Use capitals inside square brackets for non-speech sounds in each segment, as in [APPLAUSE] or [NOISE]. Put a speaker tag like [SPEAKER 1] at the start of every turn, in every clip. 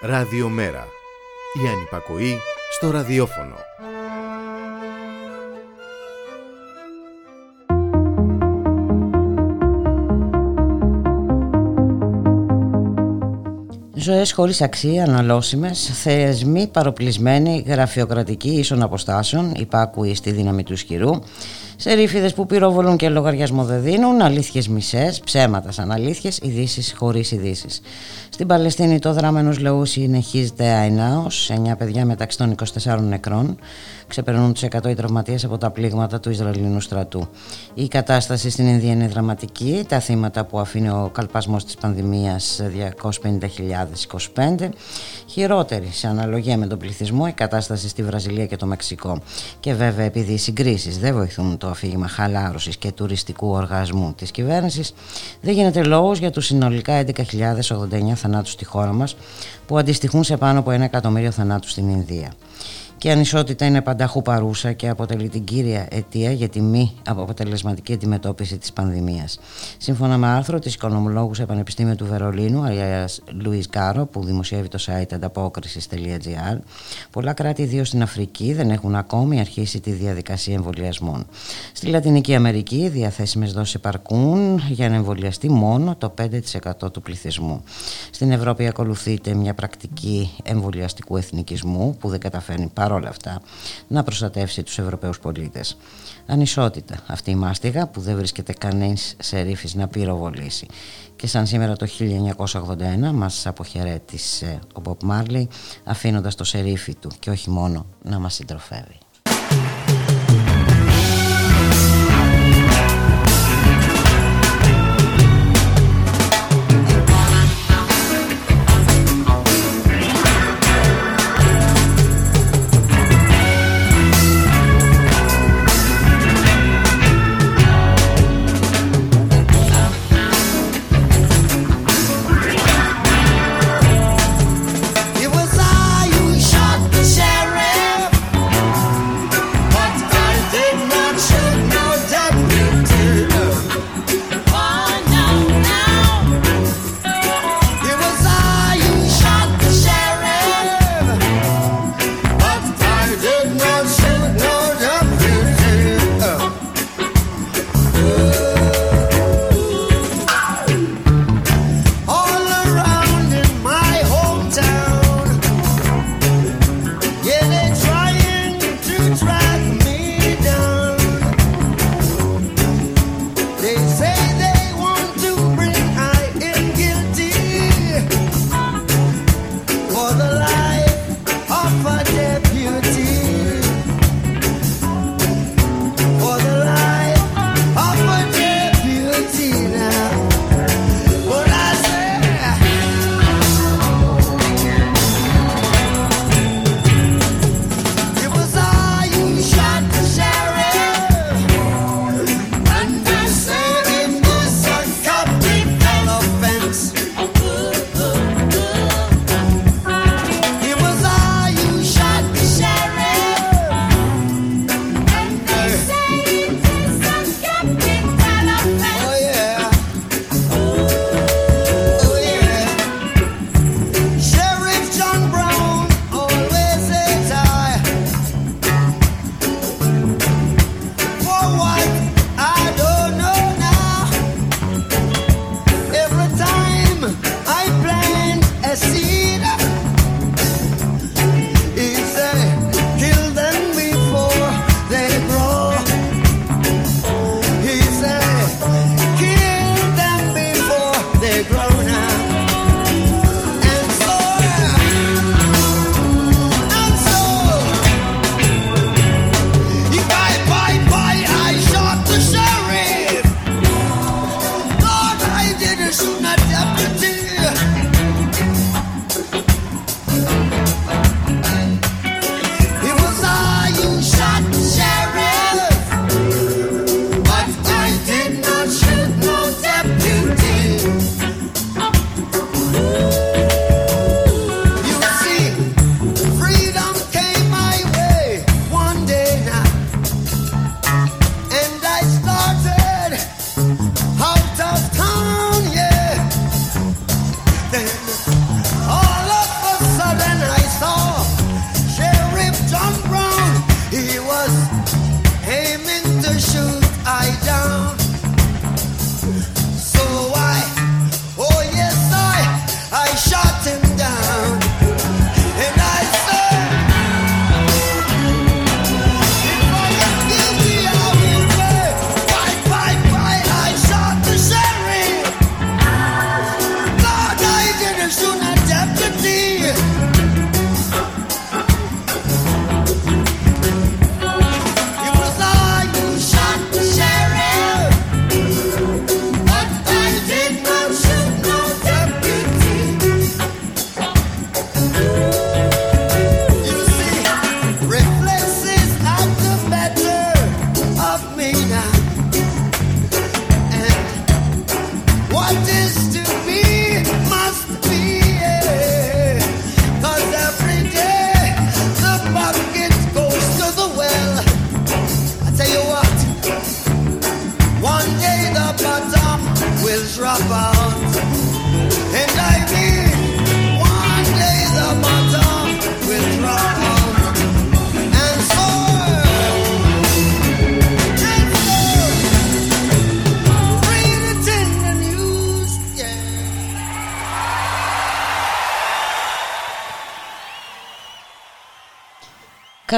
[SPEAKER 1] Ραδιομέρα. Η ανυπακοή στο ραδιόφωνο.
[SPEAKER 2] Ζωές χωρίς αξία, αναλώσιμες, θεσμοί παροπλισμένοι, γραφειοκρατικοί ίσων αποστάσεων, υπάκουοι στη δύναμη του ισχυρού, Σερίφιδες που πυροβολούν και λογαριασμό δεν δίνουν, αλήθειες μισές, ψέματα σαν αλήθειες, ειδήσεις χωρίς ειδήσεις. Στην Παλαιστίνη το δράμενος λαού συνεχίζεται αενάως, 9 παιδιά μεταξύ των 24 νεκρών, ξεπερνούν τους 100 οι τραυματίες από τα πλήγματα του Ισραηλινού στρατού. Η κατάσταση στην Ινδία είναι δραματική, τα θύματα που αφήνει ο καλπασμός της πανδημίας 250.025, χειρότερη σε αναλογία με τον πληθυσμό η κατάσταση στη Βραζιλία και το Μεξικό. Και βέβαια επειδή οι συγκρίσεις δεν βοηθούν το αφήγημα χαλάρωσης και τουριστικού οργασμού της κυβέρνησης, δεν γίνεται λόγος για τους συνολικά 11.089 θανάτους στη χώρα μας που αντιστοιχούν σε πάνω από ένα εκατομμύριο θανάτους στην Ινδία και η ανισότητα είναι πανταχού παρούσα και αποτελεί την κύρια αιτία για τη μη αποτελεσματική αντιμετώπιση της πανδημίας. Σύμφωνα με άρθρο της οικονομολόγους σε Πανεπιστήμιο του Βερολίνου, Αλιάς Λουίς Κάρο, που δημοσιεύει το site ανταπόκρισης.gr, πολλά κράτη, ιδίως στην Αφρική, δεν έχουν ακόμη αρχίσει τη διαδικασία εμβολιασμών. Στη Λατινική Αμερική, οι διαθέσιμες δόσεις επαρκούν για να εμβολιαστεί μόνο το 5% του πληθυσμού. Στην Ευρώπη ακολουθείται μια πρακτική εμβολιαστικού εθνικισμού που δεν καταφέρνει παρόλα αυτά να προστατεύσει τους Ευρωπαίους πολίτες. Ανισότητα αυτή η μάστιγα που δεν βρίσκεται κανείς σε ρήφης να πυροβολήσει. Και σαν σήμερα το 1981 μας αποχαιρέτησε ο Μπομπ Μάρλι αφήνοντας το σερίφι του και όχι μόνο να μας συντροφεύει.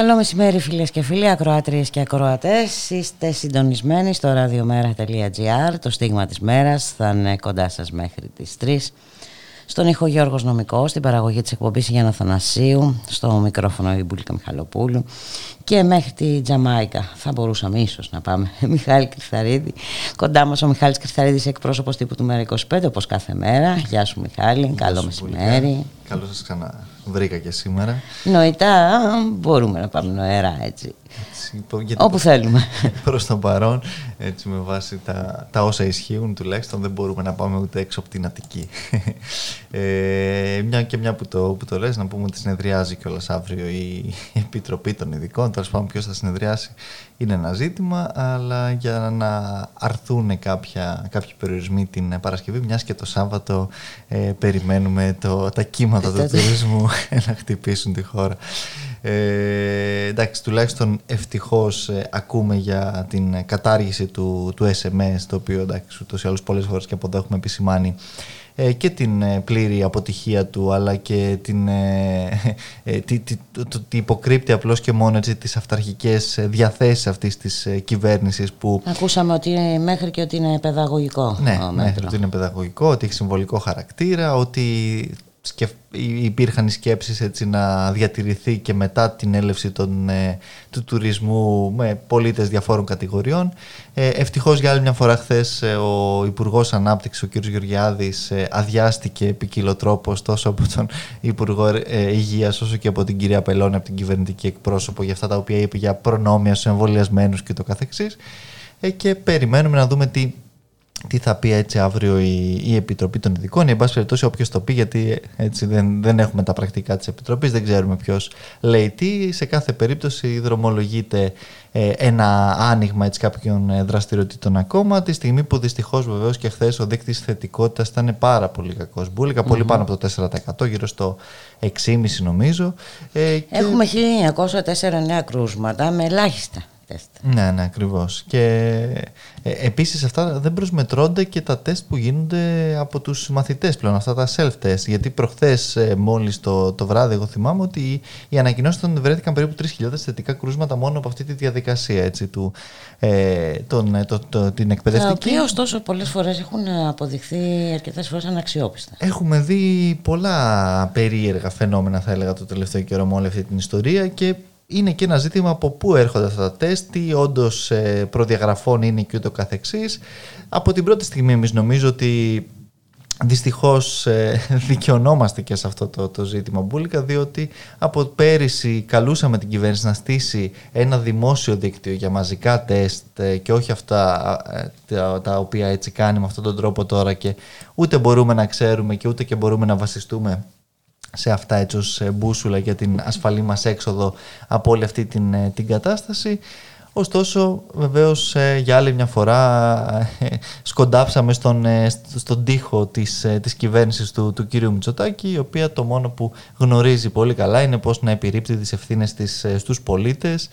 [SPEAKER 2] Καλό μεσημέρι φίλες και φίλοι, ακροάτριες και ακροατές. Είστε συντονισμένοι στο radiomera.gr. Το στίγμα της μέρας θα είναι κοντά σας μέχρι τις 3. Στον ήχο Γιώργος Νομικός, στην παραγωγή της εκπομπής Γιάννα Θανασίου, στο μικρόφωνο η Μπουλίκα Μιχαλοπούλου και μέχρι τη Τζαμάικα θα μπορούσαμε ίσως να πάμε. [LAUGHS] Μιχάλη Κρυθαρίδη, κοντά μας ο Μιχάλης Κρυθαρίδης εκπρόσωπος τύπου του Μέρα 25 όπως κάθε μέρα. Γεια σου Μιχάλη, καλό μεσημέρι.
[SPEAKER 3] Καλώς σας ξαναβρήκα και σήμερα.
[SPEAKER 2] Νοητά μπορούμε να πάμε νοερά έτσι. Όπου θέλουμε. [LAUGHS]
[SPEAKER 3] Προς το παρόν, έτσι με βάση τα, τα όσα ισχύουν τουλάχιστον δεν μπορούμε να πάμε ούτε έξω από την Αττική. [LAUGHS] ε, μια και μια που το, που το λες, να πούμε ότι συνεδριάζει κιόλας αύριο η [LAUGHS] Επιτροπή των Ειδικών. Τέλος πάντων, ποιος θα συνεδριάσει είναι ένα ζήτημα, αλλά για να αρθούν κάποια, κάποιοι περιορισμοί την Παρασκευή, μιας και το Σάββατο ε, περιμένουμε το, τα κύματα του τουρισμού να χτυπήσουν τη χώρα. Ε, εντάξει, τουλάχιστον ευτυχώς ε, ακούμε για την κατάργηση του, του SMS, το οποίο εντάξει, ούτως ή άλλως πολλές φορές και από εδώ έχουμε επισημάνει ε, και την ε, πλήρη αποτυχία του αλλά και την, ε, τη, τη, το, υποκρύπτει απλώς και μόνο έτσι, τις αυταρχικές διαθέσεις αυτής της κυβέρνησης που...
[SPEAKER 2] Ακούσαμε ότι μέχρι και ότι είναι παιδαγωγικό.
[SPEAKER 3] Ναι, μέχρι ότι είναι παιδαγωγικό, ότι έχει συμβολικό χαρακτήρα, ότι υπήρχαν οι σκέψεις έτσι να διατηρηθεί και μετά την έλευση των, ε, του τουρισμού με πολίτες διαφόρων κατηγοριών. Ε, ευτυχώς για άλλη μια φορά χθες ε, ο Υπουργός Ανάπτυξης, ο κ. Γεωργιάδης, ε, αδειάστηκε τρόπος τόσο από τον Υπουργό ε, Υγείας όσο και από την κυρία Πελώνη, από την κυβερνητική εκπρόσωπο για αυτά τα οποία είπε για προνόμια στους εμβολιασμένους και το καθεξής. Ε, και περιμένουμε να δούμε τι τι θα πει έτσι αύριο η, η Επιτροπή των Ειδικών ή εν πάση περιπτώσει όποιος το πει γιατί έτσι δεν, δεν έχουμε τα πρακτικά της Επιτροπής, δεν ξέρουμε ποιος λέει τι. Σε κάθε περίπτωση δρομολογείται ε, ένα άνοιγμα έτσι, κάποιων ε, δραστηριοτήτων ακόμα τη στιγμή που δυστυχώς βεβαίως και χθες ο δείκτης θετικότητας ήταν πάρα πολύ κακός. Μπούλικα, πολύ πάνω από το 4% γύρω στο 6,5% νομίζω.
[SPEAKER 2] Ε, και... Έχουμε 1904 νέα κρούσματα με ελάχιστα τεστ.
[SPEAKER 3] Ναι, ναι, ακριβώς. Και ε, επίσης αυτά δεν προσμετρώνται και τα τεστ που γίνονται από τους μαθητές πλέον, αυτά τα self-test. Γιατί προχθές, ε, μόλις το, το βράδυ, εγώ θυμάμαι ότι οι ανακοινώσεις βρέθηκαν περίπου 3.000 θετικά κρούσματα μόνο από αυτή τη διαδικασία έτσι, του, ε, τον, ε, το, το, την εκπαιδευτική.
[SPEAKER 2] Τα οποία ωστόσο πολλές φορές έχουν αποδειχθεί αρκετές φορές αναξιόπιστα.
[SPEAKER 3] Έχουμε δει πολλά περίεργα φαινόμενα, θα έλεγα, το τελευταίο καιρό με όλη αυτή την ιστορία και είναι και ένα ζήτημα από πού έρχονται αυτά τα τεστ, τι όντως ε, προδιαγραφών είναι και ούτω καθεξής. Από την πρώτη στιγμή εμείς νομίζω ότι δυστυχώς ε, [LAUGHS] δικαιωνόμαστε και σε αυτό το, το ζήτημα μπουλικα διότι από πέρυσι καλούσαμε την κυβέρνηση να στήσει ένα δημόσιο δίκτυο για μαζικά τεστ ε, και όχι αυτά τα, τα οποία έτσι κάνει με αυτόν τον τρόπο τώρα και ούτε μπορούμε να ξέρουμε και ούτε και μπορούμε να βασιστούμε σε αυτά έτσι ως ε, μπούσουλα για την ασφαλή μας έξοδο από όλη αυτή την, ε, την κατάσταση. Ωστόσο, βεβαίως ε, για άλλη μια φορά σκοντάψαμε στον, στον τοίχο της, της κυβέρνησης του, του κύριου Μητσοτάκη, η οποία το μόνο που γνωρίζει πολύ καλά είναι πώς να επιρρύπτει τις ευθύνες της στους πολίτες,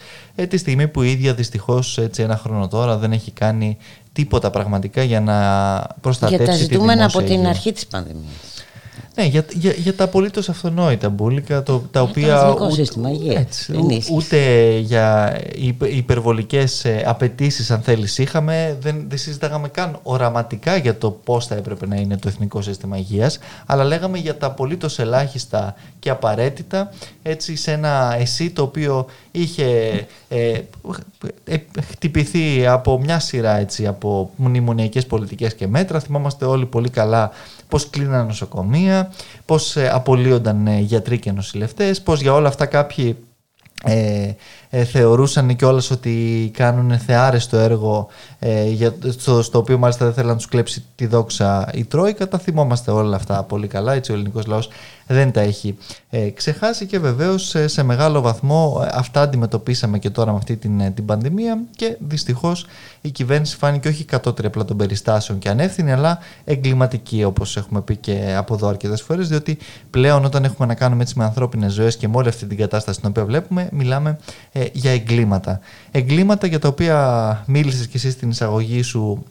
[SPEAKER 3] τη στιγμή που η ίδια δυστυχώς έτσι ένα χρόνο τώρα δεν έχει κάνει τίποτα πραγματικά για να προστατεύσει
[SPEAKER 2] για τα
[SPEAKER 3] ζητούμενα
[SPEAKER 2] από την αρχή της πανδημίας.
[SPEAKER 3] Ναι, για, για, για τα απολύτως αυτονόητα μπουλικα, το, τα οποία.
[SPEAKER 2] Το ούτε, σύστημα έτσι,
[SPEAKER 3] ούτε για υπερβολικές ε, απαιτήσεις, αν θέλεις, είχαμε. Δεν, δεν συζητάγαμε καν οραματικά για το πώς θα έπρεπε να είναι το εθνικό σύστημα υγείας, αλλά λέγαμε για τα απολύτως ελάχιστα και απαραίτητα έτσι σε ένα εσύ το οποίο είχε ε, ε, χτυπηθεί από μια σειρά έτσι, από μνημονιακές πολιτικές και μέτρα. Θυμόμαστε όλοι πολύ καλά πώς κλείναν νοσοκομεία, πώς ε, απολύονταν ε, γιατροί και νοσηλευτές, πώς για όλα αυτά κάποιοι ε, ε, θεωρούσαν κιόλας ότι κάνουν θεάρεστο έργο ε, για, στο, στο οποίο μάλιστα δεν θέλουν να τους κλέψει τη δόξα η Τρόικα. Τα θυμόμαστε όλα αυτά πολύ καλά. Έτσι ο ελληνικός λαός δεν τα έχει ε, ξεχάσει και βεβαίως σε, σε μεγάλο βαθμό ε, αυτά αντιμετωπίσαμε και τώρα με αυτή την, ε, την πανδημία και δυστυχώς η κυβέρνηση φάνηκε όχι κατώτερη απλά των περιστάσεων και ανεύθυνη, αλλά εγκληματική όπως έχουμε πει και από εδώ αρκετές φορές, διότι πλέον όταν έχουμε να κάνουμε έτσι με ανθρώπινες ζωές και με όλη αυτή την κατάσταση την οποία βλέπουμε, μιλάμε ε, για εγκλήματα. Εγκλήματα για τα οποία μίλησες και εσύ στην εισαγωγή σου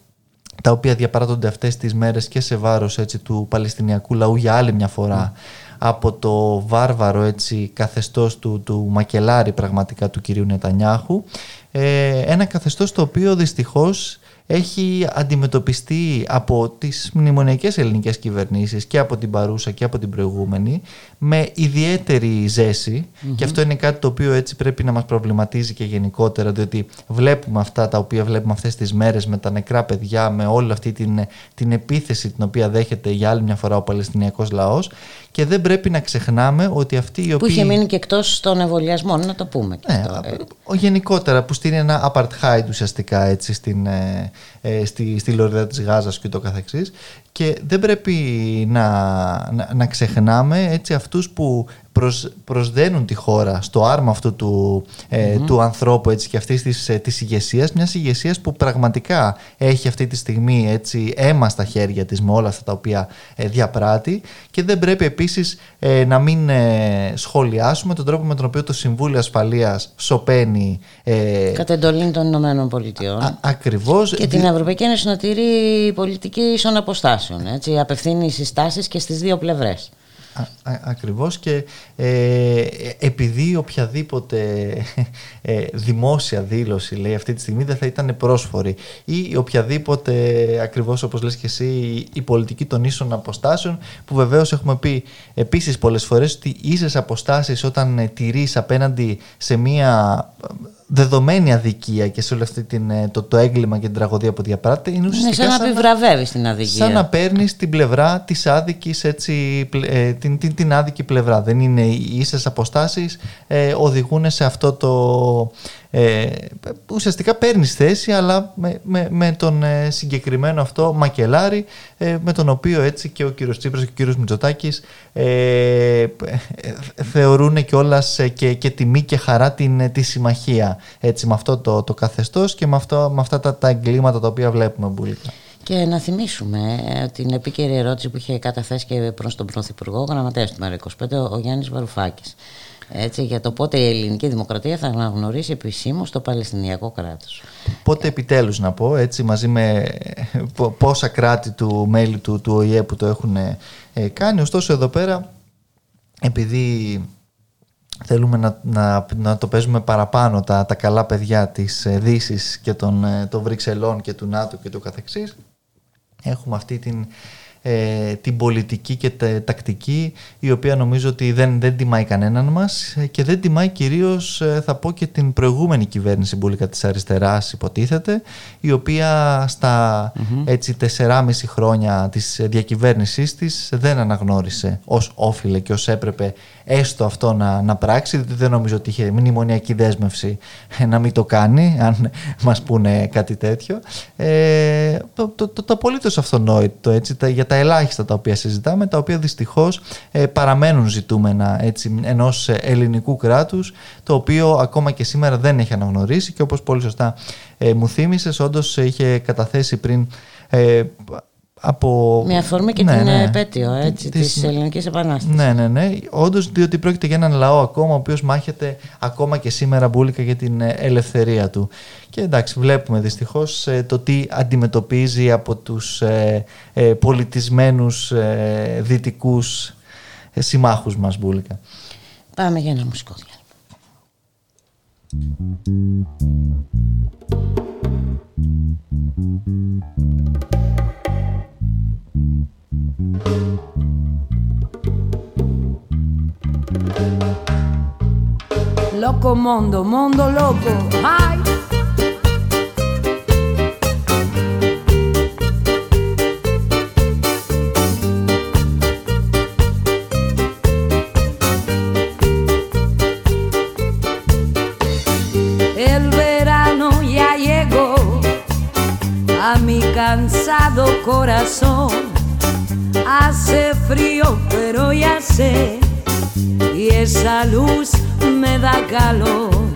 [SPEAKER 3] τα οποία διαπαράττονται αυτές τις μέρες και σε βάρος έτσι, του Παλαιστινιακού λαού για άλλη μια φορά από το βάρβαρο έτσι, καθεστώς του, του μακελάρι πραγματικά του κυρίου Νετανιάχου ε, ένα καθεστώς το οποίο δυστυχώς έχει αντιμετωπιστεί από τις μνημονιακές ελληνικές κυβερνήσεις και από την παρούσα και από την προηγούμενη με ιδιαίτερη και αυτό είναι κάτι το οποίο έτσι πρέπει να μας προβληματίζει και γενικότερα διότι βλέπουμε αυτά τα οποία βλέπουμε αυτές τις μέρες με τα νεκρά παιδιά με όλη αυτή την, την επίθεση την οποία δέχεται για άλλη μια φορά ο Παλαιστινιακός λαός και δεν πρέπει να ξεχνάμε ότι αυτοί οι οποίοι...
[SPEAKER 2] Που είχε μείνει και εκτός των εμβολιασμών, να το πούμε. Και
[SPEAKER 3] ναι, αυτό. γενικότερα που στείλει ένα apartheid ουσιαστικά έτσι στην, ε, ε, στη, στη Λωρίδα της Γάζας και το καθεξής και δεν πρέπει να, να, να ξεχνάμε έτσι αυτούς που προσ, προσδένουν τη χώρα στο άρμα αυτού του, ε, του ανθρώπου έτσι, και αυτής της, ε, της ηγεσίας, μιας ηγεσίας που πραγματικά έχει αυτή τη στιγμή έτσι, αίμα στα χέρια της με όλα αυτά τα οποία ε, διαπράττει και δεν πρέπει επίσης ε, να μην σχολιάσουμε τον τρόπο με τον οποίο το Συμβούλιο Ασφαλείας σωπαίνει
[SPEAKER 2] Κατ' εντολή των Ηνωμένων Πολιτειών.
[SPEAKER 3] Ακριβώς
[SPEAKER 2] και την Ευρωπαϊκή Ένωση να τηρεί πολιτική ίσων αποστάσεων έτσι, απευθύνει συστάσεις και στις δύο πλευρές
[SPEAKER 3] ακριβώς και ε, επειδή οποιαδήποτε ε, δημόσια δήλωση λέει αυτή τη στιγμή δεν θα ήταν πρόσφορη ή οποιαδήποτε ακριβώς όπως λες και εσύ η πολιτική των ίσων αποστάσεων που βεβαίως έχουμε πει επίσης πολλές φορές ότι ίσες αποστάσεις όταν ε, τηρείς απέναντι σε μία δεδομένη αδικία και σε όλο αυτό την, ε, το, το έγκλημα και την τραγωδία που διαπράττει είναι ουσιαστικά
[SPEAKER 2] ναι, σαν να επιβραβεύεις την αδικία.
[SPEAKER 3] Σαν να παίρνεις την πλευρά της άδικης, ε, την, την, την άδικη πλευρά. Δεν είναι οι ίσες αποστάσεις, ε, οδηγούν σε αυτό το, ε, ουσιαστικά παίρνεις θέση αλλά με, με, με τον ε, συγκεκριμένο αυτό μακελάρι ε, με τον οποίο έτσι και ο κύριος Τσίπρας και ο κύριος Μητσοτάκης ε, θεωρούν και όλας και, και τιμή και χαρά την, τη συμμαχία έτσι, με αυτό το, το καθεστώς και με, αυτό, με αυτά τα, τα εγκλήματα τα οποία βλέπουμε μπουλικά.
[SPEAKER 2] Και να θυμίσουμε την επίκαιρη ερώτηση που είχε καταθέσει και προς τον Πρωθυπουργό Γραμματέας του ΜΕΡΑ25 ο Γιάννης Βαρουφάκης έτσι, για το πότε η ελληνική δημοκρατία θα αναγνωρίσει επισήμως το Παλαιστινιακό κράτος.
[SPEAKER 3] Πότε επιτέλους να πω, έτσι, μαζί με πόσα κράτη του μέλη του, του ΟΗΕ που το έχουν ε, κάνει. Ωστόσο εδώ πέρα, επειδή θέλουμε να, να, να το παίζουμε παραπάνω τα, τα καλά παιδιά της ε, Δύσης και των, ε, των Βρυξελών και του ΝΑΤΟ και του καθεξής, έχουμε αυτή την ε, την πολιτική και τα, τακτική η οποία νομίζω ότι δεν, δεν τιμάει κανέναν μας ε, και δεν τιμάει κυρίως ε, θα πω και την προηγούμενη κυβέρνηση μπουλικα της αριστεράς υποτίθεται η οποία στα mm-hmm. έτσι 4,5 χρόνια της διακυβέρνησής της δεν αναγνώρισε ως όφιλε και ως έπρεπε έστω αυτό να, να πράξει διότι δεν νομίζω ότι είχε μνημονιακή δέσμευση [LAUGHS] να μην το κάνει αν [LAUGHS] μας πούνε κάτι τέτοιο ε, το, το, το, το απολύτως αυτονόητο έτσι, τα, για τα ελάχιστα τα οποία συζητάμε, τα οποία δυστυχώς ε, παραμένουν ζητούμενα έτσι, ενός ελληνικού κράτους, το οποίο ακόμα και σήμερα δεν έχει αναγνωρίσει και όπως πολύ σωστά ε, μου θύμισες, όντως είχε καταθέσει πριν ε, από...
[SPEAKER 2] Με αφορμή και ναι, την ναι, επέτειο έτσι, της, της Ελληνικής Επανάστασης.
[SPEAKER 3] Ναι, ναι, ναι. Όντως, διότι πρόκειται για έναν λαό ακόμα, ο οποίος μάχεται ακόμα και σήμερα μπουλικα για την ε, ελευθερία του. Και εντάξει, βλέπουμε δυστυχώς ε, το τι αντιμετωπίζει από τους ε, ε, πολιτισμένους ε, δυτικούς ε, συμμάχους μας μπουλικα.
[SPEAKER 2] Πάμε για ένα μουσικό διάλειμμα.
[SPEAKER 4] Loco mondo, mondo loco. Ai. Cansado corazón Hace frío, pero ya sé, y esa luz me da calor.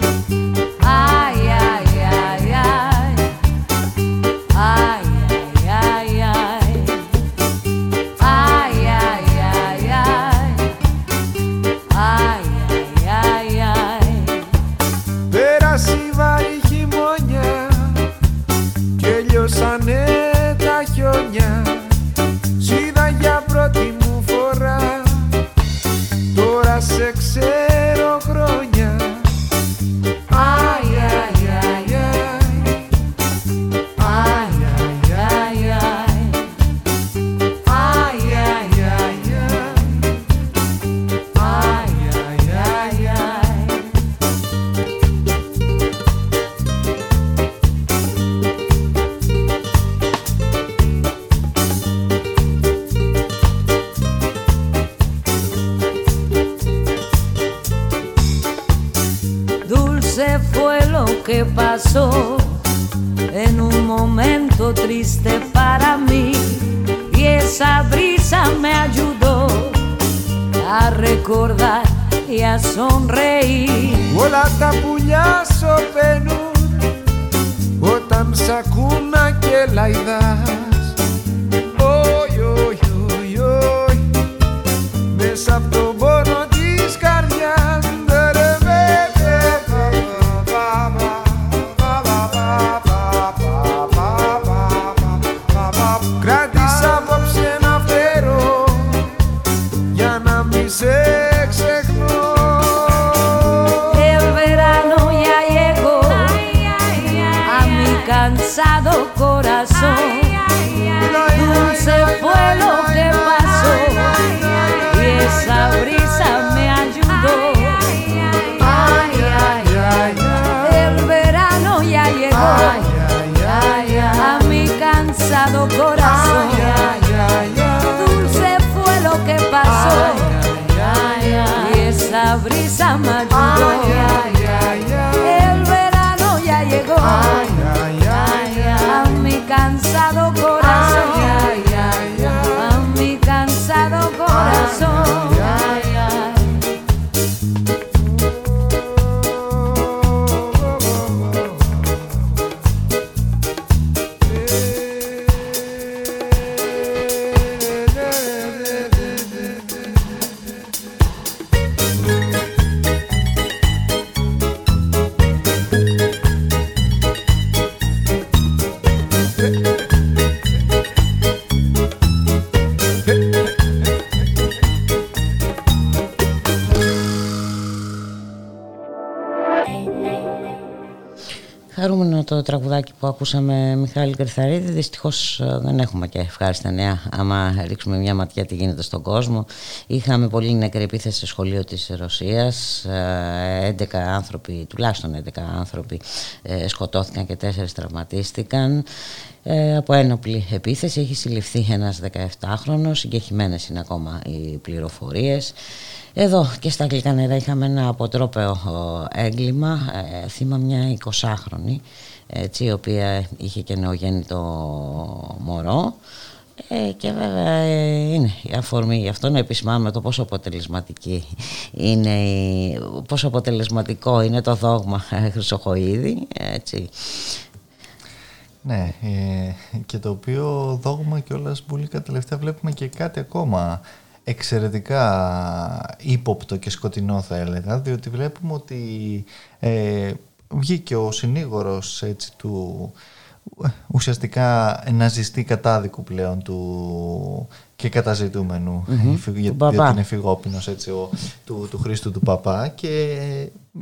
[SPEAKER 2] Ακούσαμε Μιχάλη Κρυθαρίδη. Δυστυχώς ε, δεν έχουμε και ευχάριστα νέα. Άμα ρίξουμε μια ματιά τι γίνεται στον κόσμο. Είχαμε πολύ νεκρή επίθεση στο σχολείο της Ρωσίας. Ε, 11 άνθρωποι, τουλάχιστον 11 άνθρωποι ε, σκοτώθηκαν και 4 τραυματίστηκαν. Ε, από ένοπλη επίθεση έχει συλληφθεί ένας 17χρονος. Συγκεχημένες είναι ακόμα οι πληροφορίες. Εδώ και στα αγγλικά νερά είχαμε ένα αποτρόπαιο ε, έγκλημα, ε, θύμα μια 20χρονη, έτσι, η οποία είχε και νεογέννητο μωρό ε, και βέβαια ε, είναι η αφορμή γι' αυτό να επισημάνουμε το πόσο αποτελεσματική είναι η, πόσο αποτελεσματικό είναι το δόγμα ε, [LAUGHS] Χρυσοχοίδη, έτσι.
[SPEAKER 3] Ναι, ε, και το οποίο δόγμα και όλα μπουλίκα τελευταία βλέπουμε και κάτι ακόμα εξαιρετικά ύποπτο και σκοτεινό θα έλεγα διότι βλέπουμε ότι ε, βγήκε ο συνήγορος έτσι, του ουσιαστικά ναζιστή κατάδικου πλέον του και καταζητούμενου mm-hmm. για, διότι είναι φυγόπινος έτσι, ο, του, του Χρήστου του Παπά και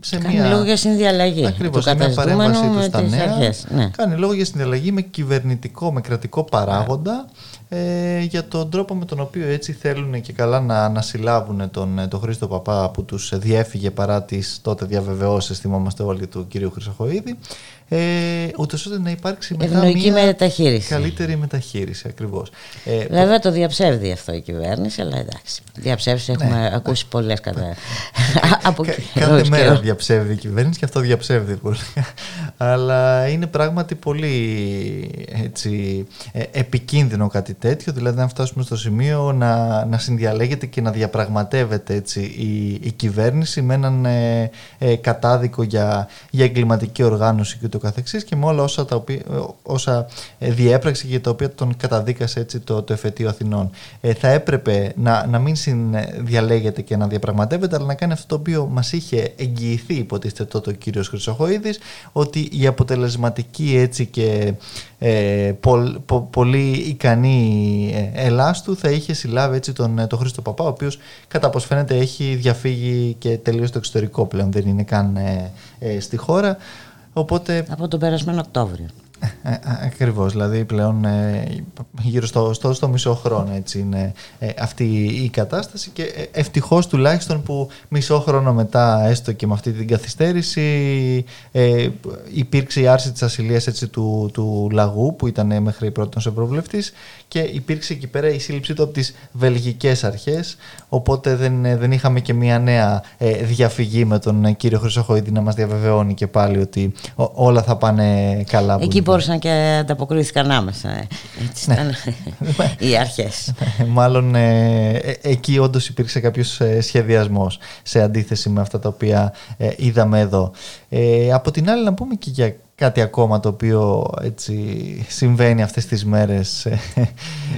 [SPEAKER 3] σε
[SPEAKER 2] κάνει
[SPEAKER 3] μια...
[SPEAKER 2] λόγο για συνδιαλλαγή
[SPEAKER 3] Ακριβώς,
[SPEAKER 2] του
[SPEAKER 3] σε μια παρέμβαση του
[SPEAKER 2] με
[SPEAKER 3] στα
[SPEAKER 2] τις
[SPEAKER 3] νέα
[SPEAKER 2] αρχές, ναι.
[SPEAKER 3] κάνει λόγο για συνδιαλλαγή με κυβερνητικό, με κρατικό παράγοντα ε, για τον τρόπο με τον οποίο έτσι θέλουν και καλά να, να συλλάβουν τον, τον Χρήστο Παπά που τους διέφυγε παρά τις τότε διαβεβαιώσεις θυμόμαστε όλοι του κυρίου Χρυσοχοίδη ε, ούτως ώστε να υπάρξει μετά
[SPEAKER 2] Ευνοϊκή
[SPEAKER 3] μια
[SPEAKER 2] μεταχείριση.
[SPEAKER 3] καλύτερη μεταχείριση ακριβώς. Ε,
[SPEAKER 2] Βέβαια το διαψεύδει αυτό η κυβέρνηση, αλλά εντάξει. Διαψεύσεις έχουμε ακούσει πολλές κατά. [LAUGHS] από
[SPEAKER 3] Κα-
[SPEAKER 2] καιρό
[SPEAKER 3] Κάθε
[SPEAKER 2] εις
[SPEAKER 3] μέρα
[SPEAKER 2] καιρό.
[SPEAKER 3] διαψεύδει η κυβέρνηση και αυτό διαψεύδει πολύ. [LAUGHS] Αλλά είναι πράγματι πολύ έτσι, ε, επικίνδυνο κάτι τέτοιο. Δηλαδή, αν φτάσουμε στο σημείο να, να συνδιαλέγεται και να διαπραγματεύεται έτσι, η, η κυβέρνηση με έναν ε, ε, κατάδικο για, για εγκληματική οργάνωση και το καθεξής και με όλα όσα, τα οποία, όσα ε, διέπραξε και τα οποία τον καταδίκασε έτσι, το, το εφετείο Αθηνών. Ε, θα έπρεπε να, να μην συνδιαλέγεται και να διαπραγματεύεται, αλλά να κάνει αυτό το οποίο μας είχε εγγυηθεί, υποτίθεται τότε ο κύριος Χρυσοχοίδης, ότι η αποτελεσματική έτσι και ε, πολ- πο- πολύ ικανή ε, Ελλάς του θα είχε συλλάβει έτσι τον, ε, τον Χρήστο Παπά, ο οποίος κατά πως φαίνεται έχει διαφύγει και τελείως στο εξωτερικό πλέον, δεν είναι καν ε, ε, στη χώρα. Οπότε
[SPEAKER 2] Από τον περασμένο Οκτώβριο.
[SPEAKER 3] Ε, ακριβώς, δηλαδή πλέον ε, γύρω στο, στο, στο μισό χρόνο έτσι είναι ε, αυτή η κατάσταση και ε, ευτυχώς τουλάχιστον που μισό χρόνο μετά έστω και με αυτή την καθυστέρηση ε, υπήρξε η άρση της ασυλίας έτσι, του, του λαγού που ήταν μέχρι πρώτον σε προβλεφτής και υπήρξε εκεί πέρα η σύλληψή του από τις βελγικές αρχές οπότε δεν, δεν είχαμε και μια νέα διαφυγή με τον κύριο Χρυσοχοίδη να μας διαβεβαιώνει και πάλι ότι όλα θα πάνε καλά.
[SPEAKER 2] Εκεί μπορούσαν και ανταποκρίθηκαν άμεσα. Ε. Έτσι ναι. ήταν [LAUGHS] οι αρχές.
[SPEAKER 3] Μάλλον ε, ε, εκεί όντως υπήρξε κάποιος σχεδιασμός σε αντίθεση με αυτά τα οποία είδαμε εδώ. από την άλλη να πούμε και για κάτι ακόμα το οποίο έτσι συμβαίνει αυτές τις μέρες ε,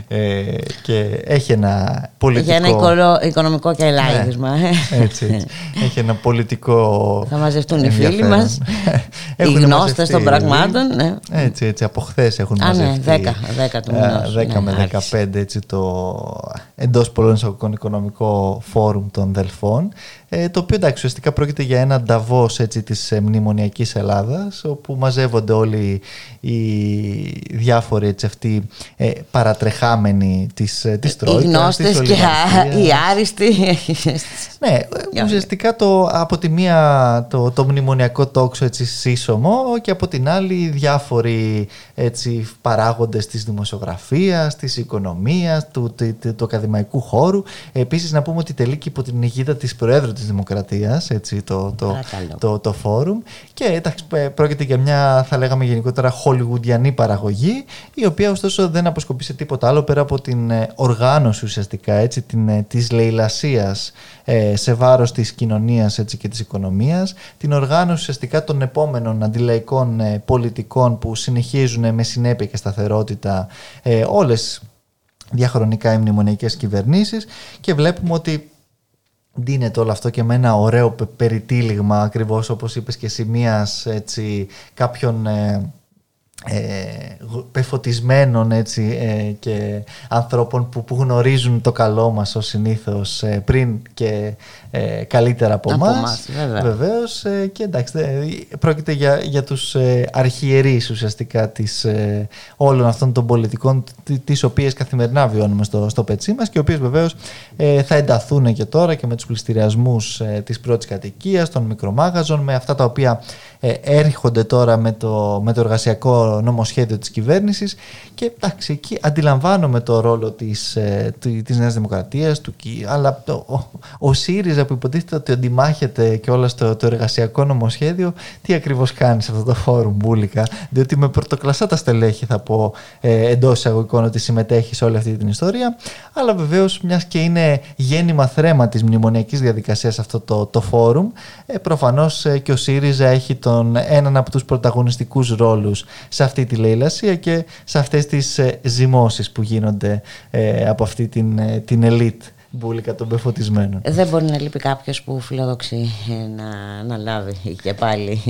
[SPEAKER 3] ε και έχει ένα πολιτικό...
[SPEAKER 2] Για ένα οικονομικό και ελάχισμα.
[SPEAKER 3] Ναι, έτσι, έτσι. έχει ένα πολιτικό
[SPEAKER 2] Θα μαζευτούν οι φίλοι μας, οι γνώστες των πραγμάτων. Ναι.
[SPEAKER 3] Έτσι, έτσι, από χθες έχουν
[SPEAKER 2] Α,
[SPEAKER 3] μαζευτεί.
[SPEAKER 2] Ναι, 10, 10 του μηνός.
[SPEAKER 3] 10 ναι, με 15 έτσι, το εντός πολλών εισαγωγικών οικονομικό φόρουμ των Δελφών ε, το οποίο εντάξει ουσιαστικά πρόκειται για ένα νταβός έτσι, της ε, μνημονιακής Ελλάδας όπου μαζεύονται όλοι οι διάφοροι έτσι, αυτοί ε, παρατρεχάμενοι της, ε, της Τρόικας.
[SPEAKER 2] Οι γνώστες και οι άριστοι.
[SPEAKER 3] ναι, ουσιαστικά το, από τη μία το, το μνημονιακό τόξο έτσι σύσσωμο και από την άλλη οι διάφοροι έτσι, παράγοντες της δημοσιογραφίας, της οικονομίας, του, του, του, του ακαδημαϊκού χώρου. Επίσης να πούμε ότι τελεί υπό την αιγίδα της Προέδρου της Δημοκρατίας, έτσι, το, το, το, το, φόρουμ. Και εντάξει, πρόκειται για μια θα λέγαμε γενικότερα χολιγουντιανή παραγωγή η οποία ωστόσο δεν αποσκοπεί σε τίποτα άλλο πέρα από την ε, οργάνωση ουσιαστικά έτσι, την, ε, της λαιλασίας ε, σε βάρος της κοινωνίας έτσι, και της οικονομίας. Την οργάνωση ουσιαστικά των επόμενων αντιλαϊκών πολιτικών που συνεχίζουν με συνέπεια και σταθερότητα ε, όλες διαχρονικά οι μνημονιακές κυβερνήσεις. Και βλέπουμε ότι δίνεται όλο αυτό και με ένα ωραίο περιτύλιγμα ακριβώς όπως είπες και σημείας έτσι κάποιων ε, ε, πεφωτισμένων έτσι, ε, και ανθρώπων που, που γνωρίζουν το καλό μας ως συνήθως ε, πριν και ε, καλύτερα από, από εμάς, βεβαίως ε, και εντάξει πρόκειται για, για τους ε, αρχιερείς ουσιαστικά της, ε, όλων αυτών των πολιτικών τις οποίες καθημερινά βιώνουμε στο, στο πετσί μας και οι οποίες βεβαίως θα ενταθούν και τώρα και με τους πληστηριασμούς της πρώτης κατοικίας των μικρομάγαζων με αυτά τα οποία έρχονται τώρα με το, με το εργασιακό νομοσχέδιο της κυβέρνησης και εντάξει εκεί αντιλαμβάνομαι το ρόλο της, της Νέας Δημοκρατίας του, αλλά ο, ο ΣΥΡΙΖΑ που υποτίθεται ότι αντιμάχεται και όλα στο το εργασιακό νομοσχέδιο, τι ακριβώς κάνει σε αυτό το φόρουμ μπουλικα, διότι με πρωτοκλασσά τα στελέχη θα πω ε, εντός εισαγωγικών ότι συμμετέχει σε όλη αυτή την ιστορία, αλλά βεβαίως μιας και είναι γέννημα θρέμα της μνημονιακής διαδικασίας αυτό το, το φόρουμ, ε, προφανώς ε, και ο ΣΥΡΙΖΑ έχει τον, έναν από τους πρωταγωνιστικούς ρόλους σε αυτή τη λαιλασία και σε αυτές τις ε, ζυμώσεις που γίνονται ε, από αυτή την, ε, την ελίτ μπουλικα των πεφωτισμένων.
[SPEAKER 2] Δεν μπορεί να λείπει κάποιος που φιλοδοξεί να αναλάβει και πάλι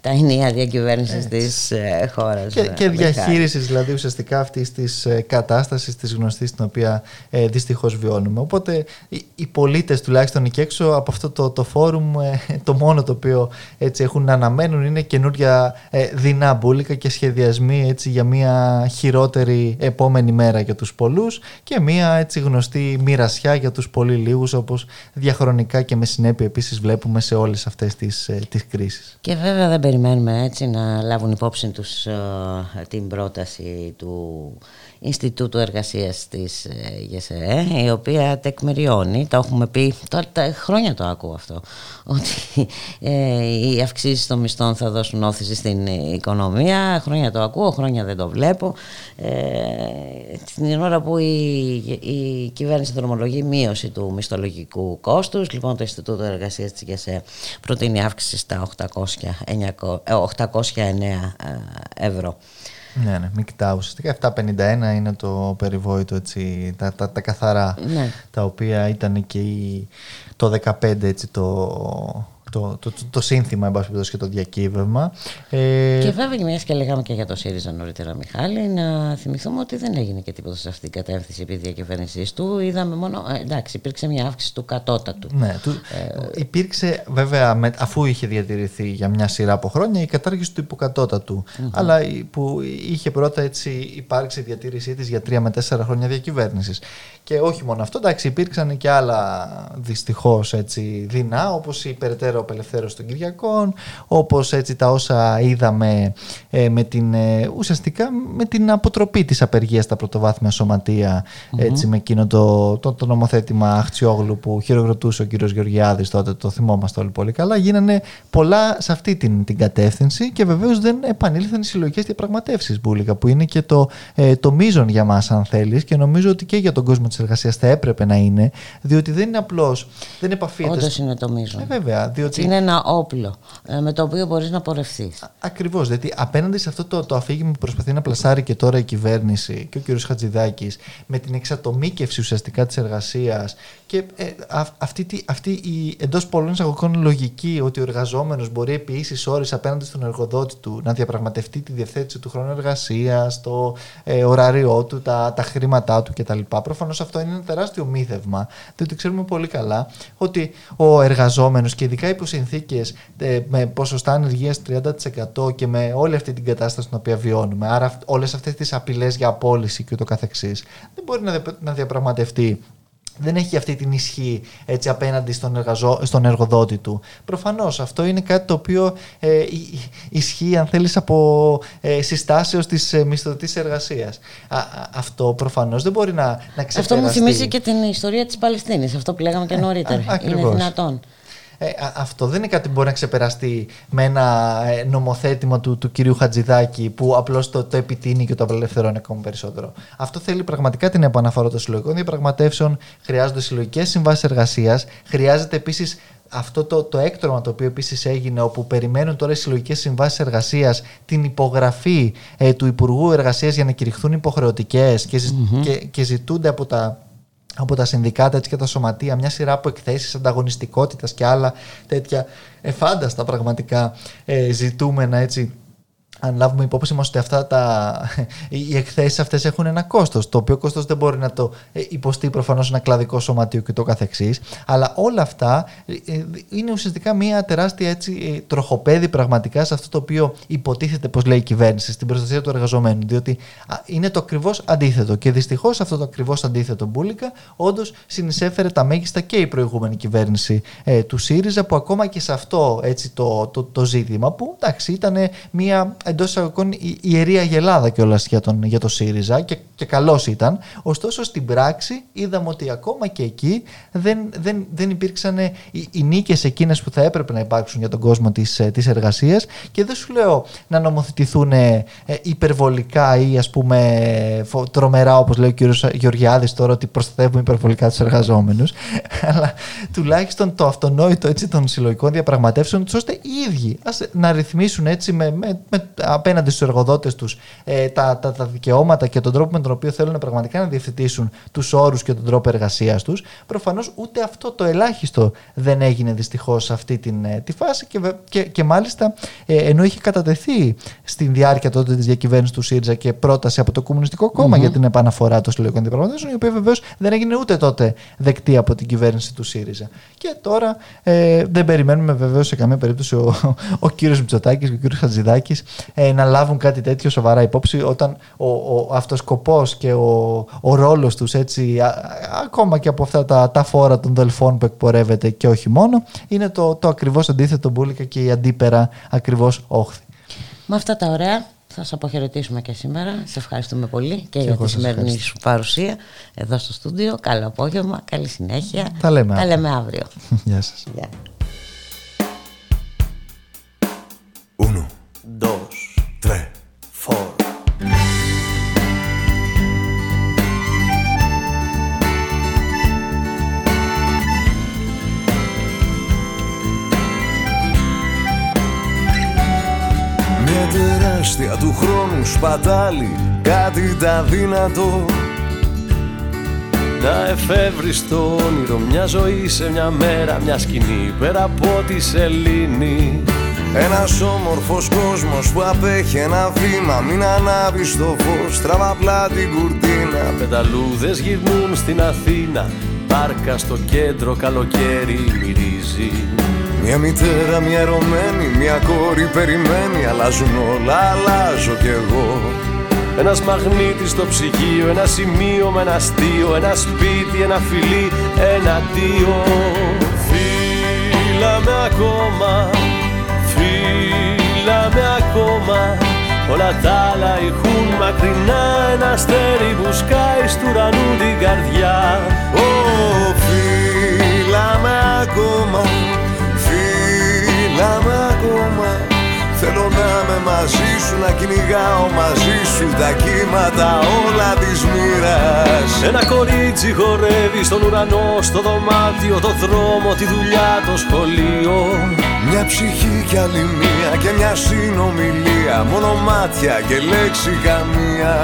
[SPEAKER 2] τα ενία διακυβέρνησης της ε, χώρας.
[SPEAKER 3] Και, και διαχείρισης δηλαδή ουσιαστικά αυτής της ε, κατάστασης της γνωστής την οποία ε, δυστυχώς βιώνουμε. Οπότε οι, οι πολίτες τουλάχιστον εκεί έξω από αυτό το, το φόρουμ ε, το μόνο το οποίο έτσι έχουν να αναμένουν είναι καινούρια ε, δεινά μπουλικα και σχεδιασμοί έτσι, για μια χειρότερη επόμενη μέρα για τους πολλούς και μια έτσι γνωστή μοιρασιά για τους πολύ λίγους όπως διαχρονικά και με συνέπεια επίσης βλέπουμε σε όλες αυτές τις, ε, τις κρίσεις.
[SPEAKER 2] Και βέβαια δεν περιμένουμε έτσι να λάβουν υπόψη τους ε, την πρόταση του Ινστιτούτου Εργασίας της ε, ΓΕΣΕ η οποία τεκμηριώνει, το έχουμε πει, τώρα τα χρόνια το ακούω αυτό, [LAUGHS] ότι ε, οι αυξήσεις των μισθών θα δώσουν όθηση στην οικονομία, χρόνια το ακούω, χρόνια δεν το βλέπω. Ε, την ώρα που η, η κυβέρνηση δρομολογεί μείωση του μισθολογικού κόστους, λοιπόν το Ινστιτούτο Εργασίας της ΓΕΣΕ προτείνει αύξηση στα 809 ε, ευρώ.
[SPEAKER 3] Ναι, ναι, μεικτά ουσιαστικά. 751 είναι το περιβόητο, έτσι, τα, τα, τα καθαρά,
[SPEAKER 2] ναι.
[SPEAKER 3] τα οποία ήταν και η, το 15 έτσι, το, το, το, το, σύνθημα, εν πάση και το διακύβευμα.
[SPEAKER 2] Ε... Και βέβαια, μια και λέγαμε και για το ΣΥΡΙΖΑ νωρίτερα, Μιχάλη, να θυμηθούμε ότι δεν έγινε και τίποτα σε αυτήν την κατεύθυνση επί διακυβέρνησή του. Είδαμε μόνο. Ε, εντάξει, υπήρξε μια αύξηση του κατώτατου.
[SPEAKER 3] Ναι, του, ε, υπήρξε βέβαια, με, αφού είχε διατηρηθεί για μια σειρά από χρόνια, η κατάργηση του υποκατώτατου. Mm-hmm. Αλλά που είχε πρώτα έτσι υπάρξει η διατήρησή της για τρία με τέσσερα χρόνια διακυβέρνησης. Και όχι μόνο αυτό, εντάξει, υπήρξαν και άλλα δυστυχώς δεινά, όπως η περαιτέρω απελευθέρωση των Κυριακών, όπως έτσι τα όσα είδαμε ε, με την, ε, ουσιαστικά με την αποτροπή της απεργίας στα πρωτοβάθμια σωματεία, έτσι, με εκείνο το, το, το νομοθέτημα Αχτσιόγλου που χειροκροτούσε ο κύριος Γεωργιάδης τότε, το θυμόμαστε όλοι πολύ καλά. Γίνανε πολλά σε αυτή την, την κατεύθυνση και βεβαίως δεν επανήλθαν οι συλλογικές διαπραγματεύσεις, Μπούλικα, που είναι και το, ε, το μείζον για μας, αν θέλεις, και νομίζω ότι και για τον κόσμο της εργασίας θα έπρεπε να είναι, διότι δεν είναι απλώς. Δεν επαφείται.
[SPEAKER 2] Όντως είναι το μείζον.
[SPEAKER 3] Ε, βέβαια, διότι...
[SPEAKER 2] Είναι ένα όπλο ε, με το οποίο μπορείς να πορευθείς.
[SPEAKER 3] Ακριβώς. Δηλαδή, απέναντι σε αυτό το, το αφήγημα που προσπαθεί να πλασάρει και τώρα η κυβέρνηση και ο κ. Χατζηδάκης με την εξατομίκευση ουσιαστικά της εργασίας και ε, αυτή, αυτή η εντός πολλών εισαγωγικών λογική ότι ο εργαζόμενος μπορεί επί ίσης ώρες απέναντι στον εργοδότη του να διαπραγματευτεί τη διευθέτηση του χρόνου εργασίας, το ε, ωράριό του, τα, τα χρήματά του κτλ. Προφανώς αυτό είναι ένα τεράστιο μύθευμα, διότι ξέρουμε πολύ καλά ότι ο εργαζόμενος και ειδικά υπό συνθήκε ε, με ποσοστά ανεργίας 30% και με όλη αυτή την κατάσταση την οποία βιώνουμε, άρα όλες αυτές τις απειλές για απόλυση και ούτω καθεξής, δεν μπορεί να, να διαπραγματευτεί δεν έχει αυτή την ισχύ έτσι απέναντι στον, εργαζό, στον εργοδότη του. Προφανώς αυτό είναι κάτι το οποίο ε, ισχύει αν θέλεις από ε, συστάσεως της ε, μισθωτής εργασίας. αυτό προφανώς δεν μπορεί να, να ξεπεραστεί.
[SPEAKER 2] Αυτό μου θυμίζει και την ιστορία της Παλαιστίνης, αυτό που λέγαμε και ε, νωρίτερα. είναι δυνατόν.
[SPEAKER 3] Ε, αυτό δεν είναι κάτι που μπορεί να ξεπεραστεί με ένα ε, νομοθέτημα του, του κυρίου Χατζηδάκη που απλώς το, το επιτείνει και το απελευθερώνει ακόμα περισσότερο. Αυτό θέλει πραγματικά την επαναφορά των συλλογικών διαπραγματεύσεων. Χρειάζονται συλλογικές συμβάσεις εργασίας. Χρειάζεται επίσης αυτό το, το έκτρωμα το οποίο επίσης έγινε, όπου περιμένουν τώρα οι συλλογικές συμβάσεις εργασίας την υπογραφή ε, του Υπουργού Εργασίας για να κηρυχθούν υποχρεωτικές και, και, και ζητούνται από τα από τα συνδικάτα έτσι και τα σωματεία, μια σειρά από εκθέσεις ανταγωνιστικότητας και άλλα τέτοια εφάνταστα πραγματικά ε, ζητούμενα έτσι αν λάβουμε υπόψη μας ότι αυτά τα, οι εκθέσεις αυτές έχουν ένα κόστος, το οποίο κόστος δεν μπορεί να το ε, υποστεί προφανώς ένα κλαδικό σωματείο και το καθεξής, αλλά όλα αυτά ε, είναι ουσιαστικά μια τεράστια έτσι, ε, τροχοπέδη πραγματικά σε αυτό το οποίο υποτίθεται πως λέει η κυβέρνηση, στην προστασία του εργαζομένου, διότι είναι το ακριβώς αντίθετο. Και δυστυχώς αυτό το ακριβώς αντίθετο μπουλικα όντως συνεισέφερε τα μέγιστα και η προηγούμενη κυβέρνηση ε, του ΣΥΡΙΖΑ που ακόμα και σε αυτό έτσι, το, το, το ζήτημα που εντάξει ήταν μια εντός εισαγωγικών η ιερή αγελάδα κιόλας για, τον, για το ΣΥΡΙΖΑ και, και καλώ ήταν. Ωστόσο στην πράξη είδαμε ότι ακόμα και εκεί δεν, δεν, δεν υπήρξαν οι, οι νίκες εκείνες που θα έπρεπε να υπάρξουν για τον κόσμο της της ε, εργασίας και δεν σου λέω να νομοθετηθούν ε, υπερβολικά ή ας πούμε τρομερά όπως λέει ο κ. Γεωργιάδης τώρα ότι προστατεύουμε υπερβολικά τους εργαζόμενους, [LAUGHS] αλλά τουλάχιστον το αυτονόητο έτσι, των συλλογικών διαπραγματεύσεων ώστε οι ίδιοι ας, να ρυθμίσουν έτσι με, με, με απέναντι στους εργοδότες τους ε, τα, τα, τα δικαιώματα και τον τρόπο με τον οποίο θέλουν πραγματικά να διευθετήσουν τους όρους και τον τρόπο εργασίας τους. Προφανώς ούτε αυτό το ελάχιστο δεν έγινε δυστυχώς σε αυτή την, ε, τη φάση και, και, και μάλιστα ε, ενώ είχε κατατεθεί στην διάρκεια τότε της διακυβέρνησης του ΣΥΡΙΖΑ και πρόταση από το Κομμουνιστικό για την επαναφορά των συλλογικών διαπραγματεύσεων, η οποία βεβαίως δεν έγινε ούτε τότε δεκτή από την κυβέρνηση του ΣΥΡΙΖΑ. Και τώρα ε, δεν περιμένουμε βεβαίως σε καμία περίπτωση ο, ο, ο κύριος Μητσοτάκης και ο κύριος Χατζηδάκης ε, να λάβουν κάτι τέτοιο σοβαρά υπόψη όταν ο, ο αυτοσκοπός και ο, ο ρόλος τους έτσι ακόμα και από αυτά τα, τα φόρα των δελφών που εκπορεύεται και όχι μόνο είναι το, το ακριβώς αντίθετο μπουλικα και η αντίπερα ακριβώς όχθη.
[SPEAKER 2] Με αυτά τα ωραία θα σας αποχαιρετήσουμε και σήμερα. Σε ευχαριστούμε πολύ και, για τη σημερινή σου παρουσία εδώ στο στούντιο. Καλό απόγευμα, καλή συνέχεια.
[SPEAKER 3] Τα λέμε,
[SPEAKER 2] τα λέμε αύριο. [LAUGHS]
[SPEAKER 3] Γεια σας.
[SPEAKER 5] Uno, dos, τεράστια του χρόνου σπατάλη Κάτι τα δυνατό
[SPEAKER 6] Ένα εφεύριστο όνειρο, μια ζωή σε μια μέρα, μια σκηνή πέρα από τη σελήνη.
[SPEAKER 5] Ένας όμορφος κόσμος που απέχει ένα βήμα Μην ανάβεις το φως, τραβά την κουρτίνα.
[SPEAKER 6] Πεταλούδες γυρνούν στην Αθήνα Πάρκα στο κέντρο καλοκαίρι μυρίζει
[SPEAKER 5] Μια μητέρα, μια ερωμένη, μια κόρη περιμένει. Αλλάζουν όλα, αλλάζω κι εγώ.
[SPEAKER 6] Ένας μαγνήτης στο ψυγείο, ένα σημείο με ένα αστείο Ένα σπίτι, ένα φιλί, ένα δύο Φύλαμε ακόμα με ακόμα. Όλα τα άλλα ηχούν μακρινά Ένα αστέρι που σκάει στου ουρανού την καρδιά.
[SPEAKER 5] Ω, με ακόμα Θέλω να είμαι μαζί σου, να κυνηγάω μαζί σου τα κύματα όλα της μοίρας.
[SPEAKER 6] Ένα κορίτσι χορεύει στον ουρανό, στο δωμάτιο, το δρόμο, τη δουλειά, το σχολείο.
[SPEAKER 5] Μια ψυχή κι άλλη μία και μια συνομιλία Μόνο μάτια και λέξη καμία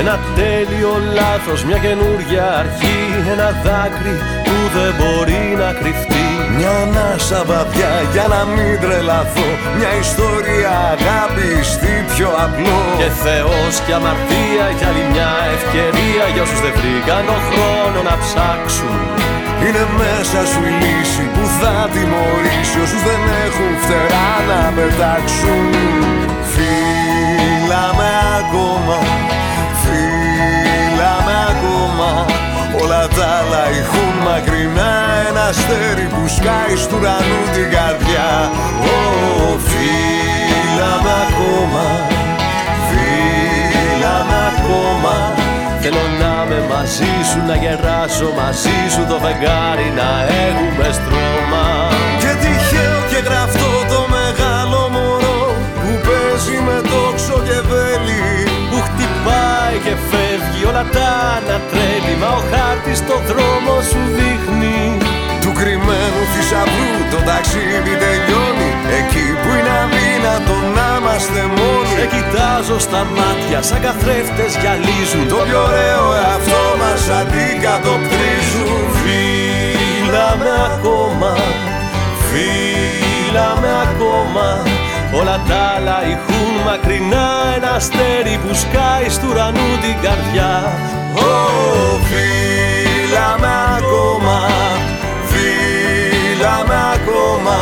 [SPEAKER 6] ένα τέλειο λάθος, μια καινούργια αρχή Ένα δάκρυ που δεν μπορεί να κρυφτεί.
[SPEAKER 5] Μια ανάσα βαθιά για να μην τρελαθώ Μια ιστορία αγάπη στη πιο απλό.
[SPEAKER 6] Και Θεός και αμαρτία για άλλη μια ευκαιρία Για όσους δεν βρήκαν το χρόνο να ψάξουν.
[SPEAKER 5] Είναι μέσα σου η λύση που θα τιμωρήσει όσους δεν έχουν φτερά να πετάξουν. Φύλαμε ακόμα Όλα τα άλλα ηχούν μακρινά. Ένα αστέρι που σκάει στου ουρανού την καρδιά. Ω, φύλαμε ακόμα Φύλαμε ακόμα.
[SPEAKER 6] Θέλω να είμαι μαζί σου, να γεράσω μαζί σου Το φεγγάρι να έχουμε στρώμα.
[SPEAKER 5] Και τυχαίο και γραφτό και
[SPEAKER 6] φεύγει όλα τα ανατρέλει Μα ο χάρτης το δρόμο σου δείχνει.
[SPEAKER 5] Του κρυμμένου θησαυρού το ταξίδι τελειώνει. Εκεί που είναι αδύνατο να είμαστε μόνοι
[SPEAKER 6] Σε κοιτάζω στα μάτια σαν καθρέφτες γυαλίζουν.
[SPEAKER 5] Το πιο ωραίο εαυτό μας αντικατοπτρίζουν.
[SPEAKER 6] Φύλαμε ακόμα, φύλαμε ακόμα Όλα τα άλλα ηχούν μακρινά Ένα αστέρι που σκάει στου ουρανού την καρδιά.
[SPEAKER 5] Ω, φύλαμε ακόμα Φύλαμε ακόμα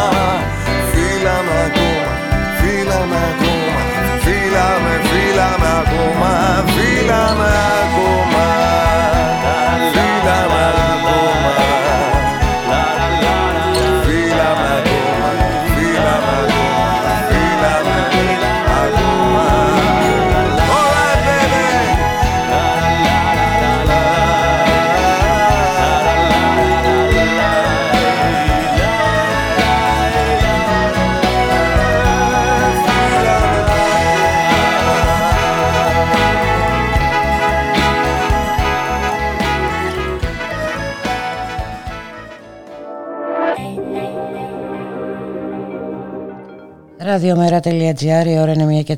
[SPEAKER 5] Φύλαμε ακόμα Φύλαμε ακόμα Φύλαμε, φύλαμε ακόμα Φύλαμε ακόμα
[SPEAKER 2] Ραδιομέρα.gr, η ώρα είναι 1 και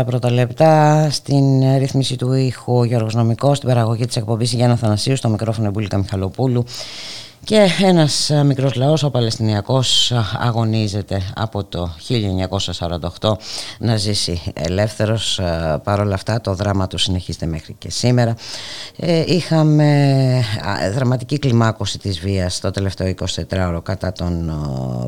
[SPEAKER 2] 34 πρώτα λεπτά. Στην ρύθμιση του ήχου ο Γιώργος Νομικός, στην παραγωγή της εκπομπής Γιάννα Θανασίου, στο μικρόφωνο Μπουλίκα Μιχαλοπούλου. Και ένας μικρός λαός, ο Παλαιστινιακός, αγωνίζεται από το 1948 να ζήσει ελεύθερος. Παρ' όλα αυτά το δράμα του συνεχίζεται μέχρι και σήμερα. Ε, είχαμε δραματική κλιμάκωση της βίας το τελευταίο 24ωρο κατά των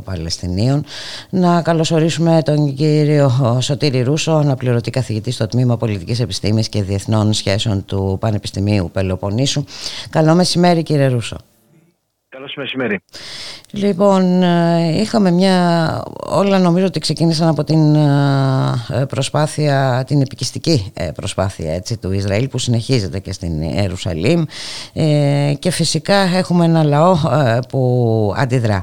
[SPEAKER 2] Παλαιστινίων. Να καλωσορίσουμε τον κύριο Σωτήρη Ρούσο, αναπληρωτή καθηγητή στο Τμήμα Πολιτικής Επιστήμης και Διεθνών Σχέσεων του Πανεπιστημίου Πελοποννήσου. Καλό μεσημέρι κύριε Ρούσο.
[SPEAKER 7] Καλώς μεσημέρι.
[SPEAKER 2] Λοιπόν, ε, είχαμε μια... Όλα νομίζω ότι ξεκίνησαν από την ε, προσπάθεια, την επικιστική ε, προσπάθεια έτσι, του Ισραήλ που συνεχίζεται και στην Ιερουσαλήμ και φυσικά έχουμε ένα λαό που αντιδρά.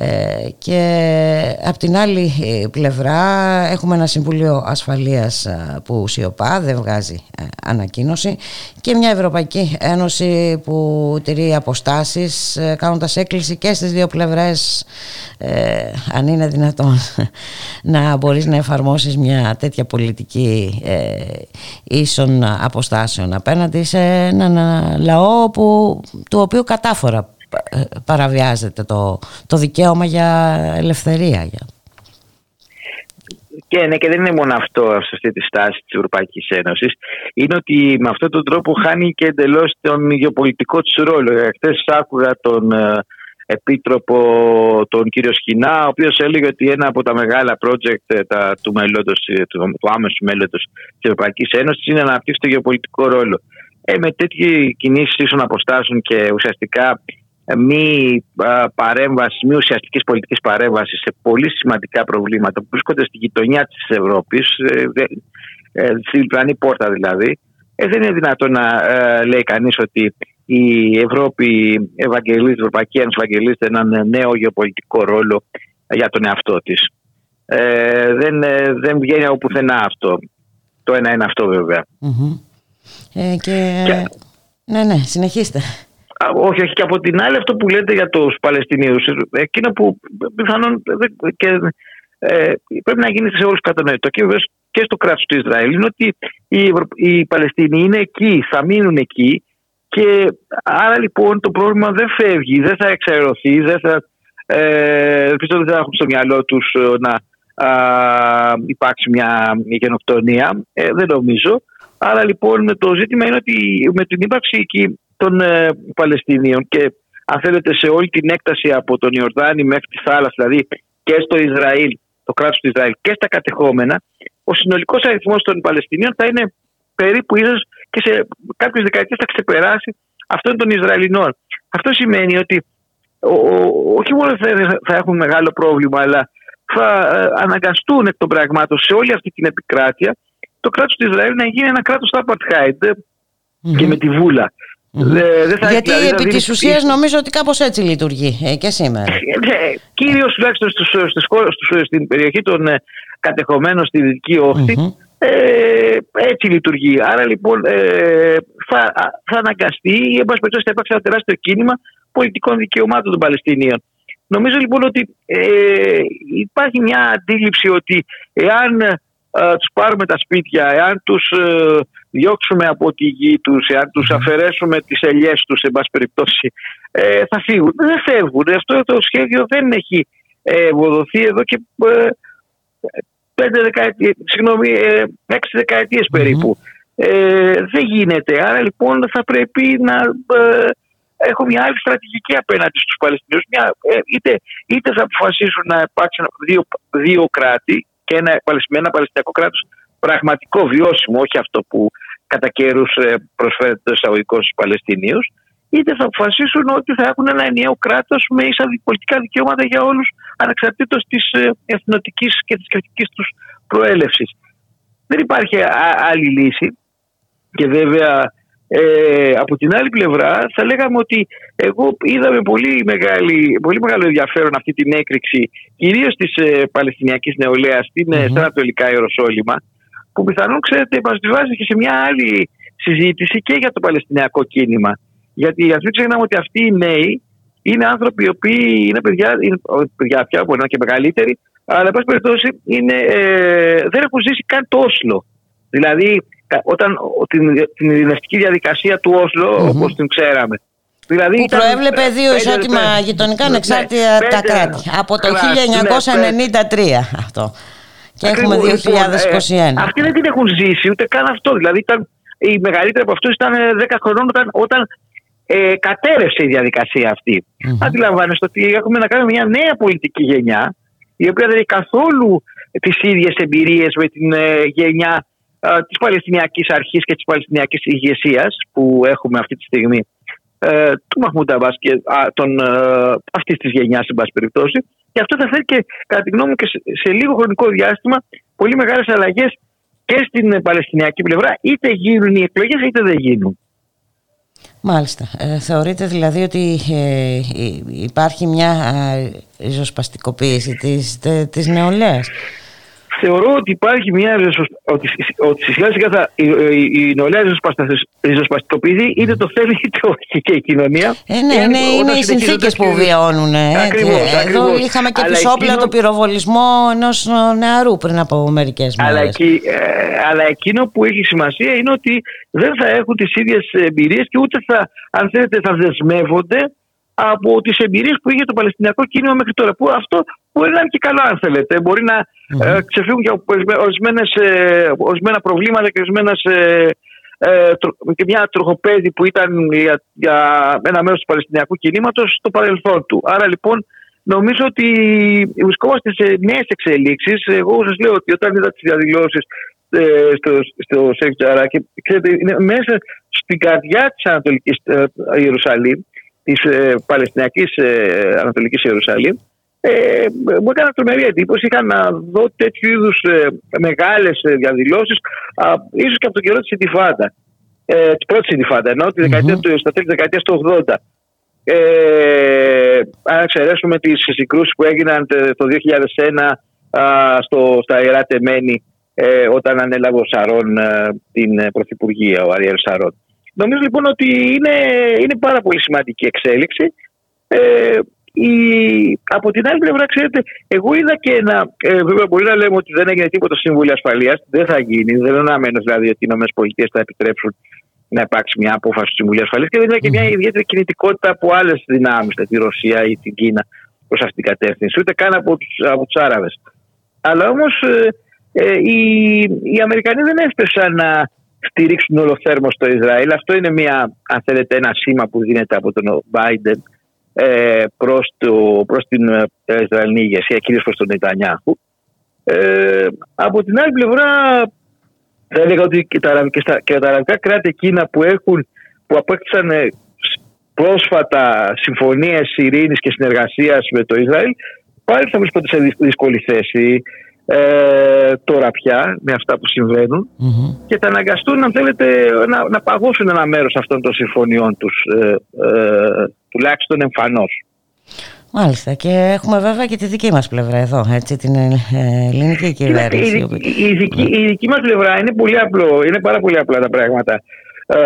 [SPEAKER 2] Ε, και από την άλλη ε, πλευρά έχουμε ένα Συμβουλίο Ασφαλείας ε, που σιωπά, δεν βγάζει ανακοίνωση. Και μια Ευρωπαϊκή Ένωση που τηρεί αποστάσεις κάνοντας έκκληση και στις δύο πλευρές αν είναι δυνατόν [LAUGHS] να μπορείς να εφαρμόσεις μια τέτοια πολιτική ίσων αποστάσεων απέναντι σε έναν λαό που, του οποίου κατάφορα παραβιάζεται το, το δικαίωμα για ελευθερία.
[SPEAKER 8] Και, ναι, και δεν είναι μόνο αυτό σε αυτή τη στάση της Ευρωπαϊκής Ένωσης. Είναι ότι με αυτόν τον τρόπο χάνει και εντελώς τον γεωπολιτικό της ρόλο. Χθες άκουγα τον ε, επίτροπο τον κύριο Σχοινά, ο οποίος έλεγε ότι ένα από τα μεγάλα project ε, τα, του, μέλλοντος, ε, του, του άμεσου μέλλοντος της Ευρωπαϊκής Ένωσης είναι να αναπτύξει το γεωπολιτικό ρόλο. Ε, με τέτοιες κινήσεις ίσων αποστάσεων και ουσιαστικά μη παρέμβασης, μη ουσιαστικής πολιτικής παρέμβασης σε πολύ σημαντικά προβλήματα που βρίσκονται στη γειτονιά της Ευρώπης, ε, ε, στην διπλανή πόρτα δηλαδή, ε, δεν είναι δυνατόν να λέει κανείς ότι η Ευρώπη ευαγγελίζει, η Ευρωπαϊκή Ένωση ευαγγελίζεται έναν νέο γεωπολιτικό ρόλο για τον εαυτό της. Ε, δεν, δεν βγαίνει από πουθενά αυτό. Το ένα είναι αυτό
[SPEAKER 2] Ε, και... και... Ναι, ναι, συνεχίστε.
[SPEAKER 8] Όχι, όχι. Και από την άλλη, αυτό που λέτε για τους Παλαιστινίους, εκείνο που πιθανόν και, ε, πρέπει να γίνει σε όλους κατανοητό και βέβαια και στο κράτος του Ισραήλ είναι ότι οι, οι Παλαιστίνοι είναι εκεί, θα μείνουν εκεί και άρα λοιπόν το πρόβλημα δεν φεύγει, δεν θα εξαιρερωθεί, δεν θα, ε, δεν θα έχουν στο μυαλό τους να α, υπάρξει μια γενοκτονία. Ε, δεν νομίζω. Άρα λοιπόν το ζήτημα είναι ότι με την ύπαρξη εκεί των ε, Παλαιστινίων και αν θέλετε σε όλη την έκταση από τον Ιορδάνη μέχρι τη θάλασσα, δηλαδή και στο Ισραήλ, το κράτος του Ισραήλ και στα κατεχόμενα, ο συνολικός αριθμός των Παλαιστινίων θα είναι περίπου ίσως και σε κάποιες δεκαετίες θα ξεπεράσει αυτόν των Ισραηλινών. Αυτό σημαίνει ότι ο, όχι μόνο θα, θα έχουν μεγάλο πρόβλημα, αλλά θα ε, αναγκαστούν εκ των πραγμάτων σε όλη αυτή την επικράτεια το κράτος του Ισραήλ να γίνει ένα κράτος apartheid mm-hmm. και με τη βούλα.
[SPEAKER 2] Γιατί δηλαδή, επί της ουσίας νομίζω ότι κάπως έτσι λειτουργεί ε, και σήμερα.
[SPEAKER 8] Ε, ναι, Κυρίως τουλάχιστον στους, στους, στην περιοχή των ε, κατεχομένων στη δυτική ε, έτσι λειτουργεί. Άρα λοιπόν ε, θα, θα αναγκαστεί ή εν πάση περιπτώσει θα υπάρξει ένα τεράστιο κίνημα πολιτικών δικαιωμάτων των Παλαιστινίων. Νομίζω λοιπόν ότι ε, υπάρχει μια αντίληψη ότι εάν ε, τους πάρουμε τα σπίτια, εάν τους διώξουμε από τη γη τους, αν τους αφαιρέσουμε τις ελιές τους, σε πάση περιπτώσει, ε, θα φύγουν. Δεν φεύγουν. Αυτό το σχέδιο δεν έχει ε, ευοδοθεί εδώ και ε, πέντε δεκαετίες, συγγνώμη, ε, έξι δεκαετίες περίπου. Ε, δεν γίνεται. Άρα λοιπόν θα πρέπει να ε, έχω μια άλλη στρατηγική απέναντι στους Παλαιστινίους. Μια, ε, είτε, είτε θα αποφασίσουν να υπάρξουν δύο, δύο κράτη και ένα, ένα Παλαιστινιακό κράτος πραγματικό βιώσιμο, όχι αυτό που κατά καιρούς ε, προσφέρεται το εισαγωγικό στους Παλαιστινίους, είτε θα αποφασίσουν ότι θα έχουν ένα ενιαίο κράτος με ίσα πολιτικά δικαιώματα για όλους, ανεξαρτήτως της ε, εθνοτικής και της κρατικής τους προέλευσης. Δεν υπάρχει άλλη λύση. Και βέβαια ε, από την άλλη πλευρά θα λέγαμε ότι εγώ είδα με πολύ, μεγάλη, πολύ μεγάλο ενδιαφέρον αυτή την έκρηξη κυρίως της ε, Παλαιστινιακής νεολαίας στην, mm-hmm. στα Ανατολικά Ιεροσόλυμα που πιθανόν ξέρετε μας βάζει και σε μια άλλη συζήτηση και για το Παλαιστινιακό κίνημα. Γιατί ας μην ξεχνάμε ότι αυτοί οι νέοι είναι άνθρωποι οι οποίοι είναι παιδιά, είναι παιδιά πια μπορεί να είναι και μεγαλύτεροι, αλλά εν πάση περιπτώσει είναι, ε, δεν έχουν ζήσει καν το Όσλο. Δηλαδή, όταν την, την ειρηνευτική διαδικασία του Όσλο, mm-hmm. όπως την ξέραμε.
[SPEAKER 2] Δηλαδή που προέβλεπε δύο ισότιμα γειτονικά ναι, ανεξάρτητα ναι, τα κράτη. Από το 1993 αυτό. Και έχουμε 2021. Λοιπόν, ε,
[SPEAKER 8] αυτοί δεν την έχουν ζήσει ούτε καν αυτό. Δηλαδή ήταν, οι μεγαλύτεροι από αυτούς ήταν 10 ε, χρονών όταν, όταν ε, κατέρευσε η διαδικασία αυτή. Mm-hmm. Αντιλαμβάνεστε ότι έχουμε να κάνουμε μια νέα πολιτική γενιά η οποία δεν έχει καθόλου τις ίδιες εμπειρίες με την ε, γενιά ε, της Παλαιστινιακής Αρχής και της Παλαιστινιακής ηγεσίας που έχουμε αυτή τη στιγμή ε, του Μαχμούντα Αμπάς και ε, αυτής της γενιάς, εν πάση περιπτώσει. Και αυτό θα φέρει και, κατά τη γνώμη μου, και σε, λίγο χρονικό διάστημα πολύ μεγάλες αλλαγές και στην Παλαιστινιακή πλευρά, είτε γίνουν οι εκλογές είτε δεν γίνουν.
[SPEAKER 2] Μάλιστα. Ε, θεωρείτε δηλαδή ότι ε, υπάρχει μια ε, ριζοσπαστικοποίηση της, της νεολαίας;
[SPEAKER 8] Θεωρώ ότι υπάρχει μια ότι, ότι σιγά σιγά θα, η, η, η νεολαία ριζοσπαστικοποιηθεί είτε το θέλει είτε όχι και η κοινωνία.
[SPEAKER 2] Ε, ναι, είναι, είναι οι συνθήκες που βιώνουν. Ε,
[SPEAKER 8] ακριβώς,
[SPEAKER 2] Εδώ είχαμε και επισόπλα το πυροβολισμό ενός νεαρού πριν από μερικές μέρες.
[SPEAKER 8] Αλλά, ε, αλλά εκείνο που έχει σημασία είναι ότι δεν θα έχουν τις ίδιες εμπειρίες και ούτε θα, αν θέλετε, θα δεσμεύονται από τις εμπειρίες που είχε το Παλαιστινιακό κίνημα μέχρι τώρα. Που αυτό μπορεί να είναι και καλό, αν θέλετε. Μπορεί να mm. ε, ξεφύγουν και ορισμένες, ε, ορισμένα προβλήματα και ορισμένες, ε, ε, και μια τροχοπέδη που ήταν για, για ένα μέρος του Παλαιστινιακού κινήματος στο παρελθόν του. Άρα λοιπόν νομίζω ότι βρισκόμαστε σε νέες εξελίξεις. Εγώ σας λέω ότι όταν είδα τις διαδηλώσεις ε, στο, στο Σέκτζαρα και ξέρετε, είναι μέσα στην καρδιά της Ανατολικής ε, Ιερουσαλήμ, της ε, Παλαιστινιακής ε, Ανατολικής Ιερουσαλήμ, ε, μου έκανε τρομερή εντύπωση. Είχα να δω τέτοιου είδους ε, μεγάλες διαδηλώσεις, ίσως και από τον καιρό της Ιντιφάντα. Ε, της πρώτης Ιντιφάντα, ενώ τη δεκαετία mm-hmm. του, στα τέλη της δεκαετίας του 80. Ε, αν εξαιρέσουμε τις συγκρούσεις που έγιναν το 2001 α, στο, στα Ιερά Τεμένη ε, όταν ανέλαβε ο Σαρών ε, την Πρωθυπουργία, ο Αριέλ Σαρών. Νομίζω λοιπόν ότι είναι, είναι πάρα πολύ σημαντική εξέλιξη. Ε, η, από την άλλη πλευρά, ξέρετε, εγώ είδα και ένα. Ε, βέβαια, μπορεί να λέμε ότι δεν έγινε τίποτα στο Συμβούλιο Ασφαλείας. Δεν θα γίνει. Δεν είναι αναμένο δηλαδή ότι οι ΗΠΑ θα επιτρέψουν να υπάρξει μια απόφαση του Συμβουλίου Ασφαλείας και δεν είναι και μια ιδιαίτερη κινητικότητα από άλλες δυνάμεις, τη Ρωσία ή την Κίνα, προς αυτήν την κατεύθυνση, ούτε καν από τους από τους Άραβες. Αλλά όμως ε, ε, οι, οι Αμερικανοί δεν έφτασαν να στηρίξουν ολοθέρμο στο Ισραήλ. Αυτό είναι μια, αν θέλετε, ένα σήμα που δίνεται από τον Biden ε, προς, το, προς την ε, Ισραηλινή ηγεσία, κυρίως προς τον Νετανιάχου. Ε, από την άλλη πλευρά θα έλεγα ότι και τα, και, στα, και τα αραβικά κράτη εκείνα που, έχουν, που απέκτησαν ε, πρόσφατα συμφωνίες ειρήνης και συνεργασίας με το Ισραήλ πάλι θα βρίσκονται σε δύσκολη θέση ε, τώρα πια με αυτά που συμβαινουν και θα αναγκαστούν αν θέλετε να, να παγώσουν ένα μέρος αυτών των συμφωνιών τους ε, ε, τουλάχιστον εμφανώς.
[SPEAKER 2] Μάλιστα και έχουμε βέβαια και τη δική μας πλευρά εδώ, έτσι, την ε, ελληνική κυβέρνηση.
[SPEAKER 8] Η, η, η, δική, η δική μας πλευρά είναι, πολύ απλό, είναι πάρα πολύ απλά τα πράγματα. Ε,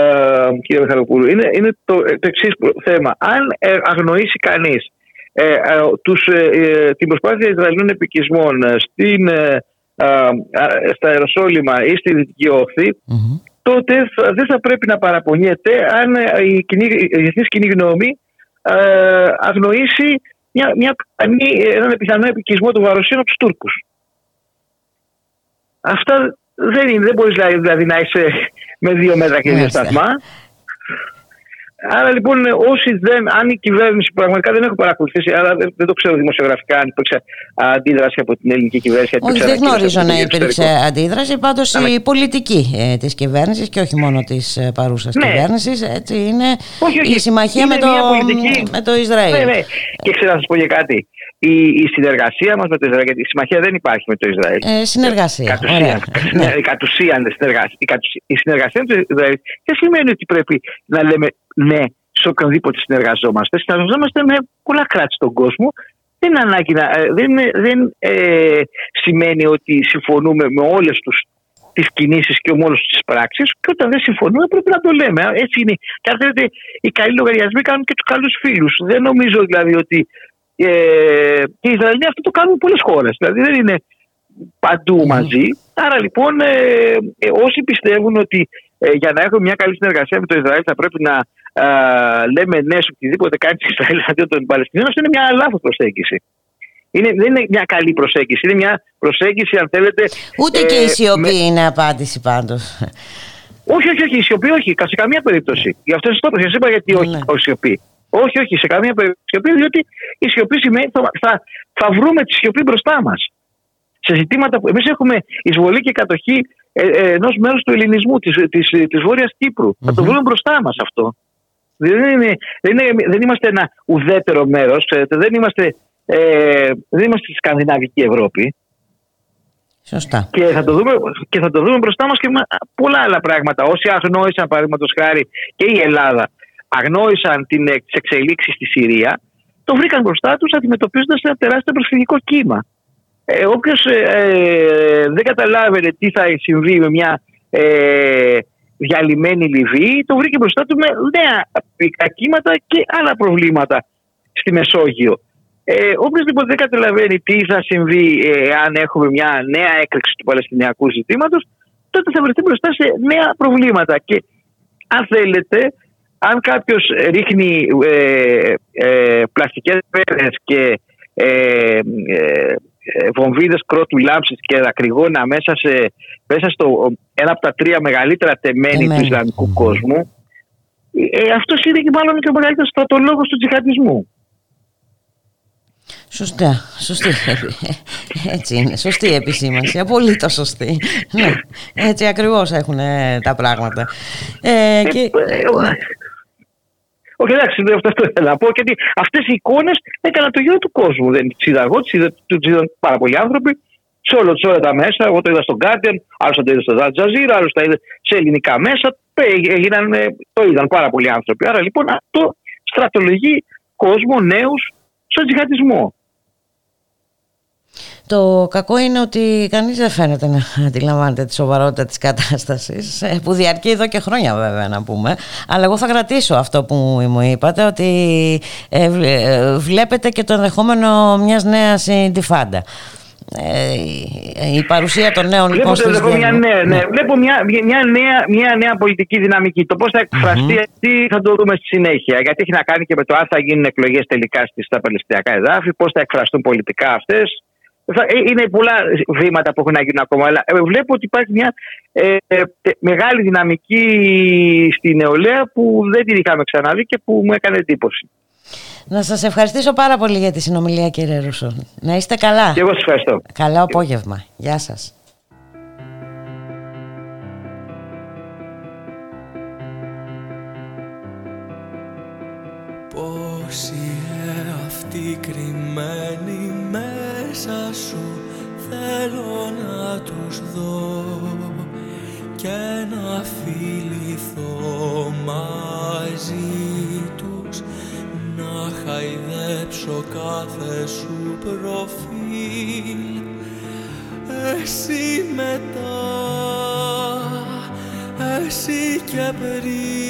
[SPEAKER 8] κύριε Μιχαλοπούλου, είναι, είναι το, το εξής θέμα. Αν αγνοήσει κανείς ε, ε, τους, ε, ε, την προσπάθεια Ισραηλινών επικισμών στην, στα Αεροσόλυμα ή στη Δυτική τότε δεν θα πρέπει να παραπονιέται αν η, κοινή, η διεθνής κοινή γνώμη αγνοήσει μια, μια, έναν πιθανό επικισμό του Βαροσίων από τους Τούρκους. Αυτά δεν είναι, δεν μπορείς δηλαδή, δηλαδή να είσαι με δύο μέτρα και δύο σταθμά. Άρα λοιπόν, όσοι δεν, αν η κυβέρνηση πραγματικά δεν έχω παρακολουθήσει, αλλά δεν, το ξέρω δημοσιογραφικά, αν υπήρξε αντίδραση από την ελληνική κυβέρνηση.
[SPEAKER 2] Όχι, δεν γνωρίζω να υπήρξε αντίδραση. Πάντως η πολιτική ε, της κυβέρνησης και όχι μόνο της ε, παρούσας ναι. κυβέρνησης είναι όχι, όχι. η συμμαχία με, το, με το Ισραήλ.
[SPEAKER 8] Ναι, ναι. Και ξέρω να σας πω για κάτι η, η συνεργασία μας με το Ισραήλ, γιατί η συμμαχία δεν υπάρχει με το Ισραήλ.
[SPEAKER 2] Ε, συνεργασία.
[SPEAKER 8] Κατ' ουσίαν, [LAUGHS] ναι. κατ ουσίαν συνεργασία. Η συνεργασία με το Ισραήλ δεν σημαίνει ότι πρέπει να λέμε ναι σε οποιονδήποτε συνεργαζόμαστε. Συνεργαζόμαστε με πολλά κράτη στον κόσμο. Δεν, ανάγκη να, ε, δεν, δεν ε, σημαίνει ότι συμφωνούμε με όλες τους τις κινήσεις και με όλες τις πράξεις και όταν δεν συμφωνούμε πρέπει να το λέμε. Έτσι είναι. Και αν θέλετε, οι καλοί λογαριασμοί κάνουν και τους καλούς φίλους. Δεν νομίζω δηλαδή ότι ε, και οι Ισραηλοί αυτό το κάνουν πολλές χώρες. Δηλαδή δεν είναι παντού μαζί. Άρα λοιπόν ε, ε, όσοι πιστεύουν ότι ε, για να έχουμε μια καλή συνεργασία με το Ισραήλ θα πρέπει να ε, λέμε ναι σε οτιδήποτε κάνει το Ισραήλ [LAUGHS] αντίον των Παλαιστινίων, αυτό είναι μια λάθος προσέγγιση. Είναι, δεν είναι μια καλή προσέγγιση. Είναι μια προσέγγιση, αν θέλετε.
[SPEAKER 2] Ούτε ε, και η σιωπή με... είναι απάντηση πάντως.
[SPEAKER 8] Όχι, όχι, όχι. Η σιωπή όχι. Σε καμία περίπτωση. Γι' αυτό σας το είπα γιατί όχι, ναι. όχι σιωπή. Όχι, όχι, σε καμία περίπτωση. Διότι η σιωπή σημαίνει θα, θα, θα βρούμε τη σιωπή μπροστά μας. Σε ζητήματα που εμείς έχουμε εισβολή και κατοχή ε, ε, ενός μέρους του ελληνισμού, της της, της Βόρειας Θα το βρούμε μπροστά μας αυτό. Δεν, είναι, δεν, είναι, δεν είμαστε ένα ουδέτερο μέρος, δεν είμαστε, ε, δεν είμαστε στη Σκανδιναβική Ευρώπη.
[SPEAKER 2] Σωστά.
[SPEAKER 8] Και θα το δούμε, και θα το δούμε μπροστά μας και με πολλά άλλα πράγματα. Όσοι αγνώρισαν, παραδείγματος χάρη, και η Ελλάδα αγνόησαν την, τις εξελίξεις στη Συρία, το βρήκαν μπροστά τους αντιμετωπίζοντας ένα τεράστιο προσφυγικό κύμα. Ε, Όποιος ε, δεν καταλάβαινε τι θα συμβεί με μια ε, διαλυμένη Λιβύη, το βρήκε μπροστά του με νέα κύματα και άλλα προβλήματα στη Μεσόγειο. Ε, Όποιο λοιπόν δεν καταλαβαίνει τι θα συμβεί ε, αν έχουμε μια νέα έκρηξη του Παλαιστινιακού ζητήματος, τότε θα βρεθεί μπροστά σε νέα προβλήματα. Και αν θέλετε, αν κάποιος ρίχνει ε, ε, πλαστικές και ε, ε, βομβίδες κρότου λάμψης και δακρυγόνα μέσα, σε, μέσα στο ένα από τα τρία μεγαλύτερα τεμένη του Ισλαμικού κόσμου, ε, αυτός είναι και μάλλον και ο μεγαλύτερος στρατολόγος του τζιχαντισμού.
[SPEAKER 2] Σωστά, σωστή. Έτσι είναι. Σωστή η επισήμανση. Απολύτως σωστή. Ναι, έτσι ακριβώς έχουν τα πράγματα. Ε, και... Ε, ε,
[SPEAKER 8] όχι, εντάξει, αυτό θέλω να πω. Γιατί αυτές οι εικόνες έκανα το γύρο του κόσμου. Δεν τις είδα εγώ, τι είδαν πάρα πολλοί άνθρωποι σε, όλο, σε όλα τα μέσα. Εγώ το είδα στον Guardian, άλλος το είδα στο Al άλλος το είδα σε ελληνικά μέσα. Έγιναν, το είδαν πάρα πολλοί άνθρωποι. Άρα λοιπόν αυτό στρατολογεί κόσμο, νέους, στον τζιχατισμό.
[SPEAKER 2] Το κακό είναι ότι κανείς δεν φαίνεται να αντιλαμβάνεται τη σοβαρότητα της κατάστασης ε, που διαρκεί εδώ και χρόνια βέβαια να πούμε αλλά εγώ θα κρατήσω αυτό που μου είπατε ότι ε, ε, βλέπετε και το ενδεχόμενο μιας νέας ιντιφάντα. Ε, η παρουσία των νέων
[SPEAKER 8] λοιπόν βλέπω, μια, ναι, ναι. Βλέπω μια, μια, νέα, μια νέα πολιτική δυναμική. Το πώς θα εκφραστεί mm-hmm. θα το δούμε στη συνέχεια. Γιατί έχει να κάνει και με το αν θα γίνουν εκλογές τελικά στα Παλαιστινιακά εδάφη, πώς θα εκφραστούν πολιτικά αυτές. Ε, είναι πολλά βήματα που έχουν να γίνουν ακόμα. Αλλά ε, βλέπω ότι υπάρχει μια ε, μεγάλη δυναμική στη νεολαία που δεν την είχαμε ξαναδεί και που μου έκανε εντύπωση.
[SPEAKER 2] Να σας ευχαριστήσω πάρα πολύ για τη συνομιλία κύριε Ρούσο. Να είστε καλά.
[SPEAKER 8] Και εγώ σας ευχαριστώ.
[SPEAKER 2] Καλό απόγευμα. Γεια σας.
[SPEAKER 9] Πώς αυτή κρυμμένη μέσα σου θέλω να τους δω και να φιληθώ μαζί τους να χαϊδέψω κάθε σου προφίλ. Εσύ μετά εσύ και πριν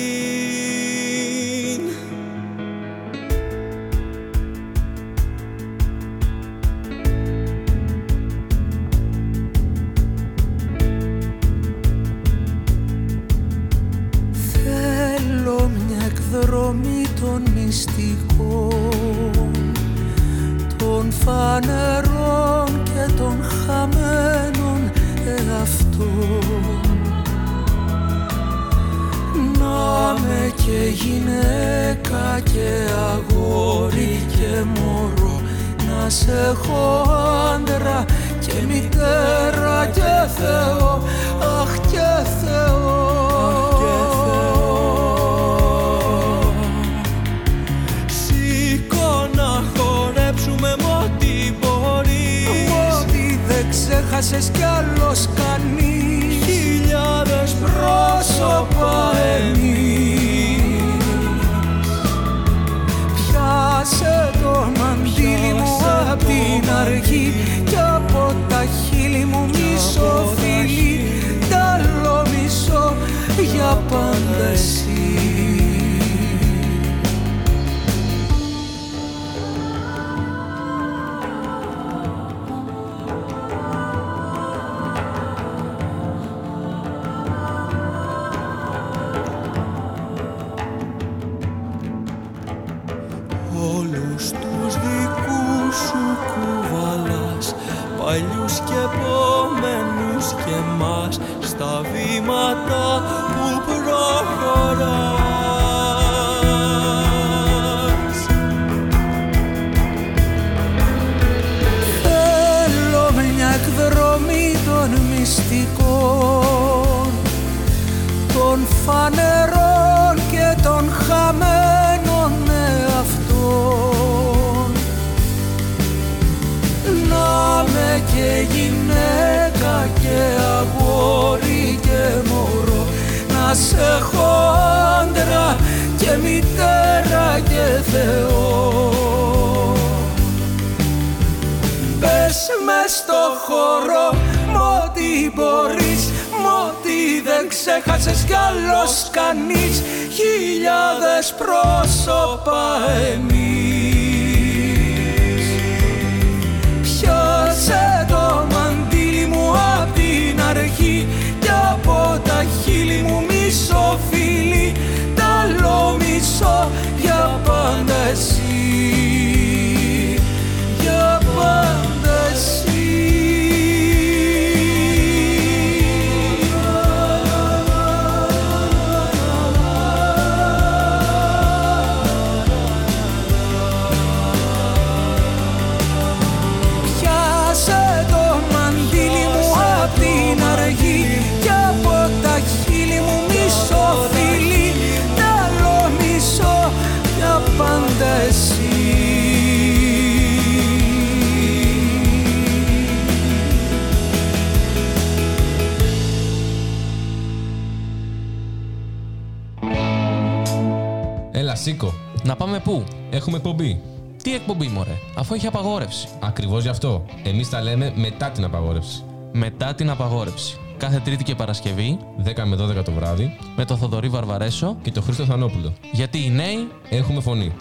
[SPEAKER 10] Έλα, σήκω.
[SPEAKER 11] Να πάμε πού;
[SPEAKER 10] Έχουμε εκπομπή.
[SPEAKER 11] Τι εκπομπή, μωρέ, αφού έχει απαγόρευση.
[SPEAKER 10] Ακριβώς γι' αυτό. Εμείς τα λέμε μετά την απαγόρευση.
[SPEAKER 11] Μετά την απαγόρευση. Κάθε Τρίτη και Παρασκευή
[SPEAKER 10] 10 με 12 το βράδυ
[SPEAKER 11] με το Θοδωρή Βαρβαρέσο
[SPEAKER 10] και το Χρήστο Θανόπουλο.
[SPEAKER 11] γιατί οι νέοι
[SPEAKER 10] Έχουμε φωνή.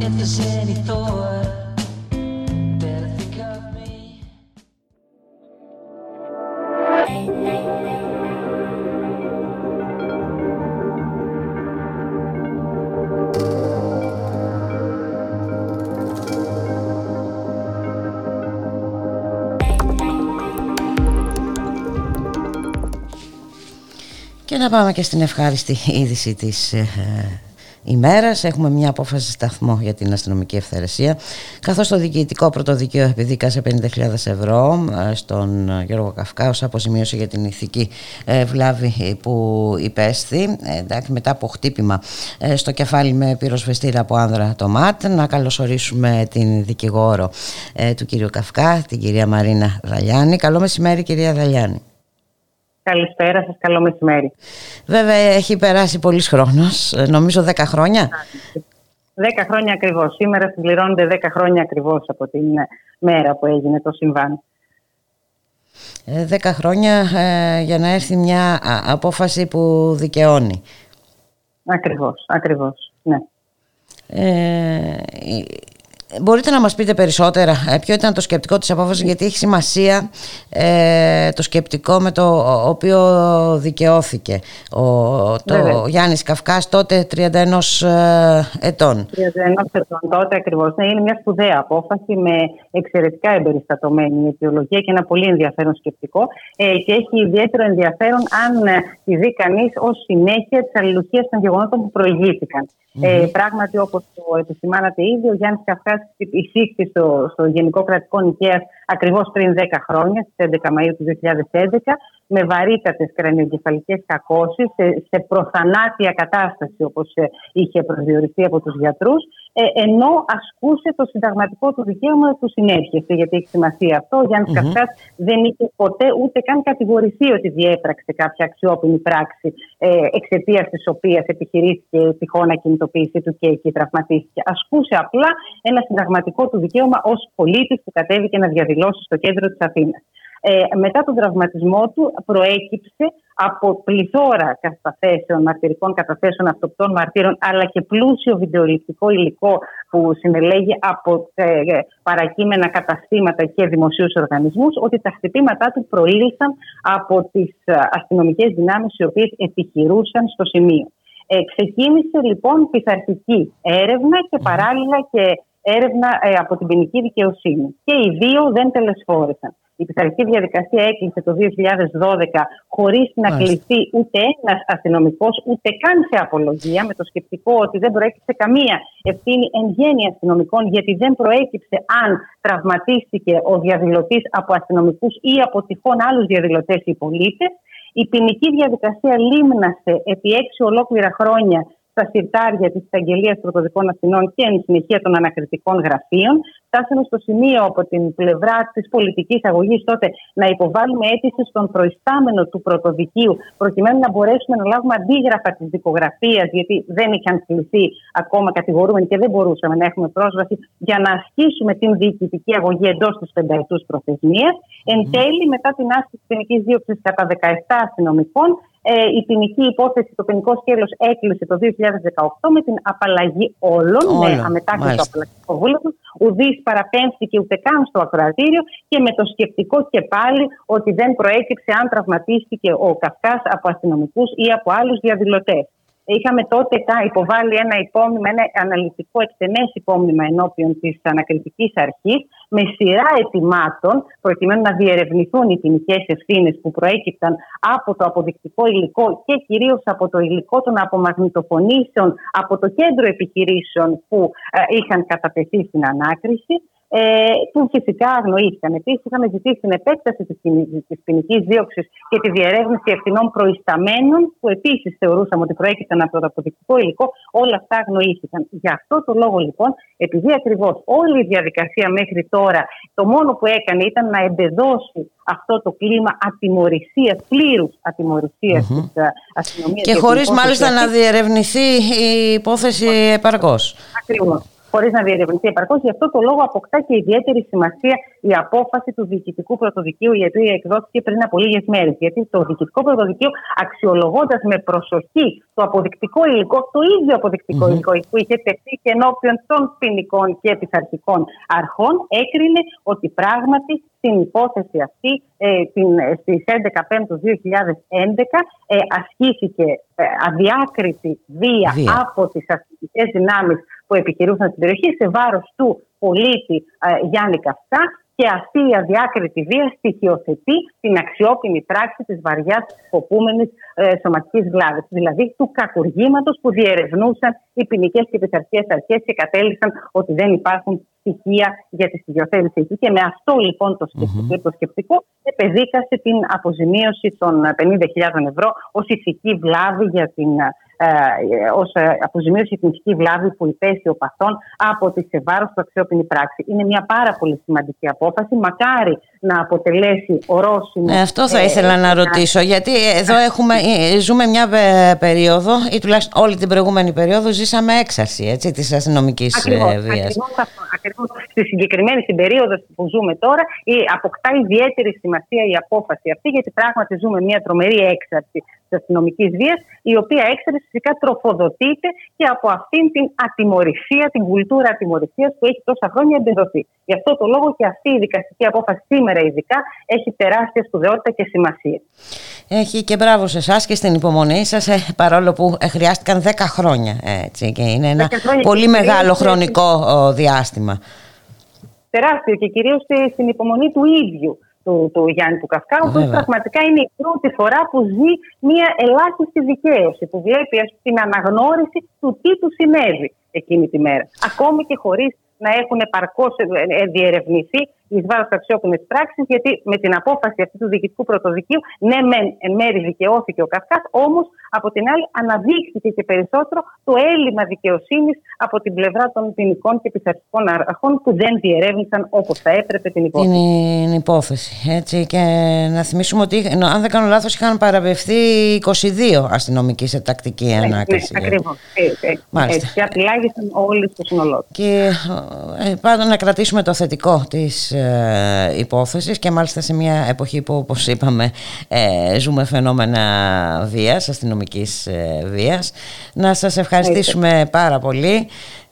[SPEAKER 4] If
[SPEAKER 2] να πάμε και στην ευχάριστη είδηση της ε, ημέρας. Έχουμε μια απόφαση σταθμό για την αστυνομική ευθερεσία. Καθώς το διοικητικό πρωτοδικείο επιδίκασε 50.000 ευρώ ε, στον Γιώργο Καυκά ως αποζημίωση για την ηθική ε, βλάβη που υπέστη. Ε, εντάξει, μετά από χτύπημα ε, στο κεφάλι με πυροσβεστήρα από άνδρα το ΜΑΤ. Να καλωσορίσουμε την δικηγόρο ε, του κύριου Καυκά, την κυρία Μαρίνα Δαλιάνη. Καλό μεσημέρι κυρία Δαλιάνη.
[SPEAKER 12] Καλησπέρα σας, καλό μεσημέρι.
[SPEAKER 2] Βέβαια έχει περάσει πολύς χρόνος, ε, νομίζω 10 χρόνια.
[SPEAKER 12] Δέκα χρόνια ακριβώς. Σήμερα συμπληρώνονται 10 χρόνια ακριβώς από την ε, μέρα που έγινε το συμβάν.
[SPEAKER 2] Ε, 10 χρόνια ε, για να έρθει μια α, απόφαση που δικαιώνει.
[SPEAKER 12] Ακριβώς, ακριβώς, ναι.
[SPEAKER 2] Ε, μπορείτε να μας πείτε περισσότερα ε, ποιο ήταν το σκεπτικό της απόφασης γιατί έχει σημασία ε, το σκεπτικό με το οποίο δικαιώθηκε ο, το
[SPEAKER 12] Βέβαια.
[SPEAKER 2] Γιάννης Καυκάς τότε 31 ε, ετών.
[SPEAKER 12] 31 ετών τότε ακριβώς. Ναι, είναι μια σπουδαία απόφαση με εξαιρετικά εμπεριστατωμένη αιτιολογία και ένα πολύ ενδιαφέρον σκεπτικό ε, και έχει ιδιαίτερο ενδιαφέρον αν ε, τη δει κανείς ως συνέχεια της αλληλουχίας των γεγονότων που προηγήθηκαν. Ε, πράγματι, όπως το επισημάνατε ήδη, ο Γιάννης Καυκάς εισήχθη στο, στο Γενικό Κρατικό Νικαίας ακριβώς πριν 10 χρόνια, στις 11 Μαου του 2011, με βαρύτατες κρανιογκεφαλικές κακώσεις, σε, σε προθανάτια κατάσταση, όπως είχε προσδιοριστεί από τους γιατρούς, ε, ενώ ασκούσε το συνταγματικό του δικαίωμα του συνέρχεσαι, γιατί έχει σημασία αυτό. Ο Γιάννης
[SPEAKER 13] Μμμ.
[SPEAKER 12] mm δεν είχε ποτέ ούτε καν κατηγορηθεί ότι διέπραξε κάποια αξιόπινη πράξη ε, εξαιτίας της οποίας επιχειρήθηκε η τυχόν ακινητοποίησή του και εκεί τραυματίστηκε. Ασκούσε απλά ένα συνταγματικό του δικαίωμα ως πολίτης που κατέβηκε να διαδηλώσει στο κέντρο της Αθήνας. Ε, μετά τον τραυματισμό του προέκυψε από πληθώρα καταθέσεων, μαρτυρικών καταθέσεων αυτοκτών μαρτύρων, αλλά και πλούσιο βιντεοληπτικό υλικό που συνελέγει από ε, ε, παρακείμενα καταστήματα και δημοσίους οργανισμούς, ότι τα χτυπήματά του προήλθαν από τις αστυνομικές δυνάμεις οι οποίες επιχειρούσαν στο σημείο. Ε, ξεκίνησε λοιπόν πειθαρχική έρευνα και παράλληλα και έρευνα ε, από την ποινική δικαιοσύνη. Και οι δύο δεν τελεσφόρησαν. Η πειθαρχική διαδικασία έκλεισε το 2012 χωρίς να
[SPEAKER 13] Μάλιστα.
[SPEAKER 12] κληθεί ούτε ένας αστυνομικός, ούτε καν σε απολογία, με το σκεπτικό ότι δεν προέκυψε καμία ευθύνη εν γέννη αστυνομικών, γιατί δεν προέκυψε αν τραυματίστηκε ο διαδηλωτής από αστυνομικούς ή από τυχόν άλλους διαδηλωτές ή πολίτες. Η ποινική διαδικασία λίμνασε επί έξι ολόκληρα χρόνια στα συρτάρια της Εισαγγελία Πρωτοδικών Αθηνών και εν συνεχεία των ανακριτικών γραφείων. Φτάσαμε στο σημείο από την πλευρά της πολιτικής αγωγής τότε να υποβάλουμε αίτηση στον προϊστάμενο του πρωτοδικείου, προκειμένου να μπορέσουμε να λάβουμε αντίγραφα της δικογραφίας, γιατί δεν είχαν κληθεί ακόμα κατηγορούμενοι και δεν μπορούσαμε να έχουμε πρόσβαση για να ασκήσουμε την διοικητική αγωγή εντός της πενταετούς προθεσμίας. Εν τέλει, μετά την άσκηση ποινική δίωξης κατά 17 αστυνομικών, ε, η ποινική υπόθεση, το ποινικό σκέλος έκλεισε το 2018 με την απαλλαγή όλων,
[SPEAKER 2] Όλων,
[SPEAKER 12] με αμετάκλητο απαλλακτικό βούλευτο. Ουδής παραπέμφθηκε ούτε καν στο ακροατήριο και με το σκεπτικό και πάλι ότι δεν προέκυψε αν τραυματίστηκε ο Καυκάς από αστυνομικούς ή από άλλους διαδηλωτές. Είχαμε τότε υποβάλει ένα υπόμνημα, ένα αναλυτικό εκτενές υπόμνημα ενώπιον της ανακριτικής αρχής, με σειρά ετοιμάτων, προκειμένου να διερευνηθούν οι ποινικές ευθύνες που προέκυπταν από το αποδεικτικό υλικό και κυρίως από το υλικό των απομαγνητοφωνήσεων από το κέντρο επιχειρήσεων που ε, είχαν κατατεθεί στην ανάκριση ε, που φυσικά αγνοήθηκαν. Επίσης, είχαμε ζητήσει την επέκταση της ποινικής δίωξης και τη διερεύνηση ευθυνών προϊσταμένων, που επίσης θεωρούσαμε ότι προέκυψαν από το αποδεικτικό υλικό. Όλα αυτά αγνοήθηκαν. Γι' αυτό το λόγο, λοιπόν, επειδή ακριβώς όλη η διαδικασία μέχρι τώρα το μόνο που έκανε ήταν να εμπεδώσει αυτό το κλίμα ατιμορρησίας, πλήρους ατιμορρησίας mm-hmm. της αστυνομίας.
[SPEAKER 2] Και, και χωρίς μάλιστα να διερευνηθεί η υπόθεση επαρκώς.
[SPEAKER 12] Ακριβώς χωρίς να διερευνηθεί επαρκώς. Γι' αυτό το λόγο αποκτά και ιδιαίτερη σημασία η απόφαση του Διοικητικού Πρωτοδικείου, η οποία εκδόθηκε πριν από λίγες μέρες. Γιατί το Διοικητικό Πρωτοδικείο, αξιολογώντας με προσοχή το αποδεικτικό υλικό, το ίδιο αποδεικτικό υλικό που είχε τεθεί και ενώπιον των ποινικών και πειθαρχικών αρχών, έκρινε ότι πράγματι στην υπόθεση αυτή ε, στις 11 Πέμπτου 2011 ε, ασκήθηκε ε, αδιάκριτη βία, βία. από τις αστυνομικές δυνάμεις που επιχειρούσαν στην περιοχή σε βάρος του πολίτη ε, Γιάννη Καυκά και αυτή η αδιάκριτη βία στοιχειοθετεί την αξιόπινη πράξη της βαριάς σκοπούμενης ε, σωματικής βλάβης, δηλαδή του κακουργήματος που διερευνούσαν οι ποινικές και πειθαρχικές αρχές και κατέληξαν ότι δεν υπάρχουν στοιχεία για τη στοιχειοθέτηση εκεί. Και με αυτό λοιπόν το σκεπτικό, mm-hmm. το σκεπτικό επεδίκασε την αποζημίωση των 50.000 ευρώ ως ηθική βλάβη για την ε, ως ε, αποζημίωση την ηθική βλάβη που υπέστη ο παθών από τη σε βάρος του αξιόπινη πράξη. Είναι μια πάρα πολύ σημαντική απόφαση. Μακάρι να αποτελέσει ορόσημο.
[SPEAKER 2] Ε, αυτό θα ήθελα να ρωτήσω, γιατί εδώ έχουμε, ζούμε μια περίοδο, ή τουλάχιστον όλη την προηγούμενη περίοδο, ζήσαμε έξαρση έτσι, της αστυνομικής βίας.
[SPEAKER 12] Ακριβώς, στη συγκεκριμένη στην περίοδο που ζούμε τώρα, η, αποκτά ιδιαίτερη σημασία η απόφαση αυτή, γιατί πράγματι ζούμε μια τρομερή έξαρση της αστυνομικής βίας, η οποία έξαρση φυσικά τροφοδοτείται και από αυτήν την ατιμορρησία, την κουλτούρα ατιμορρησίας που έχει τόσα χρόνια εμπεδοθεί. Γι' αυτό το λόγο και αυτή η δικαστική απόφαση σήμερα ειδικά έχει τεράστια σπουδαιότητα και σημασία.
[SPEAKER 2] Έχει και μπράβο σε εσάς και στην υπομονή σας, ε, παρόλο που ε, χρειάστηκαν 10 χρόνια. Έτσι, και είναι ένα πολύ μεγάλο χρονικό διάστημα.
[SPEAKER 12] Τεράστιο και κυρίως στην υπομονή του ίδιου του, του Γιάννη του Καυκά, ο πραγματικά είναι η πρώτη φορά που ζει μια ελάχιστη δικαίωση, που βλέπει την αναγνώριση του τι του συνέβη εκείνη τη μέρα. Ακόμη και χωρίς να έχουν επαρκώς ε, διερευνηθεί ει βάρο αξιόπινη πράξη, γιατί με την απόφαση αυτή του διοικητικού πρωτοδικείου, ναι, μεν εν μέρη δικαιώθηκε ο Καυκάς, όμως από την άλλη αναδείχθηκε και περισσότερο το έλλειμμα δικαιοσύνης από την πλευρά των ποινικών και πειθαρχικών αρχών που δεν διερεύνησαν όπως θα έπρεπε την υπόθεση.
[SPEAKER 2] Την υπόθεση. Έτσι, και να θυμίσουμε ότι, αν δεν κάνω λάθος, είχαν παραβευθεί 22 αστυνομικοί σε τακτική ναι, ανάκριση.
[SPEAKER 12] Ναι, Ακριβώ. Έτσι, έτσι. Και απειλάγησαν όλοι στο σύνολό
[SPEAKER 2] Και ε, πάντα να κρατήσουμε το θετικό της ε, υπόθεσης και μάλιστα σε μια εποχή που όπως είπαμε ε, ζούμε φαινόμενα βίας, αστυνομικής ε, βίας. Να σας ευχαριστήσουμε πάρα πολύ ε,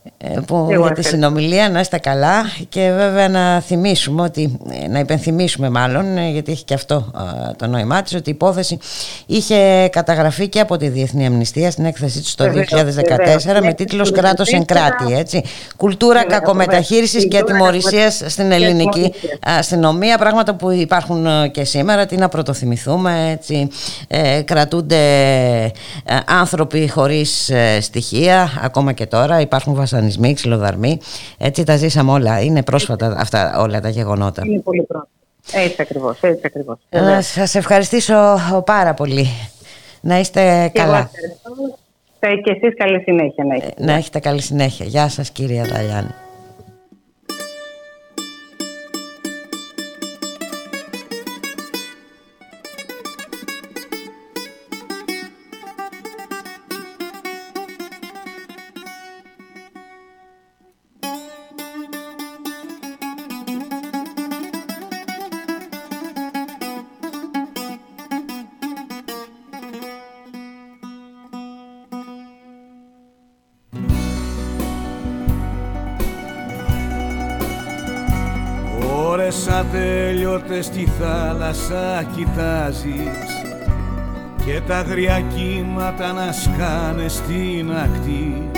[SPEAKER 2] που για τη συνομιλία να είστε καλά και βέβαια να θυμίσουμε ότι, ε, να υπενθυμίσουμε μάλλον ε, γιατί έχει και αυτό το νόημά της ότι η υπόθεση είχε καταγραφεί και από τη Διεθνή Αμνηστία στην έκθεσή της το 2014 με τίτλος «Κράτος εν κράτη» έτσι. Κουλτούρα κακομεταχείρισης και ατιμορρησίας στην ελληνική αστυνομία πράγματα που υπάρχουν και σήμερα τι να πρωτοθυμηθούμε έτσι. κρατούνται άνθρωποι χωρίς στοιχεία ακόμα και τώρα. Υπάρχουν βασανισμοί, ξυλοδαρμοί. Έτσι τα ζήσαμε όλα. Είναι πρόσφατα αυτά όλα τα γεγονότα.
[SPEAKER 12] Είναι πολύ πρόσφατα. Έτσι ακριβώς, έτσι ακριβώς.
[SPEAKER 2] Να σας ευχαριστήσω πάρα πολύ. Να είστε
[SPEAKER 12] και
[SPEAKER 2] καλά.
[SPEAKER 12] Και εσείς καλή συνέχεια να έχετε.
[SPEAKER 2] Να έχετε καλή συνέχεια. Γεια σας κυρία Δαλιάνη.
[SPEAKER 14] Ατέλειωτες στη θάλασσα κοιτάζεις και τα αγριά κύματα να σκάνε στην ακτή.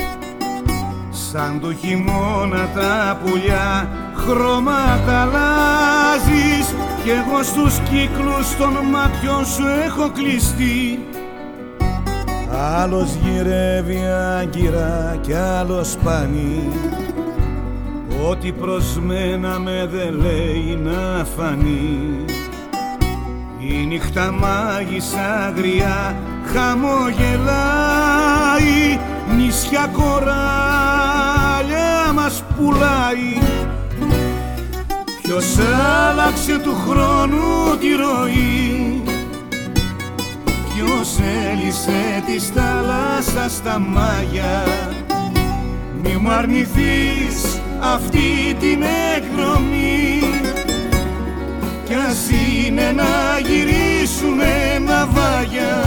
[SPEAKER 14] Σαν το χειμώνα τα πουλιά χρώματα αλλάζεις κι εγώ στους κύκλους των μάτιων σου έχω κλειστεί. Άλλος γυρεύει άγκυρα κι άλλος πάνει Ό,τι προς μένα με δεν λέει να φανεί. Η νύχτα μάγισσα αγριά χαμογελάει Νησιά κοράλια μας πουλάει. Ποιος άλλαξε του χρόνου τη ροή Ποιος έλυσε της θάλασσας στα μάγια. Μη μου αρνηθείς αυτή την εκδρομή. Κι ας είναι να γυρίσουμε ναυάγια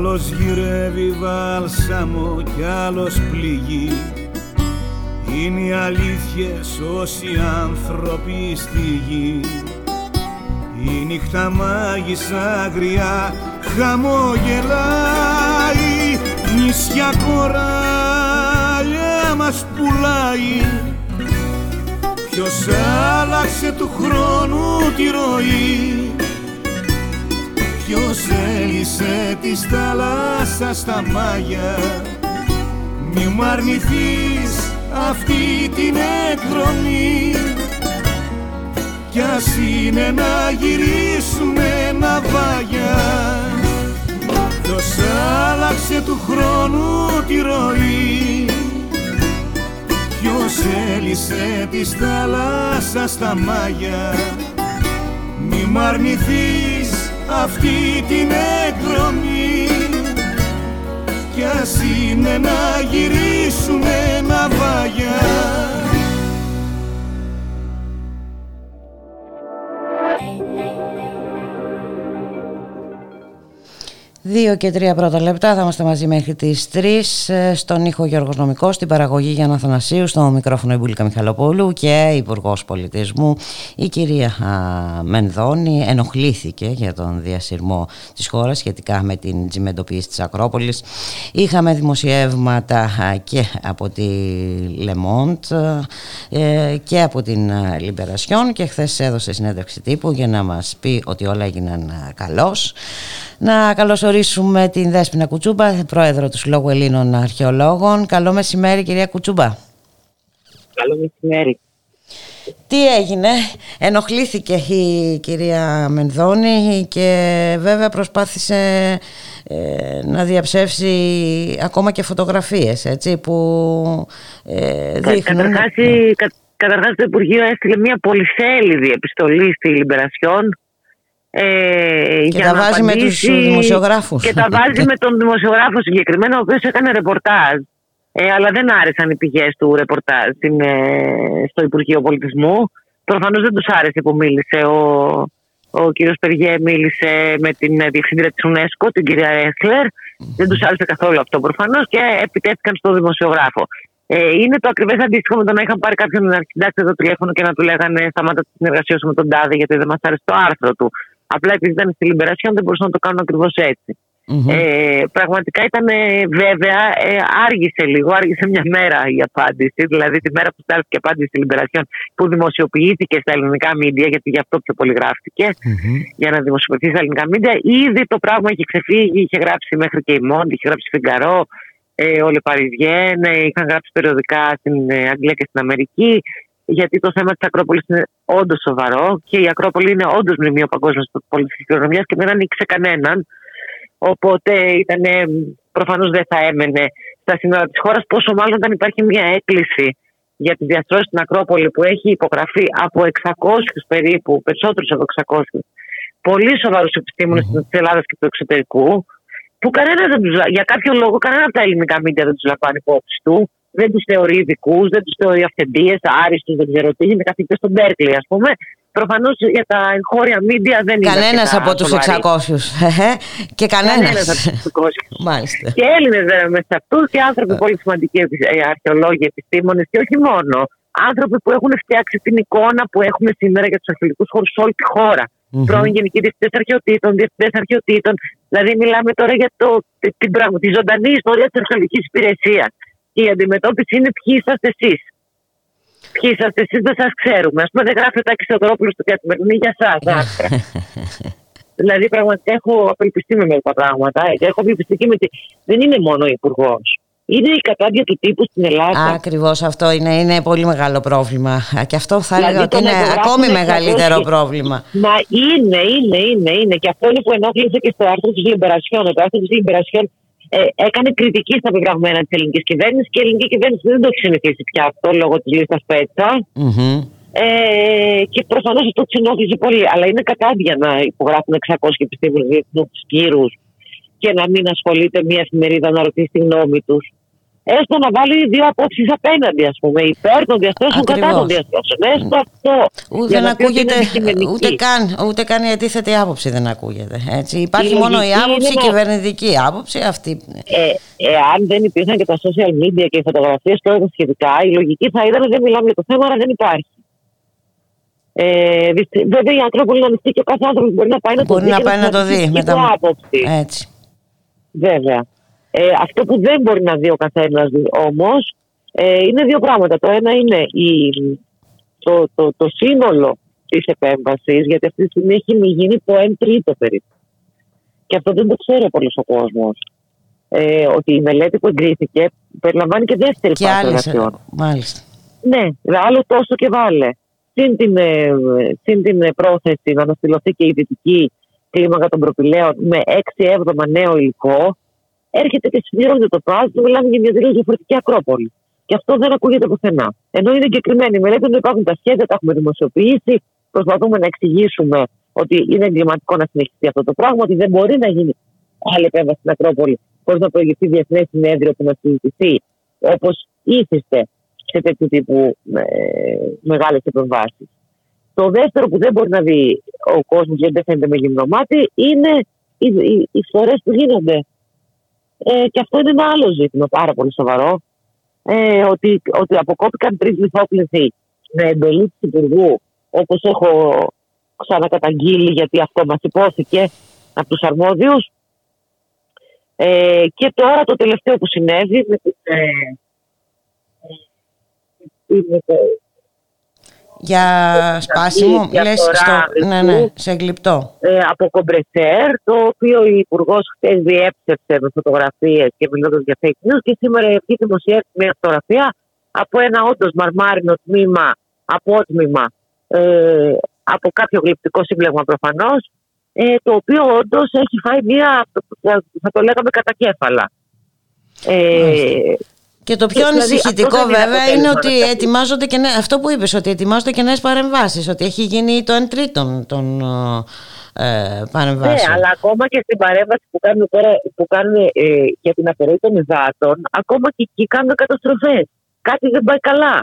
[SPEAKER 14] Άλλος γυρεύει βάλσαμο κι άλλος πληγεί. Είναι οι αλήθειες όσοι άνθρωποι στη γη. Η νύχτα μάγισσα αγριά χαμογελάει Νησιά κοράλια μας πουλάει. Ποιος άλλαξε του χρόνου τη ροή Ποιος έλυσε τη θάλασσα στα μάγια; Μη μου αρνηθείς αυτή την εκδρομή Κι ας είναι να γυρίσουμε ναυάγια Ποιος άλλαξε του χρόνου τη ροή; Ποιος έλυσε τη θάλασσα στα μάγια; Μη μ' αρνηθείς αυτή την εκδρομή. Κι ας είναι να γυρίσουμε ναυάγια
[SPEAKER 2] Δύο και τρία πρώτα λεπτά θα είμαστε μαζί μέχρι τις τρεις ε, στον ήχο Γιώργος Νομικός, στην παραγωγή Γιάννα Θανασίου, στο μικρόφωνο Ιμπούλικα Μιχαλοπούλου και Υπουργός Πολιτισμού η κυρία Μενδώνη ενοχλήθηκε για τον διασυρμό της χώρας σχετικά με την τσιμεντοποίηση της Ακρόπολης. Είχαμε δημοσιεύματα και από τη Λεμόντ και από την Λιμπερασιόν και χθες έδωσε συνέντευξη τύπου για να μας πει ότι όλα έγιναν καλώς. Να καλωσορίσουμε την Δέσποινα Κουτσούμπα, πρόεδρο του Συλλόγου Ελλήνων Αρχαιολόγων. Καλό μεσημέρι κυρία Κουτσούμπα.
[SPEAKER 13] Καλό μεσημέρι.
[SPEAKER 2] Τι έγινε, ενοχλήθηκε η κυρία Μενδώνη και βέβαια προσπάθησε ε, να διαψεύσει ακόμα και φωτογραφίες έτσι, που ε, δείχνουν...
[SPEAKER 13] Καταρχάς, καταρχάς το Υπουργείο έστειλε μια πολυσέλιδη επιστολή στη Λιμπερασιόν
[SPEAKER 2] ε, και τα βάζει με τους δημοσιογράφους.
[SPEAKER 13] Και τα βάζει με τον δημοσιογράφο συγκεκριμένο, ο οποίος έκανε ρεπορτάζ. Ε, αλλά δεν άρεσαν οι πηγές του ρεπορτάζ στην, ε, στο Υπουργείο Πολιτισμού. Προφανώς δεν τους άρεσε που μίλησε ο, ο κύριος Περγέ μίλησε με την διευθύντρια της UNESCO, την κυρία Έσλερ. Δεν τους άρεσε καθόλου αυτό προφανώς και επιτέθηκαν στο δημοσιογράφο. Ε, είναι το ακριβές αντίστοιχο με το να είχαν πάρει κάποιον να κοιτάξει το τηλέφωνο και να του λέγανε σταμάτα τη συνεργασία σου με τον Τάδε γιατί δεν μας άρεσε το άρθρο του. Απλά επειδή ήταν στη Λιμπερασιόν δεν μπορούσαν να το κάνουν ακριβώς Ε, πραγματικά ήταν βέβαια, ε, άργησε λίγο, άργησε μια μέρα η απάντηση. Δηλαδή τη μέρα που στάλθηκε η απάντηση στη Λιμπερασιόν που δημοσιοποιήθηκε στα ελληνικά μίντια, γιατί γι' αυτό πιο πολύ για να δημοσιοποιηθεί στα ελληνικά μίντια. Ήδη το πράγμα είχε ξεφύγει, είχε γράψει μέχρι και η Μόντι, είχε γράψει Φιγκαρό, ε, ο Λεπαριδιέν, ε, είχαν γράψει περιοδικά στην ε, Αγγλία και στην Αμερική γιατί το θέμα της Ακρόπολης είναι όντως σοβαρό και η Ακρόπολη είναι όντως μνημείο παγκόσμια πολιτική κληρονομιά και δεν ανοίξε κανέναν. Οπότε ήταν, προφανώς δεν θα έμενε στα σύνορα της χώρας, πόσο μάλλον όταν υπάρχει μια έκκληση για τη διαστρώσει στην Ακρόπολη που έχει υπογραφεί από 600 περίπου, περισσότερους από 600, πολύ σοβαρούς επιστήμονες mm-hmm. της Ελλάδας και του εξωτερικού, που κανένας δεν τους, για κάποιο λόγο κανένα από τα ελληνικά μίντια δεν τους λαμβάνει υπόψη του. Δεν τους θεωρεί ειδικούς, δεν τους θεωρεί αυθεντίες, άριστους, δεν ξέρω τι. Είναι καθηγητές στον Μπέρκλι, ας πούμε. Προφανώς για τα εγχώρια μίντια δεν είναι.
[SPEAKER 2] Κανένας από τους 600. και κανένας.
[SPEAKER 13] από τους 600. [LAUGHS]
[SPEAKER 2] Μάλιστα.
[SPEAKER 13] Και Έλληνες βέβαια μέσα σε αυτού και άνθρωποι πολύ σημαντικοί ε, αρχαιολόγοι, επιστήμονες και όχι μόνο. Άνθρωποι που έχουν φτιάξει την εικόνα που έχουμε σήμερα για τους αρχαιολογικού χώρους σε όλη τη χώρα. Mm-hmm. Πρώην γενικοί διευθυντές αρχαιοτήτων, διευθυντές αρχαιοτήτων. Δηλαδή, μιλάμε τώρα για το, την, πράγμα, τη ζωντανή ιστορία της αρχαιολογικής υπηρεσίας. Και η αντιμετώπιση είναι ποιοι είσαστε εσείς. Ποιοι είσαστε εσείς, δεν σας ξέρουμε. Α πούμε, δεν γράφει ο Τάκης Θεοδωρόπουλος στο καθημερινή για εσά. [LAUGHS] δηλαδή, πραγματικά έχω απελπιστεί με μερικά πράγματα. Έχω απελπιστεί και με τη... Δεν είναι μόνο ο υπουργός είναι η κατάδια του τύπου στην Ελλάδα.
[SPEAKER 2] Ακριβώς αυτό είναι, είναι πολύ μεγάλο πρόβλημα. Και αυτό θα δηλαδή, έλεγα ότι είναι ακόμη μεγαλύτερο πρόβλημα.
[SPEAKER 13] Μα είναι, είναι, είναι, είναι. Και αυτό είναι που ενόχλησε και στο άρθρο της Λιμπερασιόν. Το άρθρο της Λιμπερασιόν ε, έκανε κριτική στα πεπραγμένα της ελληνικής κυβέρνησης και η ελληνική κυβέρνηση δεν το έχει συνηθίσει πια αυτό λόγω της λίστας Πέτσα. Mm-hmm. Ε, και προφανώς αυτό του ενόχλησε πολύ. Αλλά είναι κατάδια να υπογράφουν 600 επιστήμονες τους κύρους και να μην ασχολείται μια εφημερίδα να ρωτήσει τη γνώμη τους έστω να βάλει δύο απόψεις απέναντι, ας πούμε, υπέρ των διαστρώσεων, κατά των διαστρώσεων. Έστω αυτό.
[SPEAKER 2] Ούτε δεν ακούγεται, ούτε καν, ούτε καν η αντίθετη άποψη δεν ακούγεται. Έτσι. Υπάρχει η μόνο η άποψη, η κυβερνητική άποψη αυτή.
[SPEAKER 13] Ε, εάν δεν υπήρχαν και τα social media και οι φωτογραφίες και όλα σχετικά, η λογική θα ήταν δεν μιλάμε για το θέμα, αλλά δεν υπάρχει. Ε, βέβαια, η άνθρωποι είναι ανοιχτή και ο κάθε άνθρωπος μπορεί να πάει να το
[SPEAKER 2] δει. Μπορεί να πάει να το δει. Με τα... Έτσι.
[SPEAKER 13] Βέβαια. Ε, αυτό που δεν μπορεί να δει ο καθένας όμως ε, είναι δύο πράγματα. Το ένα είναι η, το, το, το σύνολο της επέμβασης, γιατί αυτή τη στιγμή έχει γίνει το 1 τρίτο περίπου. Και αυτό δεν το ξέρει πολλοί ο κόσμος. Ε, ότι η μελέτη που εγκρίθηκε περιλαμβάνει και δεύτερη
[SPEAKER 2] και φάση εργασιών. Μάλιστα.
[SPEAKER 13] Ναι, άλλο τόσο και βάλε. Συν την, ε, συν την πρόθεση να αναστηλωθεί και η δυτική κλίμακα των προπηλαίων με 6 έβδομα νέο υλικό, έρχεται και συμπληρώνεται το πράγμα και μιλάμε για μια τελείως διαφορετική Ακρόπολη. Και αυτό δεν ακούγεται πουθενά. Ενώ είναι εγκεκριμένη η μελέτη, υπάρχουν τα σχέδια, τα έχουμε δημοσιοποιήσει. Προσπαθούμε να εξηγήσουμε ότι είναι εγκληματικό να συνεχιστεί αυτό το πράγμα, ότι δεν μπορεί να γίνει άλλη επέμβαση στην Ακρόπολη χωρίς να προηγηθεί διεθνές συνέδριο που να συζητηθεί όπως ήθιστε σε τέτοιου τύπου ε, μεγάλες επεμβάσεις. Το δεύτερο που δεν μπορεί να δει ο κόσμος γιατί δεν φαίνεται με γυμνό είναι οι, οι, οι φορές που γίνονται ε, και αυτό είναι ένα άλλο ζήτημα πάρα πολύ σοβαρό. Ε, ότι, ότι αποκόπηκαν τρεις λιθόκληθοι με εντολή του Υπουργού, όπως έχω ξανακαταγγείλει, γιατί αυτό μας υπόθηκε από τους αρμόδιους. Ε, και τώρα το τελευταίο που συνέβη με την, ε,
[SPEAKER 2] ε για σπάσιμο, λες στο, ναι, ναι, σε γλυπτό.
[SPEAKER 13] Ε, από κομπρεσέρ, το οποίο ο Υπουργός χθες διέψευσε με φωτογραφίες και μιλώντας για fake news και σήμερα έχει δημοσιεύσει μια φωτογραφία από ένα όντως μαρμάρινο τμήμα, απότμημα, ε, από κάποιο γλυπτικό σύμπλεγμα προφανώς, ε, το οποίο όντως έχει φάει μια, θα το λέγαμε, κατακέφαλα. Ε,
[SPEAKER 2] και το πιο δηλαδή, ανησυχητικό βέβαια είναι ότι ετοιμάζονται και νέες, αυτό που είπες, ότι ετοιμάζονται και νέες παρεμβάσεις, ότι έχει γίνει το εν τρίτον των ε, παρεμβάσεων.
[SPEAKER 13] Ναι, αλλά ακόμα και στην παρέμβαση που κάνουν τώρα που κάνουν, ε, για την αφαιρέση των υδάτων, ακόμα και εκεί κάνουν καταστροφές. Κάτι δεν πάει καλά.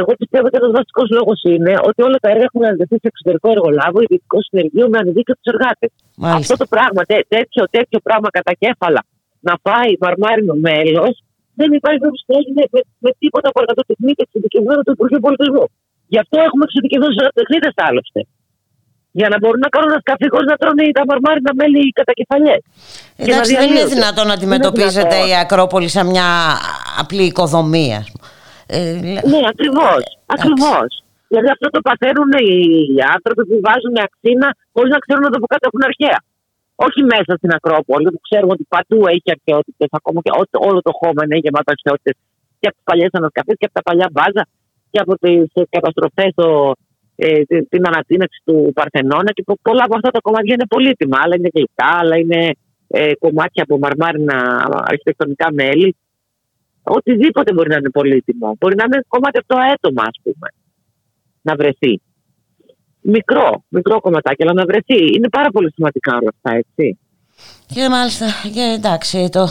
[SPEAKER 13] Εγώ πιστεύω ότι ένας βασικός λόγος είναι ότι όλα τα έργα έχουν αναδεθεί σε εξωτερικό εργολάβο, ειδικό συνεργείο με ανεδίκιο τους εργάτες. Αυτό το πράγμα, τέτοιο, τέτοιο πράγμα κατά κέφαλα, να πάει μαρμάρινο μέλος, δεν υπάρχει περίπτωση να έγινε με, με τίποτα από το τεχνίτη εξειδικευμένο του Υπουργείου Πολιτισμού. Γι' αυτό έχουμε εξειδικευμένους τεχνίτε άλλωστε. Για να μπορούν να κάνουν ένα σκαφί χωρί να τρώνε τα μαρμάρινα μέλη κατά κεφαλιέ.
[SPEAKER 2] Εντάξει, δεν είναι δυνατόν να αντιμετωπίζεται η Ακρόπολη σαν μια απλή οικοδομία.
[SPEAKER 13] Ε, ναι, ακριβώς. Ακριβώς. Δηλαδή αυτό το παθαίνουν οι άνθρωποι που βάζουν αξίνα χωρίς να ξέρουν ότι από κάτω έχουν αρχαία όχι μέσα στην Ακρόπολη, που ξέρουμε ότι παντού έχει αρχαιότητες, ακόμα και όλο το χώμα είναι γεμάτο αρχαιότητες και από τις παλιές ανασκαφές και από τα παλιά μπάζα και από τις καταστροφές, ε, την ανατείναξη του Παρθενώνα. Και πολλά από αυτά τα κομμάτια είναι πολύτιμα. Άλλα είναι γλυκά, άλλα είναι ε, κομμάτια από μαρμάρινα αρχιτεκτονικά μέλη. Οτιδήποτε μπορεί να είναι πολύτιμο. Μπορεί να είναι κομμάτι από το έτομα, ας πούμε, να βρεθεί μικρό, μικρό κομματάκι, αλλά να βρεθεί. Είναι πάρα πολύ σημαντικά όλα αυτά, έτσι.
[SPEAKER 2] Και μάλιστα, και εντάξει, το,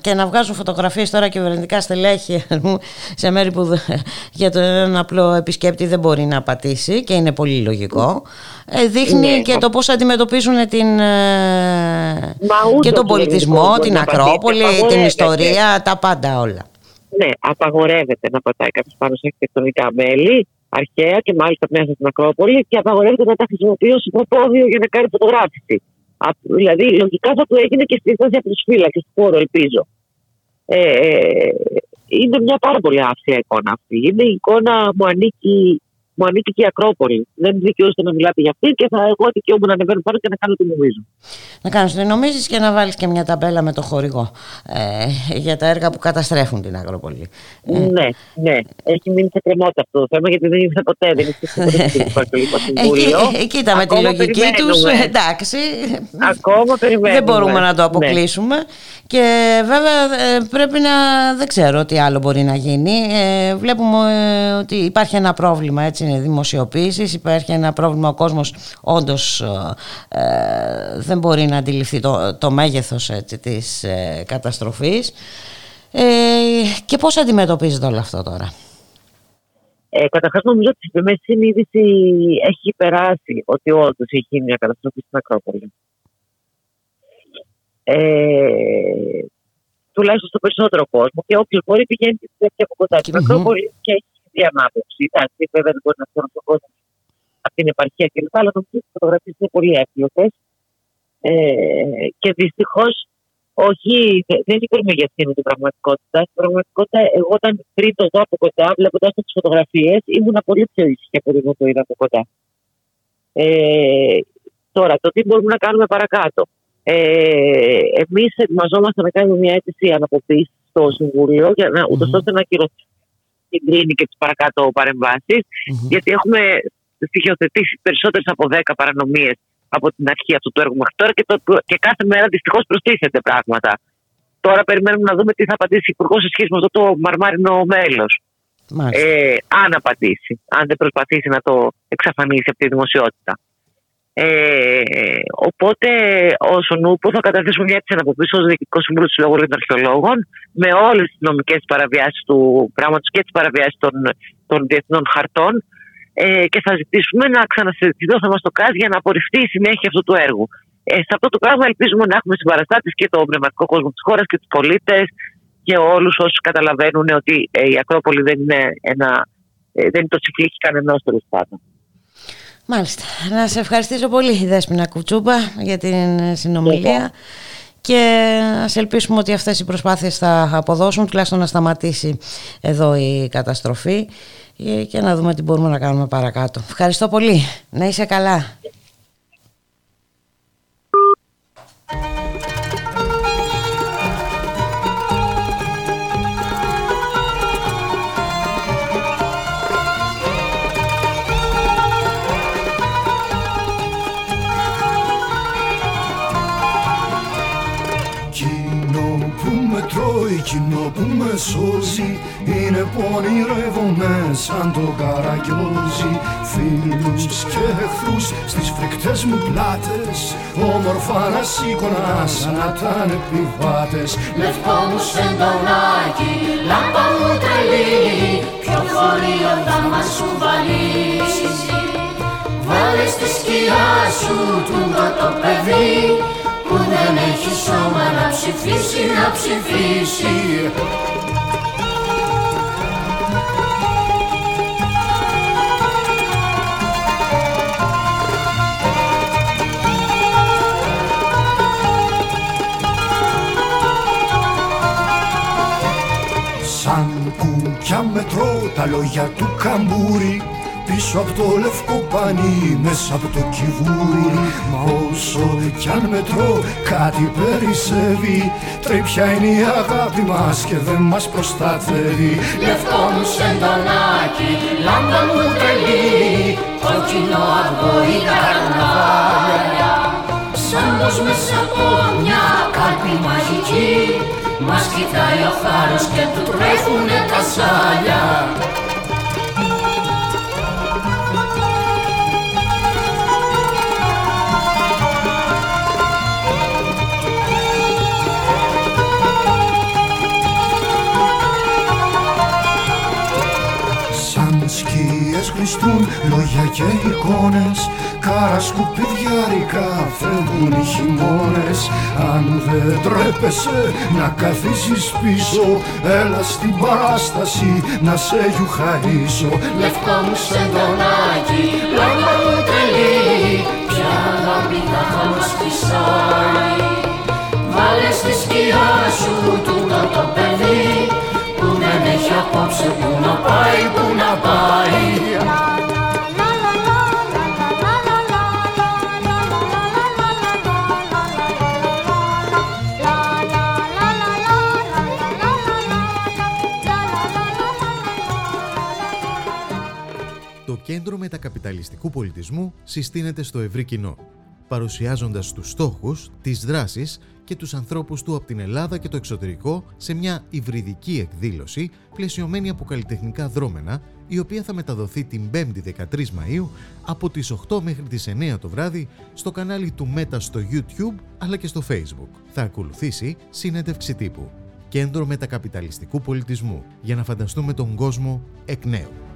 [SPEAKER 2] και να βγάζουν φωτογραφίες τώρα κυβερνητικά στελέχη σε μέρη που για τον απλό επισκέπτη δεν μπορεί να πατήσει και είναι πολύ λογικό. Ε, δείχνει ναι. και το πώς αντιμετωπίζουν την, ε, και τον πολιτισμό, την Ακρόπολη, την ιστορία, τα πάντα όλα.
[SPEAKER 13] Ναι, απαγορεύεται να πατάει κάποιος πάνω σε αρχιτεκτονικά μέλη, αρχαία και μάλιστα μέσα στην Ακρόπολη και απαγορεύεται να τα χρησιμοποιεί ως υποπόδιο για να κάνει φωτογράφηση. Δηλαδή, λογικά θα του έγινε και στήσταση από τους φύλακες του χώρου, ελπίζω. Ε, είναι μια πάρα πολύ άθλια εικόνα αυτή. Είναι η εικόνα μου ανήκει μου ανήκει και η Ακρόπολη. Δεν δικαιούστε να μιλάτε για αυτή και θα εγώ δικαιούμαι να ανεβαίνω πάνω και να κάνω τι νομίζω.
[SPEAKER 2] Να κάνω τι νομίζεις και να βάλεις και μια ταμπέλα με το χορηγό ε, για τα έργα που καταστρέφουν την Ακρόπολη.
[SPEAKER 13] Ε. Ναι, ναι. Έχει μείνει σε κρεμότητα αυτό το θέμα γιατί δεν ήρθε ποτέ. Δεν ήρθε ποτέ
[SPEAKER 2] Εκεί, κοίτα με τη λογική τους. Εντάξει.
[SPEAKER 13] Ακόμα περιμένουμε.
[SPEAKER 2] Δεν μπορούμε να το ναι. αποκλείσουμε. Και βέβαια ε, πρέπει να. Δεν ξέρω τι άλλο μπορεί να γίνει. Ε, βλέπουμε ότι υπάρχει ένα πρόβλημα έτσι δημοσιοποίησης, υπάρχει ένα πρόβλημα, ο κόσμος όντως ε, δεν μπορεί να αντιληφθεί το, το μέγεθος έτσι, της ε, καταστροφής. Ε, και πώς αντιμετωπίζετε όλο αυτό τώρα;
[SPEAKER 13] Ε, Καταρχάς, νομίζω ότι η μέση συνείδηση έχει περάσει ότι όντως έχει γίνει μια καταστροφή στην Ακρόπολη. Ε, τουλάχιστον στο περισσότερο κόσμο και όποιος μπορεί πηγαίνει και από κοντά στην Ακρόπολη και έχει η ανάποψη. Εντάξει, βέβαια δεν μπορεί να ξέρουν τον κόσμο από την επαρχία κλπ. Αλλά νομίζω ότι οι φωτογραφίε είναι πολύ εύκολες. Ε, και δυστυχώς όχι, δεν υπερμεγεθύνει την πραγματικότητα. Στην πραγματικότητα, εγώ όταν πριν το δω από κοντά, βλέποντας τις φωτογραφίες, ήμουν πολύ πιο ήσυχη από όταν το είδα από κοντά. Ε, τώρα, το τι μπορούμε να κάνουμε παρακάτω. Ε, Εμείς ετοιμαζόμαστε να κάνουμε μια αίτηση αναποποίηση στο Συμβούλιο, για να, ούτως ώστε να ακυρωθεί συγκρίνει και τις παρακάτω γιατί έχουμε στοιχειοθετήσει περισσότερες από 10 παρανομίες από την αρχή αυτού του έργου μέχρι τώρα και, το, και κάθε μέρα δυστυχώς προστίθεται πράγματα. Τώρα περιμένουμε να δούμε τι θα απαντήσει ο Υπουργός σε σχέση με αυτό το μαρμάρινο μέλος. Ε, αν απαντήσει, αν δεν προσπαθήσει να το εξαφανίσει από τη δημοσιότητα. Ε, οπότε, όσο νούπο, θα καταθέσουμε μια έτσι αναποπίσω ως Διοικητικός Συμβούλιο του Συλλόγου των Αρχαιολόγων με όλες τις νομικές παραβιάσεις του πράγματος και τις παραβιάσεις των, των διεθνών χαρτών ε, και θα ζητήσουμε να ξανασυζητηθεί το θέμα στο ΚΑΣ για να απορριφθεί η συνέχεια αυτού του έργου. Ε, σε αυτό το πράγμα ελπίζουμε να έχουμε συμπαραστάτες και το πνευματικό κόσμο της χώρας και τους πολίτες και όλους όσους καταλαβαίνουν ότι ε, η Ακρόπολη δεν είναι, ένα, ε, δεν είναι το τσικλίκι κανένα τέλο πάντων.
[SPEAKER 2] Μάλιστα. Να σε ευχαριστήσω πολύ Δέσποινα Κουτσούπα για την συνομιλία και ας ελπίσουμε ότι αυτές οι προσπάθειες θα αποδώσουν τουλάχιστον να σταματήσει εδώ η καταστροφή και να δούμε τι μπορούμε να κάνουμε παρακάτω. Ευχαριστώ πολύ. Να είσαι καλά.
[SPEAKER 15] Που με σώζει είναι που ονειρεύομαι σαν το καραγκιόζι Φίλους και εχθρούς στις φρικτές μου πλάτες όμορφα να σήκωνα σαν να ήταν επιβάτες.
[SPEAKER 16] Λευκό μου σεντονάκι, λάμπα μου τρελή ποιο φορείο θα μας σου Βάλε στη σκιά σου του το παιδί που δεν έχει σώμα να ψηφίσει, να ψηφίσει.
[SPEAKER 15] Σαν κουκιά μετρώ τα λόγια του καμπούρι πίσω από το λευκό πανί μέσα από το κυβούρι Μα όσο κι αν μετρώ κάτι περισσεύει. Τρίπια είναι η αγάπη μας και δεν μας προστατεύει.
[SPEAKER 16] Λευκό μου σεντονάκι, λάμπα μου τρελή. Κόκκινο αυγό η καρναβάλια. Σαν πως μέσα από μια κάλπη μαγική Μας κοιτάει ο χάρος και του τρέχουνε τα σάλια
[SPEAKER 15] λόγια και εικόνες Κάρα σκουπιδιάρικα φεύγουν οι χειμώνες. Αν δεν τρέπεσαι να καθίσεις πίσω Έλα στην παράσταση να σε γιουχαρίσω.
[SPEAKER 16] Λευκό μου σεντονάκι, λάμπα μου τρελή Ποια αγάπη θα μας φυσάει Βάλε στη σκιά σου τούτο το παιδί Που δεν έχει απόψε που να πάει, που να πάει
[SPEAKER 1] Μετακαπιταλιστικού Πολιτισμού συστήνεται στο ευρύ κοινό, παρουσιάζοντας τους στόχους, τις δράσεις και τους ανθρώπους του από την Ελλάδα και το εξωτερικό σε μια υβριδική εκδήλωση πλαισιωμένη από καλλιτεχνικά δρόμενα, η οποία θα μεταδοθεί την 5η 13 Μαΐου από τις 8 μέχρι τις 9 το βράδυ στο κανάλι του Μέτα στο YouTube αλλά και στο Facebook. Θα ακολουθήσει συνέντευξη τύπου. Κέντρο Μετακαπιταλιστικού Πολιτισμού για να φανταστούμε τον κόσμο εκ νέου.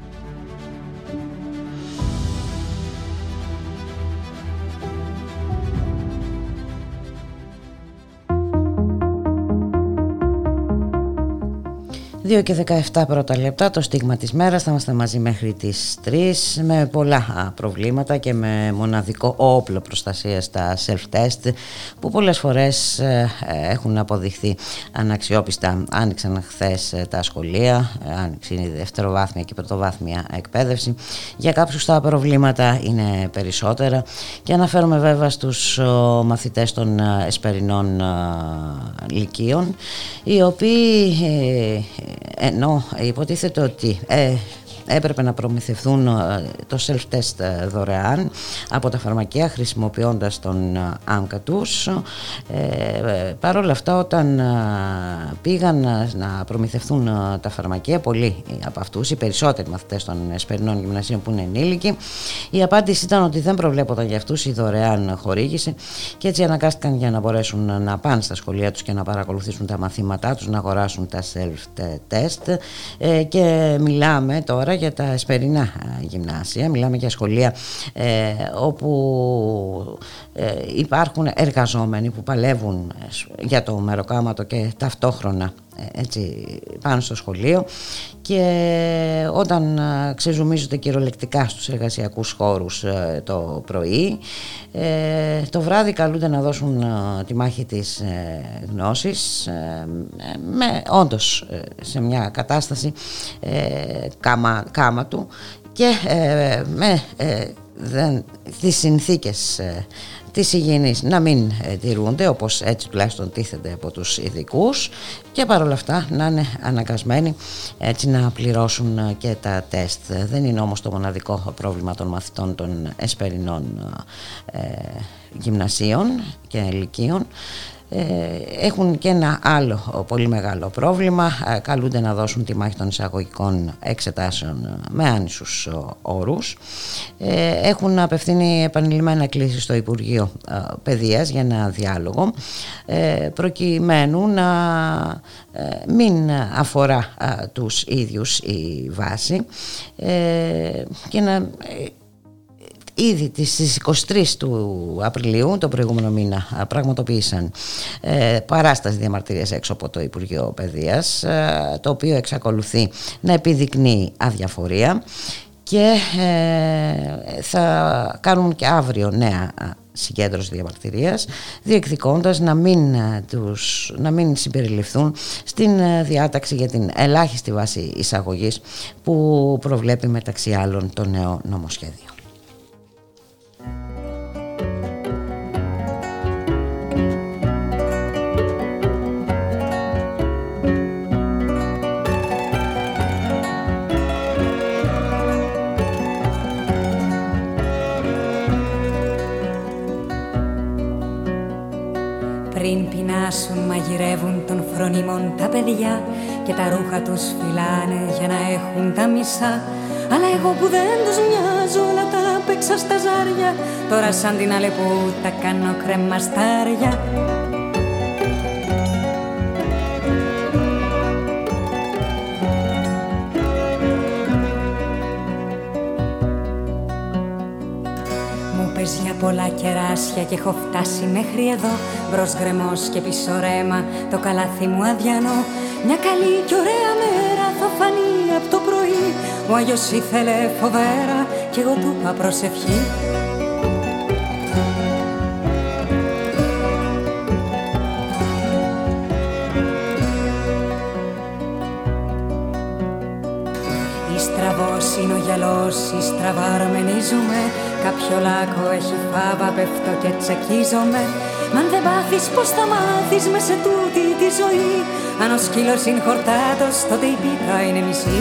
[SPEAKER 2] Δύο και 17 πρώτα λεπτά, το στίγμα της μέρας, θα είμαστε μαζί μέχρι τις 3 με πολλά α, προβλήματα και με μοναδικό όπλο προστασίας στα self-test που πολλές φορές ε, έχουν αποδειχθεί αναξιόπιστα. Άνοιξαν χθες τα σχολεία, ε, άνοιξε η δευτεροβάθμια και πρωτοβάθμια εκπαίδευση. Για κάποιους τα προβλήματα είναι περισσότερα και αναφέρομαι βέβαια στους ο, μαθητές των ε, εσπερινών λυκείων οι οποίοι ενώ υποτίθεται ότι ε, έπρεπε να προμηθευτούν ε, το self-test ε, δωρεάν από τα φαρμακεία χρησιμοποιώντας τον άμκα τους. Ε, Παρ' όλα αυτά όταν πήγαν να προμηθευτούν τα φαρμακεία, πολλοί από αυτούς, οι περισσότεροι μαθητές των εσπερινών γυμνασίων που είναι ενήλικοι, η απάντηση ήταν ότι δεν προβλέπονταν για αυτούς η δωρεάν χορήγηση και έτσι αναγκάστηκαν για να μπορέσουν να πάνε στα σχολεία τους και να παρακολουθήσουν τα μαθήματά τους, να αγοράσουν τα self-test και μιλάμε τώρα για τα εσπερινά γυμνάσια, μιλάμε για σχολεία ε, όπου ε, υπάρχουν εργαζόμενοι που παλεύουν για το μεροκάματο και ταυτόχρονα. ε, έτσι, πάνω στο σχολείο. Και όταν ε, ξεζουμίζονται κυριολεκτικά στους εργασιακούς χώρους ε, το πρωί το βράδυ καλούνται να δώσουν τη μάχη της γνώσης με, όντως σε μια κατάσταση κάμα, κάμα του. Και με δεν, τις συνθήκες τις υγιεινής. Να μην ε, τηρούνται όπως έτσι τουλάχιστον τίθενται από τους ειδικούς. Και παρόλα αυτά να είναι αναγκασμένοι έτσι να πληρώσουν ε, και τα τεστ. Δεν είναι όμως το μοναδικό πρόβλημα των μαθητών των εσπερινών ε, γυμνασίων και ηλικίων ε, έχουν και ένα άλλο πολύ μεγάλο πρόβλημα. Ε, καλούνται να δώσουν τη μάχη των εισαγωγικών εξετάσεων ε, με άνισους όρους. Έχουν απευθύνει επανειλημμένα κλίση στο Υπουργείο Παιδείας για ένα διάλογο προκειμένου να μην αφορά τους ίδιους η βάση και να ήδη στις 23 του Απριλίου, το προηγούμενο μήνα, πραγματοποίησαν ε, παράσταση διαμαρτυρίας έξω από το Υπουργείο Παιδείας, ε, το οποίο εξακολουθεί να επιδεικνύει αδιαφορία και ε, θα κάνουν και αύριο νέα συγκέντρωση διαμαρτυρίας διεκδικώντας να μην, τους, να μην συμπεριληφθούν στην διάταξη για την ελάχιστη βάση εισαγωγής που προβλέπει μεταξύ άλλων το νέο νομοσχέδιο.
[SPEAKER 17] Πριν πεινάσουν μαγειρεύουν των φρονιμών τα παιδιά Και τα ρούχα τους φυλάνε για να έχουν τα μισά. Αλλά εγώ που δεν τους μοιάζω όλα τα παίξα στα ζάρια Τώρα σαν την αλεπού τα κάνω κρεμαστάρια τρύπες για πολλά κεράσια και έχω φτάσει μέχρι εδώ. Μπρος γκρεμός και πίσω ρέμα, το καλάθι μου αδιανό. Μια καλή και ωραία μέρα θα φανεί από το πρωί. Ο Άγιος ήθελε φοβέρα και εγώ του είπα προσευχή είναι ο γυαλός, η στραβαρμενίζουμε Κάποιο λάκκο έχει φάβα, πέφτω και τσακίζομαι Μ' αν δεν πάθεις πως θα μάθεις με σε τούτη τη ζωή; Αν ο σκύλος είναι χορτάτος, τότε η πίτα είναι μισή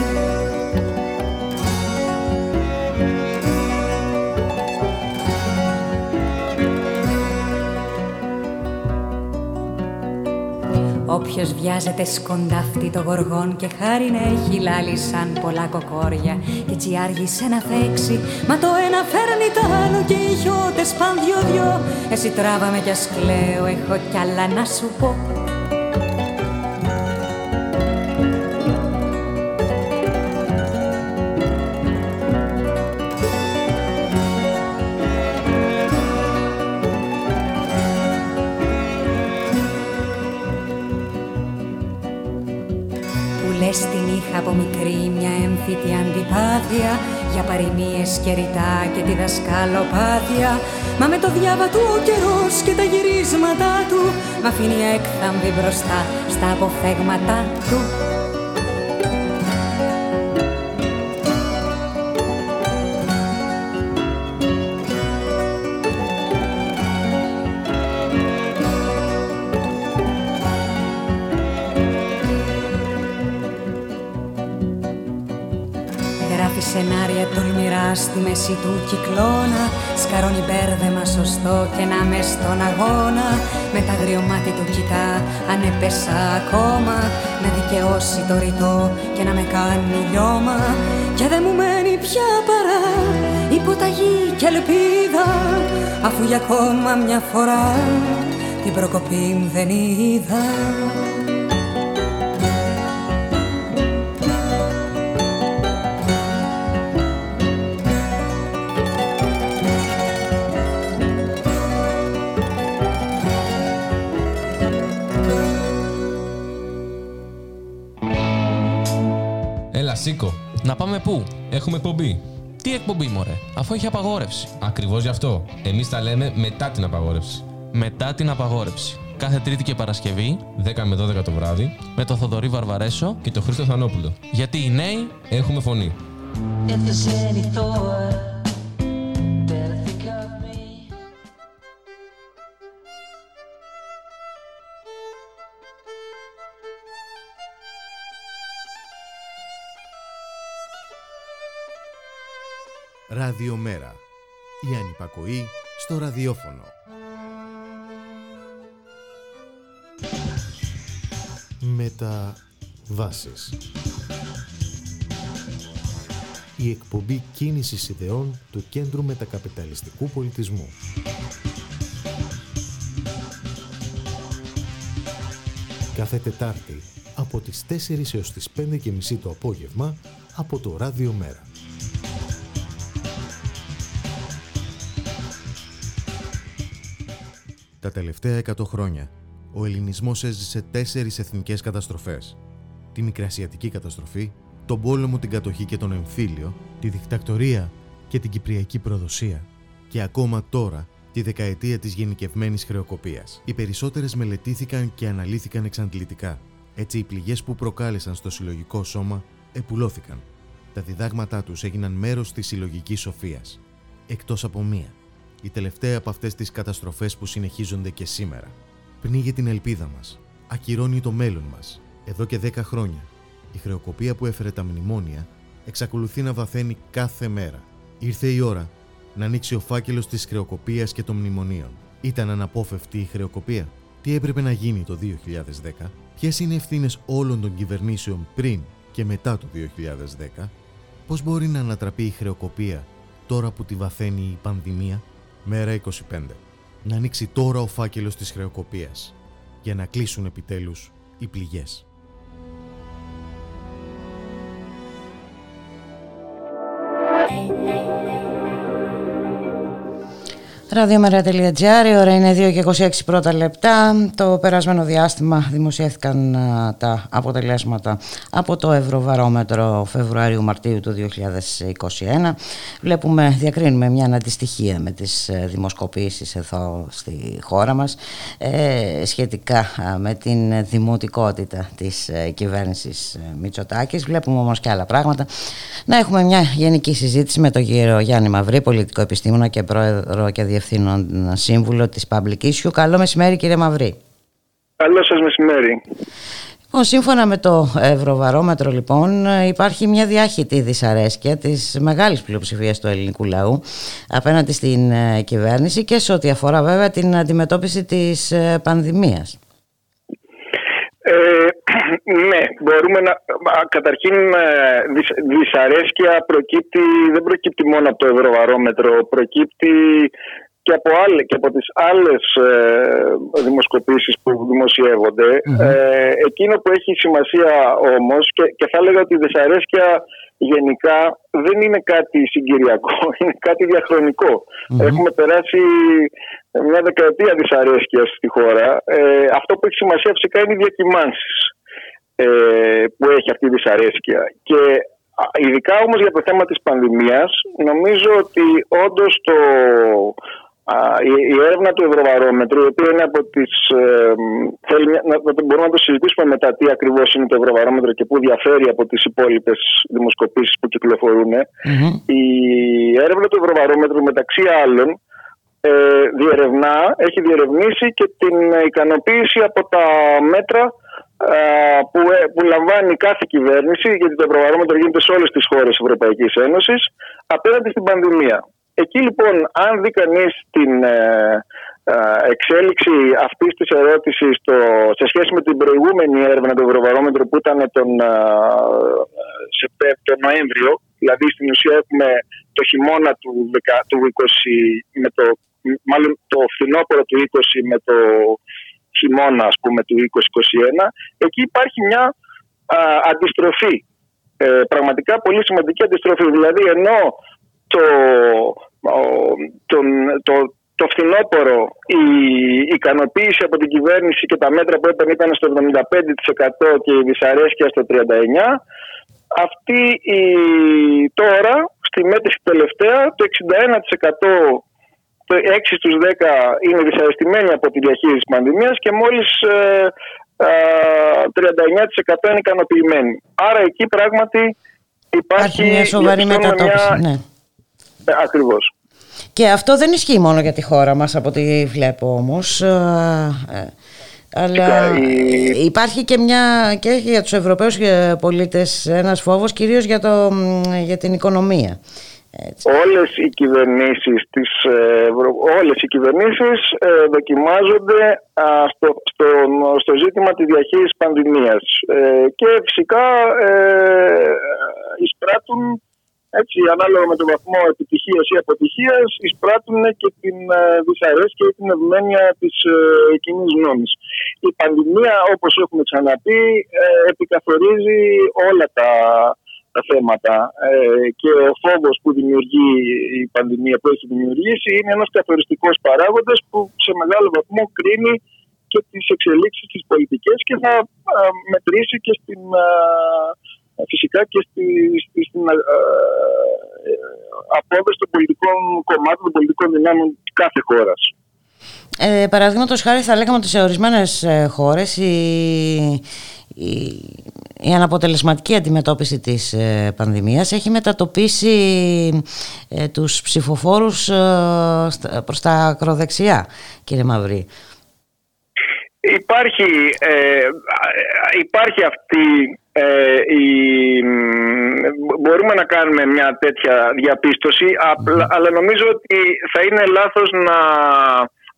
[SPEAKER 17] Όποιος βιάζεται σκοντάφτη το γοργόν και χάρη να έχει λάλη σαν πολλά κοκόρια. Και έτσι άργησε να φέξει μα το ένα φέρνει το άλλο και οι χιώτες παν δυο-δυο. Εσύ τράβαμε κι ας κλαίω έχω κι άλλα να σου πω μια έμφυτη αντιπάθεια. Για παροιμίες και ρητά και τη δασκαλοπάθεια. Μα με το διάβα του ο καιρός και τα γυρίσματα του Μ' αφήνει έκθαμβη μπροστά στα αποφέγματα του σενάρια τολμηρά στη μέση του κυκλώνα Σκαρώνει μπέρδεμα σωστό και να μες στον αγώνα. Με τα γριομάτι του κοιτά αν έπεσα ακόμα. Να δικαιώσει το ρητό και να με κάνει λιώμα. Και δεν μου μένει πια παρά υποταγή και ελπίδα. Αφού για ακόμα μια φορά την προκοπή μου δεν είδα
[SPEAKER 11] Να πάμε πού;
[SPEAKER 10] Έχουμε εκπομπή.
[SPEAKER 11] Τι εκπομπή, μωρέ, αφού έχει απαγόρευση.
[SPEAKER 10] Ακριβώς γι' αυτό. Εμείς τα λέμε μετά την απαγόρευση.
[SPEAKER 11] Μετά την απαγόρευση. Κάθε Τρίτη και Παρασκευή,
[SPEAKER 10] 10 με 12 το βράδυ,
[SPEAKER 11] με το Θοδωρή Βαρβαρέσο
[SPEAKER 10] και το Χρήστο Θανόπουλο.
[SPEAKER 11] Γιατί οι νέοι
[SPEAKER 10] έχουμε φωνή.
[SPEAKER 1] Ραδιομέρα. Η ανυπακοή στο ραδιόφωνο. Μεταβάσεις. Η εκπομπή κίνησης ιδεών του Κέντρου Μετακαπιταλιστικού Πολιτισμού. Κάθε Τετάρτη από τις 4 έως τις 5 και μισή το απόγευμα από το Ράδιο Μέρα. Τα τελευταία 100 χρόνια, ο ελληνισμός έζησε τέσσερις εθνικές καταστροφές. Τη Μικρασιατική καταστροφή, τον πόλεμο, την κατοχή και τον εμφύλιο, τη δικτακτορία και την κυπριακή προδοσία και ακόμα τώρα τη δεκαετία της γενικευμένης χρεοκοπίας. Οι περισσότερες μελετήθηκαν και αναλύθηκαν εξαντλητικά. Έτσι οι πληγές που προκάλεσαν στο συλλογικό σώμα επουλώθηκαν. Τα διδάγματά τους έγιναν μέρος της συλλογικής σοφίας. Εκτός από μία η τελευταία από αυτές τις καταστροφές που συνεχίζονται και σήμερα. Πνίγει την ελπίδα μας, ακυρώνει το μέλλον μας. Εδώ και δέκα χρόνια, η χρεοκοπία που έφερε τα μνημόνια εξακολουθεί να βαθαίνει κάθε μέρα. Ήρθε η ώρα να ανοίξει ο φάκελος της χρεοκοπίας και των μνημονίων. Ήταν αναπόφευκτη η χρεοκοπία. Τι έπρεπε να γίνει το 2010, ποιες είναι οι ευθύνες όλων των κυβερνήσεων πριν και μετά το 2010, πώς μπορεί να ανατραπεί η χρεοκοπία τώρα που τη βαθαίνει η πανδημία, Μέρα 25. Να ανοίξει τώρα ο φάκελος της χρεοκοπίας για να κλείσουν επιτέλους οι πληγές.
[SPEAKER 2] Ραδιομέρα.gr, ώρα είναι 2 και 26 πρώτα λεπτά. Το περασμένο διάστημα δημοσιεύτηκαν τα αποτελέσματα από το Ευρωβαρόμετρο Φεβρουαρίου-Μαρτίου του 2021. Βλέπουμε, διακρίνουμε μια αντιστοιχία με τις ε, δημοσκοπήσεις εδώ στη χώρα μας ε, σχετικά με την δημοτικότητα της ε, κυβέρνησης Μητσοτάκης. Βλέπουμε όμως και άλλα πράγματα. Να έχουμε μια γενική συζήτηση με τον κύριο Γιάννη Μαυρή, πολιτικό επιστήμονα και πρόεδρο και διευθύνων σύμβουλο της Public Issue. Καλό μεσημέρι κύριε Μαυρή.
[SPEAKER 8] Καλό σας μεσημέρι.
[SPEAKER 2] Λοιπόν, σύμφωνα με το Ευρωβαρόμετρο λοιπόν υπάρχει μια διάχυτη δυσαρέσκεια της μεγάλης πλειοψηφίας του ελληνικού λαού απέναντι στην ε, κυβέρνηση και σε ό,τι αφορά βέβαια την αντιμετώπιση της ε, πανδημίας.
[SPEAKER 8] Ε, [CLEARS THROAT] ναι, μπορούμε να. Καταρχήν, δυσαρέσκεια προκύπτει, δεν προκύπτει μόνο από το Ευρωβαρόμετρο, προκύπτει και από, άλλες, και από τις άλλες ε, δημοσκοπήσεις που δημοσιευονται ε, εκείνο που έχει σημασία όμως και, και θα έλεγα ότι η δυσαρέσκεια γενικά δεν είναι κάτι συγκυριακό, [LAUGHS] είναι κάτι Έχουμε περάσει μια δεκαετία δυσαρέσκειας στη χώρα. Ε, αυτό που έχει σημασία φυσικά είναι οι διακυμάνσεις ε, που έχει αυτή η δυσαρέσκεια. Και ειδικά όμως για το θέμα της πανδημίας νομίζω ότι όντως το η, έρευνα του Ευρωβαρόμετρου, η οποία είναι από τις. Ε, να, μπορούμε να το συζητήσουμε μετά τι ακριβώς είναι το Ευρωβαρόμετρο και πού διαφέρει από τις υπόλοιπες δημοσκοπήσεις που κυκλοφορουν Η έρευνα του Ευρωβαρόμετρου, μεταξύ άλλων, ε, διερευνά, έχει διερευνήσει και την ικανοποίηση από τα μέτρα ε, που, ε, που λαμβάνει κάθε κυβέρνηση, γιατί το Ευρωβαρόμετρο γίνεται σε όλες τις χώρες της Ευρωπαϊκής Ένωσης, απέναντι στην πανδημία. Εκεί λοιπόν, αν δει κανείς την ε, ε, εξέλιξη αυτής της ερώτησης σε σχέση με την προηγούμενη έρευνα του Ευρωβαρόμετρου που ήταν τον, ε, τον Νοέμβριο, δηλαδή στην ουσία έχουμε το χειμώνα του, του 20, με το, μάλλον το φθινόπωρο του 20 με το χειμώνα ας πούμε του 2021, εκεί υπάρχει μια αντιστροφή. πραγματικά πολύ σημαντική αντιστροφή. Δηλαδή ενώ το τον, το, το φθινόπωρο η ικανοποίηση από την κυβέρνηση και τα μέτρα που έπαιρνε ήταν στο 75% και η δυσαρέσκεια στο 39% αυτή η, τώρα στη μέτρηση τελευταία το 61% το 6 στους 10 είναι δυσαρεστημένοι από τη διαχείριση της πανδημίας και μόλις ε, ε, 39% είναι ικανοποιημένοι. Άρα εκεί πράγματι υπάρχει,
[SPEAKER 2] μια σοβαρή μετατόπιση. Ναι.
[SPEAKER 8] Ε, ακριβώς.
[SPEAKER 2] Και αυτό δεν ισχύει μόνο για τη χώρα μας από ό,τι βλέπω όμως. Ε, ε, αλλά υπάρχει και, μια, και για τους Ευρωπαίους πολίτες ένας φόβος κυρίως για, το, για την οικονομία.
[SPEAKER 8] Έτσι. Όλες οι κυβερνήσεις, τις, όλες οι κυβερνήσεις δοκιμάζονται στο, στο, στο ζήτημα της διαχείρισης πανδημίας και φυσικά εισπράττουν έτσι, ανάλογα με τον βαθμό επιτυχίας ή αποτυχίας, εισπράττουν και την ε, δυσαρέσκεια ή την ευμένεια της ε, κοινής γνώμης. Η πανδημία, όπως έχουμε ξαναπεί, ε, επικαθορίζει όλα τα, τα θέματα και ο φόβος που δημιουργεί η πανδημία που έχει δημιουργήσει είναι ένας καθοριστικός παράγοντας που σε μεγάλο βαθμό κρίνει και τις εξελίξεις τις πολιτικές και θα μετρήσει και στην φυσικά και στη, στη, στην ε, ε, απόδοση των πολιτικών κομμάτων, των πολιτικών δυνάμεων κάθε χώρας.
[SPEAKER 2] Ε, Παραδείγματος χάρη, θα λέγαμε ότι σε ορισμένες χώρες η, η, η αναποτελεσματική αντιμετώπιση της ε, πανδημίας έχει μετατοπίσει ε, τους ψηφοφόρους ε, προς τα ακροδεξιά, κύριε Μαυρή.
[SPEAKER 8] Υπάρχει, ε, υπάρχει αυτή ε, η, μπορούμε να κάνουμε μια τέτοια διαπίστωση αλλά νομίζω ότι θα είναι λάθος να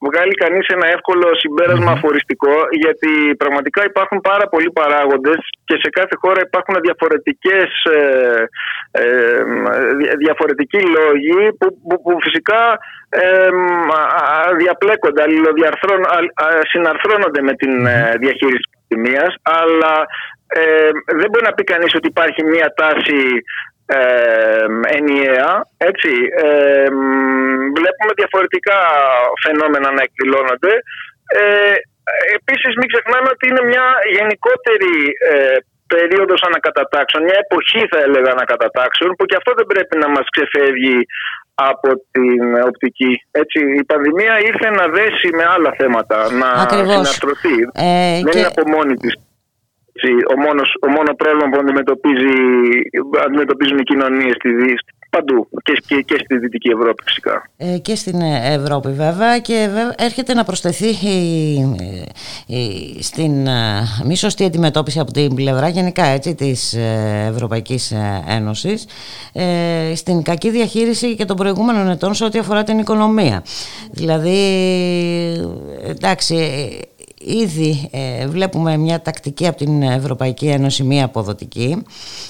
[SPEAKER 8] βγάλει κανείς ένα εύκολο συμπέρασμα αφοριστικό γιατί πραγματικά υπάρχουν πάρα πολλοί παράγοντες και σε κάθε χώρα υπάρχουν διαφορετικές ε, ε, διαφορετικοί λόγοι που, που, φυσικά ε, διαπλέκονται, συναρθρώνονται με την ε, διαχείριση της πανδημίας αλλά δεν μπορεί να πει κανείς ότι υπάρχει μία τάση ε, ενιαία. Έτσι. Ε, βλέπουμε διαφορετικά φαινόμενα να εκδηλώνονται. Ε, επίσης μην ξεχνάμε ότι είναι μια γενικότερη ε, περίοδος ανακατατάξεων, μια εποχή θα έλεγα ανακατατάξεων που και αυτό δεν πρέπει να μας ξεφεύγει από την οπτική. Έτσι, η πανδημία ήρθε να δέσει με άλλα θέματα, να
[SPEAKER 2] Ακριβώς.
[SPEAKER 8] συναστρωθεί.
[SPEAKER 2] Ε,
[SPEAKER 8] δεν
[SPEAKER 2] και-
[SPEAKER 8] είναι από μόνη της. έτσι, Ο, μόνος, ο μόνος πρόβλημα που αντιμετωπίζει, αντιμετωπίζουν οι κοινωνίες στη, Δύ- παντού και, και, και στη Δυτική Ευρώπη φυσικά.
[SPEAKER 2] Ε, και στην ε, Ευρώπη βέβαια και βέβαια έρχεται να προσθεθεί η- η- στην ε, μη σωστή αντιμετώπιση από την πλευρά γενικά έτσι, της ε, Ευρωπαϊκής ε, Ένωσης ε, στην κακή διαχείριση και των προηγούμενων ετών σε ό,τι αφορά την οικονομία. Δηλαδή, εντάξει, ε, Ήδη ε, βλέπουμε μια τακτική από την Ευρωπαϊκή Ένωση μία αποδοτική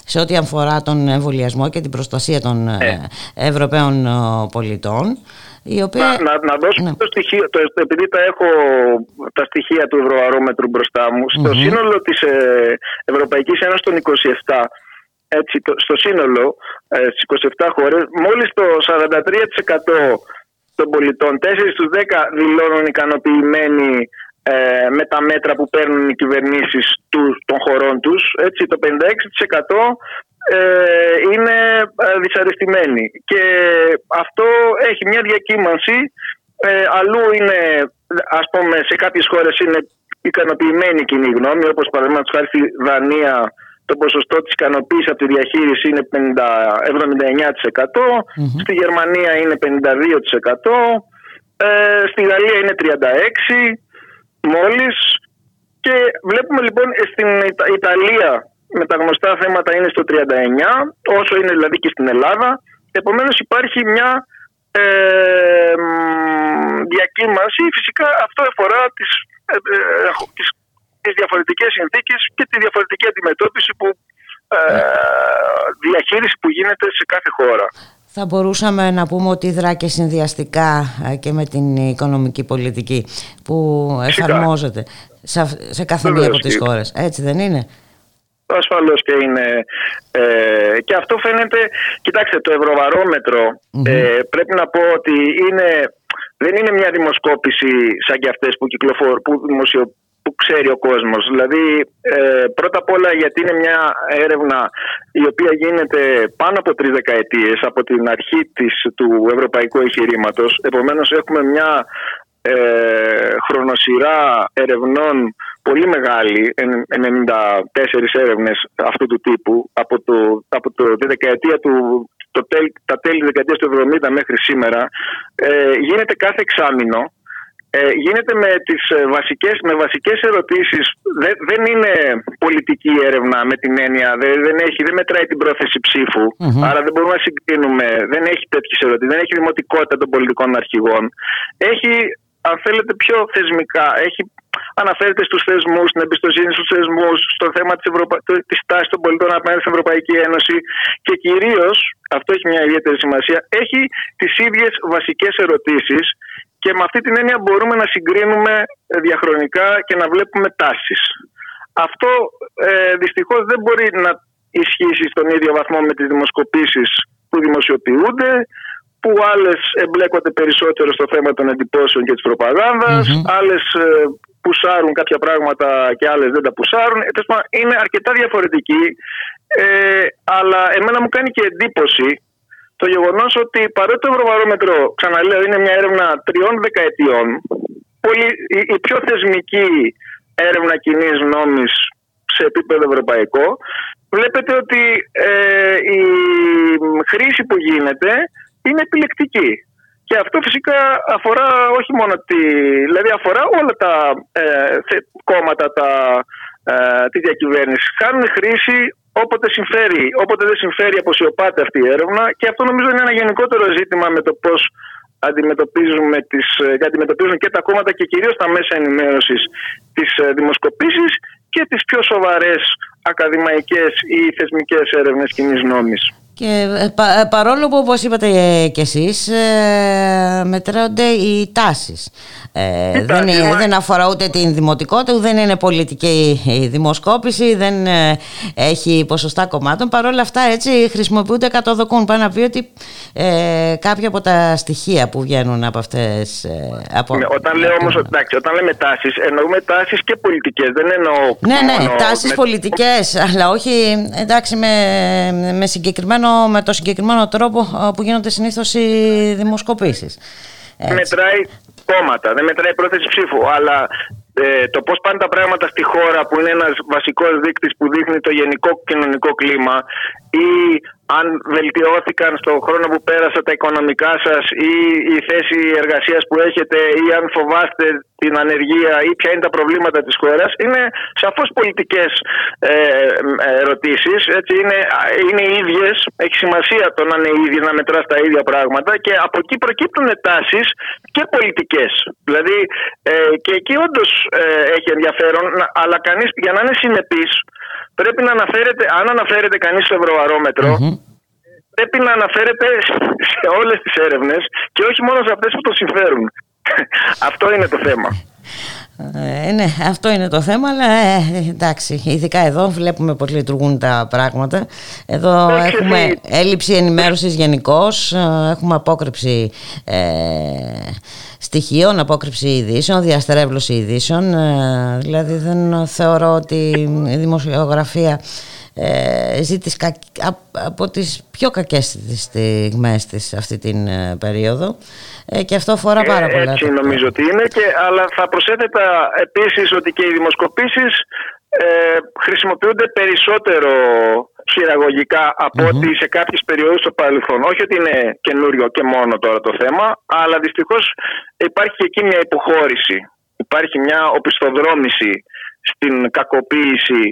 [SPEAKER 2] σε ό,τι αφορά τον εμβολιασμό και την προστασία των ε, Ευρωπαίων ε, πολιτών η οποία...
[SPEAKER 8] Να, να, να δώσω το στοιχείο, το, επειδή τα έχω τα στοιχεία του Ευρωβαρόμετρου μπροστά μου, στο
[SPEAKER 2] Μμμ.
[SPEAKER 8] σύνολο της ε, Ευρωπαϊκής Ένωσης των 27, έτσι, το, στο σύνολο ε, στις 27 χώρες, μόλις το 43% των πολιτών, 4 στους 10 δηλώνουν ικανοποιημένοι ε, με τα μέτρα που παίρνουν οι κυβερνήσεις τους, των χωρών τους. Έτσι, το 56% ε, είναι ε, δυσαρεστημένοι. Και αυτό έχει μια διακύμανση. Ε, αλλού είναι, ας πούμε, σε κάποιες χώρες είναι ικανοποιημένη η κοινή γνώμη, όπως παραδείγματος χάρη στη Δανία το ποσοστό της ικανοποίησης από τη διαχείριση είναι 50, 79%, στη Γερμανία είναι 52%, ε, στη Γαλλία είναι 36% μόλις. Και βλέπουμε λοιπόν ε, στην Ιτα- Ιταλία με τα γνωστά θέματα είναι στο 39 όσο είναι δηλαδή και στην Ελλάδα. Επομένως υπάρχει μια ε, μ, διακύμανση φυσικά αυτό αφορά τις, ε, ε, τις, τις διαφορετικές συνθήκες και τη διαφορετική αντιμετώπιση που ε, διαχείριση που γίνεται σε κάθε χώρα.
[SPEAKER 2] Θα μπορούσαμε να πούμε ότι δρά και συνδυαστικά ε, και με την οικονομική πολιτική που
[SPEAKER 8] Φυσικά.
[SPEAKER 2] εφαρμόζεται σε, αυ- σε κάθε μία
[SPEAKER 8] Βεβαίως
[SPEAKER 2] από τις
[SPEAKER 8] και-
[SPEAKER 2] χώρες. Έτσι δεν είναι;
[SPEAKER 8] Ασφαλώς και είναι. Ε, και αυτό φαίνεται. Κοιτάξτε, το ευρωβαρόμετρο ε, πρέπει να πω ότι είναι, δεν είναι μια δημοσκόπηση σαν και αυτές που κυκλοφορούν, που, δημοσιο, που ξέρει ο κόσμος. Δηλαδή, ε, πρώτα απ' όλα γιατί είναι μια έρευνα η οποία γίνεται πάνω από τρεις δεκαετίες από την αρχή της, του ευρωπαϊκού εγχειρήματος. Επομένως, έχουμε μια ε, χρονοσυρά ερευνών πολύ μεγάλη, εν- 94 έρευνες αυτού του τύπου από, το, από το, τη δεκαετία του, το τέλ, τα τέλη της δεκαετίας του 70 μέχρι σήμερα ε, γίνεται κάθε εξάμηνο ε, γίνεται με τις ε, βασικές, με βασικές ερωτήσεις. Δεν, δεν είναι πολιτική έρευνα με την έννοια δεν, δεν, έχει, δεν μετράει την πρόθεση ψήφου.
[SPEAKER 18] Μμμ.
[SPEAKER 8] άρα δεν μπορούμε να συγκρίνουμε δεν έχει τέτοιες ερωτήσεις, δεν έχει δημοτικότητα των πολιτικών αρχηγών. Έχει αν θέλετε πιο θεσμικά έχει, αναφέρεται στους θεσμούς, στην εμπιστοσύνη στους θεσμούς στο θέμα της, Ευρωπα... το- της τάσης των πολιτών απέναντι στην Ευρωπαϊκή Ένωση και κυρίως, αυτό έχει μια ιδιαίτερη σημασία, έχει τις ίδιες βασικές ερωτήσεις και με αυτή την έννοια μπορούμε να συγκρίνουμε ε, διαχρονικά και να βλέπουμε τάσεις. Αυτό ε, δυστυχώς δεν μπορεί να ισχύσει στον ίδιο βαθμό με τις δημοσκοπήσεις που δημοσιοποιούνται που άλλες εμπλέκονται περισσότερο στο θέμα των εντυπώσεων και της προπαγάνδας, άλλες ε, πουσάρουν κάποια πράγματα και άλλες δεν τα πουσάρουν. Ε, τέλος πάντων, είναι αρκετά διαφορετική, ε, αλλά εμένα μου κάνει και εντύπωση το γεγονός ότι παρότι το Ευρωβαρόμετρο, ξαναλέω, είναι μια έρευνα τριών δεκαετιών, πολύ, η, η πιο θεσμική έρευνα κοινής νόμης σε επίπεδο ευρωπαϊκό, βλέπετε ότι ε, η χρήση που γίνεται είναι επιλεκτική. Και αυτό φυσικά αφορά όχι μόνο τη. δηλαδή αφορά όλα τα ε, θε- κόμματα τα, ε, τη διακυβέρνηση. Κάνουν χρήση όποτε συμφέρει. Όποτε δεν συμφέρει, αποσιωπάται αυτή η έρευνα. Και αυτό νομίζω είναι ένα γενικότερο ζήτημα με το πώς αντιμετωπίζουμε τις, ε, αντιμετωπίζουν και τα κόμματα και κυρίως τα μέσα ενημέρωσης τις ε, δημοσκοπήσεις και τις πιο σοβαρές ακαδημαϊκές ή θεσμικές έρευνες κοινής νόμης.
[SPEAKER 2] Και ε, πα, παρόλο που όπως είπατε και εσείς ε, μετρώνται οι τάσεις. Ε, δεν, είναι, δεν αφορά ούτε την δημοτικότητα, δεν είναι πολιτική η δημοσκόπηση, δεν ε, έχει ποσοστά κομμάτων. Παρ' όλα αυτά έτσι χρησιμοποιούνται κατοδοκούν. Πάνω να πει ότι ε, κάποια από τα στοιχεία που βγαίνουν από αυτές... Ε, από,
[SPEAKER 8] ναι, όταν λέω όμως, εντάξει, όταν λέμε τάσεις, εννοούμε τάσεις και πολιτικές, δεν εννοώ...
[SPEAKER 2] Ναι, ναι, τάσεις με... πολιτικές, αλλά όχι εντάξει με, με, συγκεκριμένο, με το συγκεκριμένο τρόπο που γίνονται συνήθως οι δημοσκοπήσεις.
[SPEAKER 8] Μετράει κόμματα, δεν μετράει πρόθεση ψήφου. Αλλά ε, το πώς πάνε τα πράγματα στη χώρα που είναι ένας βασικός δείκτης που δείχνει το γενικό κοινωνικό κλίμα ή αν βελτιώθηκαν στον χρόνο που πέρασε τα οικονομικά σας ή η θέση εργασίας που έχετε ή αν φοβάστε την ανεργία ή ποια είναι τα προβλήματα της χώρας είναι σαφώς πολιτικές ε, ερωτήσεις έτσι, είναι, είναι ίδιες έχει σημασία το να είναι ίδιες να μετράς τα ίδια πράγματα και από εκεί προκύπτουν τάσεις και πολιτικές. Δηλαδή ε, και εκεί όντως ε, έχει ενδιαφέρον αλλά κανείς για να είναι συνεπής πρέπει να αναφέρεται, αν αναφέρεται κανείς στο ευρωβαρόμετρο, πρέπει να αναφέρεται σε όλες τις έρευνες και όχι μόνο σε αυτές που το συμφέρουν. [LAUGHS] Αυτό είναι το θέμα.
[SPEAKER 2] Ε, ναι, αυτό είναι το θέμα, αλλά ε, εντάξει, ειδικά εδώ βλέπουμε πώς λειτουργούν τα πράγματα. Εδώ έχουμε έλλειψη ενημέρωσης γενικώς, ε, έχουμε απόκρυψη ε, στοιχείων, απόκρυψη ειδήσεων, διαστρέβλωση ειδήσεων. Ε, δηλαδή δεν θεωρώ ότι η δημοσιογραφία ε, ζει τις από τις πιο κακές στιγμές της αυτή την ε, περίοδο ε, και αυτό αφορά πάρα πολλά.
[SPEAKER 8] Έτσι νομίζω ότι είναι, και, αλλά θα προσέθετα επίσης ότι και οι δημοσκοπήσεις ε, χρησιμοποιούνται περισσότερο χειραγωγικά από mm-hmm. ότι σε κάποιες περιόδους στο παρελθόν. Όχι ότι είναι καινούριο και μόνο τώρα το θέμα, αλλά δυστυχώς υπάρχει και εκεί μια υποχώρηση. Υπάρχει μια οπισθοδρόμηση στην κακοποίηση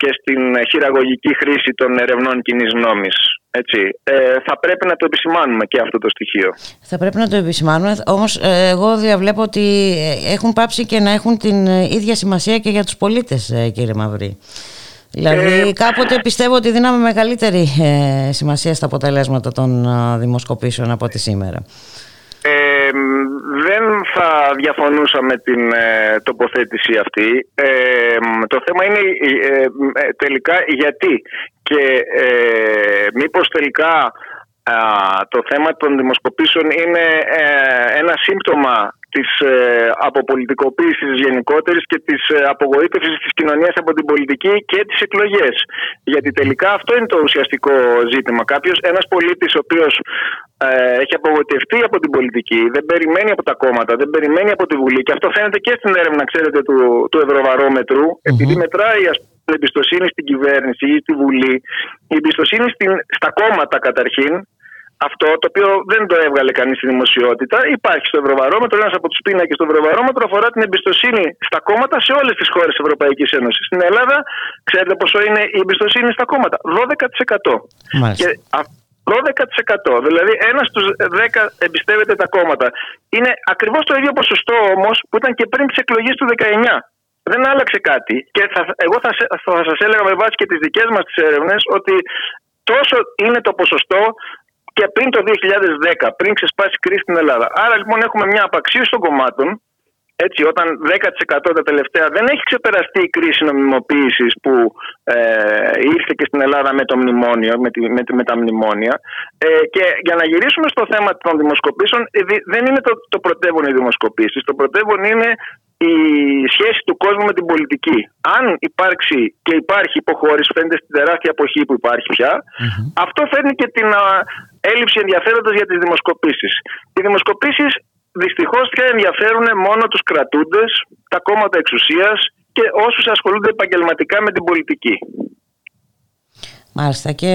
[SPEAKER 8] και στην χειραγωγική χρήση των ερευνών κοινής νόμης. Έτσι. Ε, θα πρέπει να το επισημάνουμε και αυτό το στοιχείο.
[SPEAKER 2] Θα πρέπει να το επισημάνουμε, όμως ε, εγώ διαβλέπω ότι ε, έχουν πάψει και να έχουν την ε, ίδια σημασία και για τους πολίτες κύριε Μαυρή. Δηλαδή κάποτε πιστεύω ότι δίναμε μεγαλύτερη σημασία στα αποτελέσματα των δημοσκοπήσεων από ό,τι σήμερα.
[SPEAKER 8] Ε, δεν θα διαφωνούσα με την ε, τοποθέτηση αυτή. Ε, το θέμα είναι ε, τελικά γιατί και μήπως τελικά το θέμα των δημοσκοπήσεων είναι ένα σύμπτωμα της ε, αποπολιτικοποίησης γενικότερης και της ε, απογοήτευσης της κοινωνίας από την πολιτική και τις εκλογές. Γιατί τελικά αυτό είναι το ουσιαστικό ζήτημα. Κάποιος, ένας πολίτης ο οποίος ε, έχει απογοητευτεί από την πολιτική, δεν περιμένει από τα κόμματα, δεν περιμένει από τη Βουλή και αυτό φαίνεται και στην έρευνα, ξέρετε, του, του Ευρωβαρόμετρου, mm-hmm. επειδή μετράει ας πούμε, η εμπιστοσύνη στην κυβέρνηση ή στη Βουλή, η εμπιστοσύνη στην, στα κόμματα καταρχήν, αυτό το οποίο δεν το έβγαλε κανείς στη δημοσιότητα. Υπάρχει στο Ευρωβαρόμετρο. Ένας από τους πίνακες του Ευρωβαρόμετρο αφορά την εμπιστοσύνη στα κόμματα σε όλες τις χώρες της Ευρωπαϊκής Ένωσης. Στην Ελλάδα, ξέρετε πόσο είναι η εμπιστοσύνη στα κόμματα; 12%.
[SPEAKER 2] Μάλιστα. Και
[SPEAKER 8] 12%. Δηλαδή, ένας στους 10 εμπιστεύεται τα κόμματα. Είναι ακριβώς το ίδιο ποσοστό όμως που ήταν και πριν τις εκλογές του 19. Δεν άλλαξε κάτι. Και θα, εγώ θα, θα σας έλεγα με βάση και τις δικές μας έρευνες ότι τόσο είναι το ποσοστό και πριν το 2010, πριν ξεσπάσει η κρίση στην Ελλάδα. Άρα λοιπόν έχουμε μια απαξίωση των κομμάτων. Έτσι, όταν 10% τα τελευταία δεν έχει ξεπεραστεί η κρίση νομιμοποίησης που ε, ήρθε και στην Ελλάδα με το μνημόνιο, με, τη, με, με τα μνημόνια. Ε, και για να γυρίσουμε στο θέμα των δημοσκοπήσεων, ε, δεν είναι το, το πρωτεύον οι δημοσκοπήσεις. Το πρωτεύον είναι η σχέση του κόσμου με την πολιτική. Αν υπάρξει και υπάρχει υποχώρηση, φαίνεται στην τεράστια εποχή που υπάρχει πια, αυτό φέρνει και την έλλειψη ενδιαφέροντος για τις δημοσκοπήσεις. Οι δημοσκοπήσεις δυστυχώς πια ενδιαφέρουν μόνο τους κρατούντες, τα κόμματα εξουσίας και όσους ασχολούνται επαγγελματικά με την πολιτική.
[SPEAKER 2] Μάλιστα και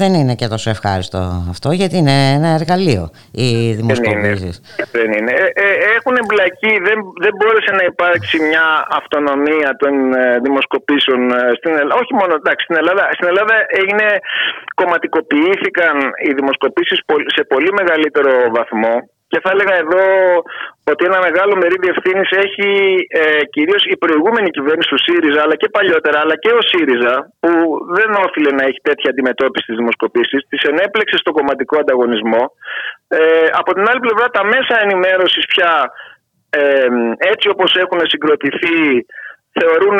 [SPEAKER 2] δεν είναι και τόσο ευχάριστο αυτό γιατί είναι ένα εργαλείο οι δημοσκοπήσεις.
[SPEAKER 8] Δεν είναι. Ε, ε, έχουν εμπλακεί, δεν, δεν μπόρεσε να υπάρξει μια αυτονομία των ε, δημοσκοπήσεων στην Ελλάδα. Όχι μόνο, εντάξει, στην Ελλάδα, στην Ελλάδα έγινε, κομματικοποιήθηκαν οι δημοσκοπήσεις σε πολύ μεγαλύτερο βαθμό Και θα έλεγα εδώ ότι ένα μεγάλο μερίδιο ευθύνης έχει ε, κυρίως η προηγούμενη κυβέρνηση του ΣΥΡΙΖΑ, αλλά και παλιότερα, αλλά και ο ΣΥΡΙΖΑ, που δεν όφιλε να έχει τέτοια αντιμετώπιση στις δημοσκοπήσεις, τις ενέπλεξε στο κομματικό ανταγωνισμό. Ε, από την άλλη πλευρά, τα μέσα ενημέρωσης πια ε, έτσι όπως έχουν συγκροτηθεί θεωρούν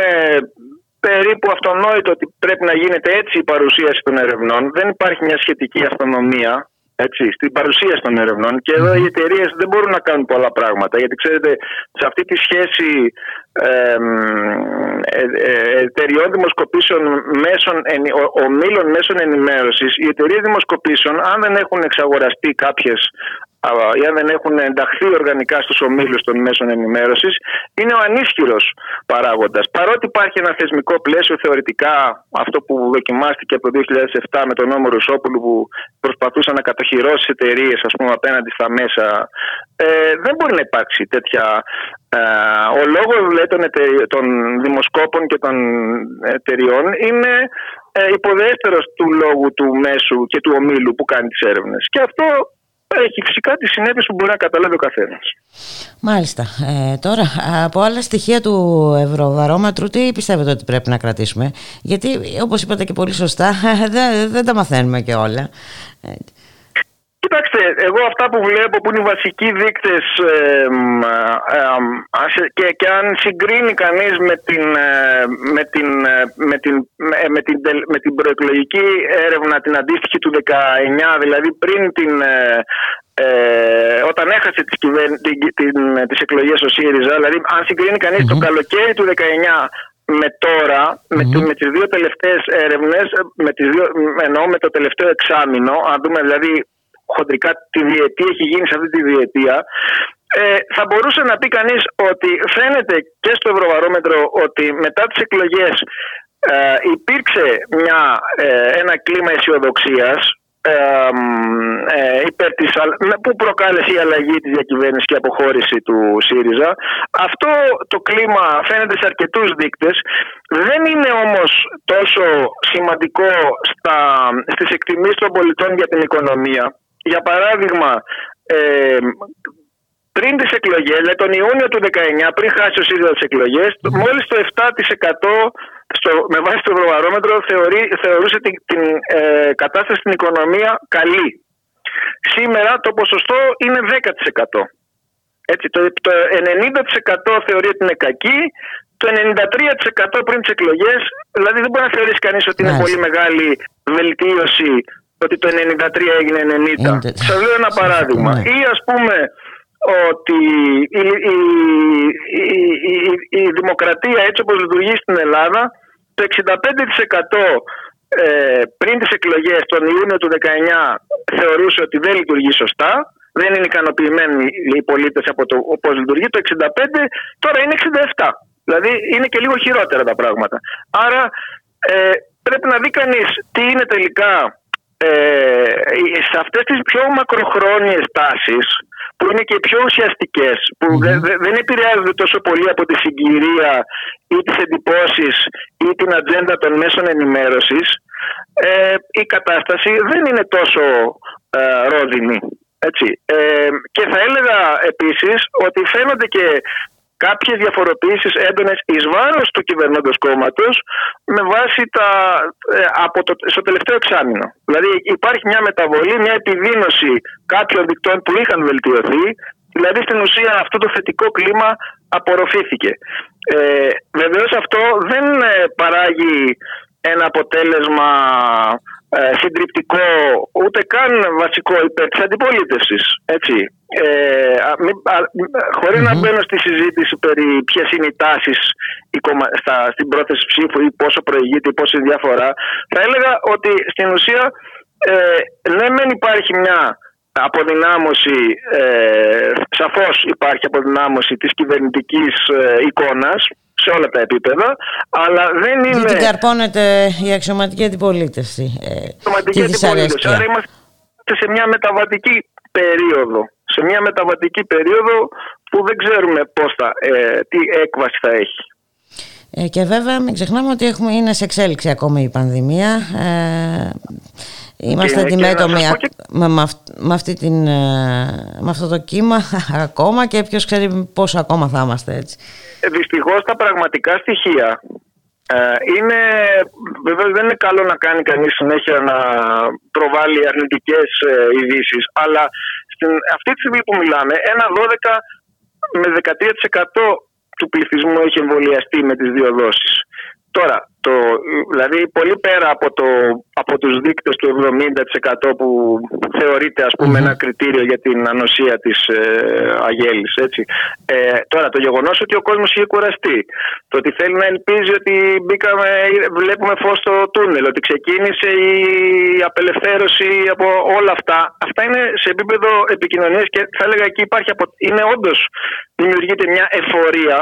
[SPEAKER 8] περίπου αυτονόητο ότι πρέπει να γίνεται έτσι η παρουσίαση των ερευνών. Δεν υπάρχει μια σχετική αυτονομία έτσι, στην παρουσίαση των ερευνών. Και εδώ οι εταιρείες δεν μπορούν να κάνουν πολλά πράγματα γιατί ξέρετε σε αυτή τη σχέση ε, ε, εταιριών δημοσκοπήσεων μέσων, ομίλων μέσων ενημέρωσης οι εταιρείες δημοσκοπήσεων αν δεν έχουν εξαγοραστεί κάποιες ή αν δεν έχουν ενταχθεί οργανικά στους ομίλους των μέσων ενημέρωσης είναι ο ανίσχυρος παράγοντας. Παρότι υπάρχει ένα θεσμικό πλαίσιο θεωρητικά αυτό που δοκιμάστηκε από το 2007 με τον νόμο Ρουσόπουλου που προσπαθούσε να κατοχυρώσει εταιρείες απέναντι στα μέσα ε, δεν μπορεί να υπάρξει τέτοια ε, ο λόγος των, των δημοσκόπων και των εταιριών είναι ε, υποδέστερος του λόγου του μέσου και του ομίλου που κάνει τις έρευνες. Και αυτό έχει φυσικά τις συνέπειες που μπορεί να καταλάβει ο καθένας.
[SPEAKER 2] Μάλιστα. Ε, τώρα, από άλλα στοιχεία του Ευρωβαρόμετρου, τι πιστεύετε ότι πρέπει να κρατήσουμε; Γιατί, όπως είπατε και πολύ σωστά, [LAUGHS] δεν, δεν τα μαθαίνουμε και όλα.
[SPEAKER 8] Κοιτάξτε, εγώ αυτά που βλέπω που είναι οι βασικοί δείκτες ε, ε, και, και αν συγκρίνει κανείς με την, ε, με την, με την, με την, με την προεκλογική έρευνα την αντίστοιχη του 19, δηλαδή πριν την, ε, όταν έχασε τις, κυβέρ... την, την, τις εκλογές ο ΣΥΡΙΖΑ, δηλαδή αν συγκρίνει το καλοκαίρι του 19 με τώρα, με, με τις δύο τελευταίες έρευνες, με τις δύο, εννοώ με το τελευταίο εξάμεινο, αν δούμε δηλαδή χοντρικά τη διετία έχει γίνει σε αυτή τη διετία, ε, θα μπορούσε να πει κανείς ότι φαίνεται και στο Ευρωβαρόμετρο ότι μετά τις εκλογές ε, υπήρξε μια, ε, ένα κλίμα αισιοδοξίας ε, υπέρ της, που προκάλεσε η αλλαγή της διακυβέρνησης και η αποχώρηση του ΣΥΡΙΖΑ. Αυτό το κλίμα φαίνεται σε αρκετούς δείκτες. Δεν είναι όμως τόσο σημαντικό στα, στις εκτιμήσεις των πολιτών για την οικονομία. Για παράδειγμα, ε, πριν τις εκλογές, δηλαδή τον Ιούνιο του 19, πριν χάσει ο ΣΥΡΙΖΑ τις εκλογές, μόλις το 7% στο, με βάση το ευρωβαρόμετρο θεωρεί, θεωρούσε την, την ε, κατάσταση στην οικονομία καλή. Σήμερα το ποσοστό είναι 10%. Έτσι, το, το 90% θεωρεί ότι είναι κακή, το 93% πριν τις εκλογές, δηλαδή δεν μπορεί να θεωρήσει κανείς ότι είναι πολύ μεγάλη βελτίωση ότι το 93 έγινε 90. Σας λέω ένα παράδειγμα. Ναι. Ή ας πούμε ότι η, η, η, η, δημοκρατία έτσι όπως λειτουργεί στην Ελλάδα το 65% ε, πριν τις εκλογές τον Ιούνιο του 19 θεωρούσε ότι δεν λειτουργεί σωστά δεν είναι ικανοποιημένοι οι πολίτες από το πώς λειτουργεί το 65 τώρα είναι 67 δηλαδή είναι και λίγο χειρότερα τα πράγματα άρα ε, πρέπει να δει κανείς τι είναι τελικά ε, σε αυτές τις πιο μακροχρόνιες τάσεις που είναι και πιο ουσιαστικές, που δεν, δεν επηρεάζονται τόσο πολύ από τη συγκυρία ή τις εντυπώσεις ή την ατζέντα των μέσων ενημέρωσης, ε, η κατάσταση δεν είναι τόσο ε, ρόδινη. Έτσι. Ε, και θα έλεγα επίσης ότι φαίνονται και κάποιες διαφοροποιήσεις έντονες εις βάρος του κυβερνώντος κόμματος με βάση τα, ε, από το, στο τελευταίο εξάμεινο. Δηλαδή υπάρχει μια μεταβολή, μια επιδείνωση κάποιων δικτών που είχαν βελτιωθεί Δηλαδή στην ουσία αυτό το θετικό κλίμα απορροφήθηκε. Ε, βεβαίως αυτό δεν ε, παράγει ένα αποτέλεσμα ε, συντριπτικό ούτε καν βασικό υπέρ της αντιπολίτευσης. Έτσι. Ε, χωρις να μπαίνω στη συζήτηση περί ποιες είναι οι τάσεις στην πρόθεση ψήφου ή πόσο προηγείται ή πόσο διαφορά θα έλεγα ότι στην ουσία ε, ναι μεν υπάρχει μια αποδυνάμωση, ε, σαφώς υπάρχει αποδυνάμωση της κυβερνητικής ε, εικόνας σε όλα τα επίπεδα, αλλά δεν είναι...
[SPEAKER 2] Δεν την καρπώνεται η αξιωματική αντιπολίτευση.
[SPEAKER 8] Ε, αξιωματική αντιπολίτευση. Άρα είμαστε σε μια μεταβατική περίοδο. Σε μια μεταβατική περίοδο που δεν ξέρουμε πώς θα, ε, τι έκβαση θα έχει.
[SPEAKER 2] Ε, και βέβαια μην ξεχνάμε ότι έχουμε, είναι σε εξέλιξη ακόμα η πανδημία. Ε, Είμαστε
[SPEAKER 8] Και- και
[SPEAKER 2] αντιμέτωποι
[SPEAKER 8] να σας πω
[SPEAKER 2] α-
[SPEAKER 8] και-
[SPEAKER 2] με, με, αυ- με αυτή την, ε, με αυτό το κύμα [LAUGHS] ακόμα και ποιος ξέρει πόσο ακόμα θα είμαστε έτσι.
[SPEAKER 8] Δυστυχώς τα πραγματικά στοιχεία ε, είναι, βεβαίως δεν είναι καλό να κάνει κανείς συνέχεια να προβάλλει αρνητικές ε, ειδήσεις, αλλά στην, αυτή τη στιγμή που μιλάμε ένα 12 με 13% του πληθυσμού έχει εμβολιαστεί με τις δύο δόσεις. Τώρα, το, δηλαδή πολύ πέρα από, το, από τους δείκτες του 70% που θεωρείται ας πούμε ένα κριτήριο για την ανοσία της ε, αγέλης. Έτσι. Ε, τώρα, το γεγονός ότι ο κόσμος είχε κουραστεί, το ότι θέλει να ελπίζει ότι μπήκαμε, βλέπουμε φως στο τούνελ, ότι ξεκίνησε η απελευθέρωση από όλα αυτά, αυτά είναι σε επίπεδο επικοινωνίας και θα έλεγα εκεί υπάρχει, απο... είναι όντως δημιουργείται μια εφορία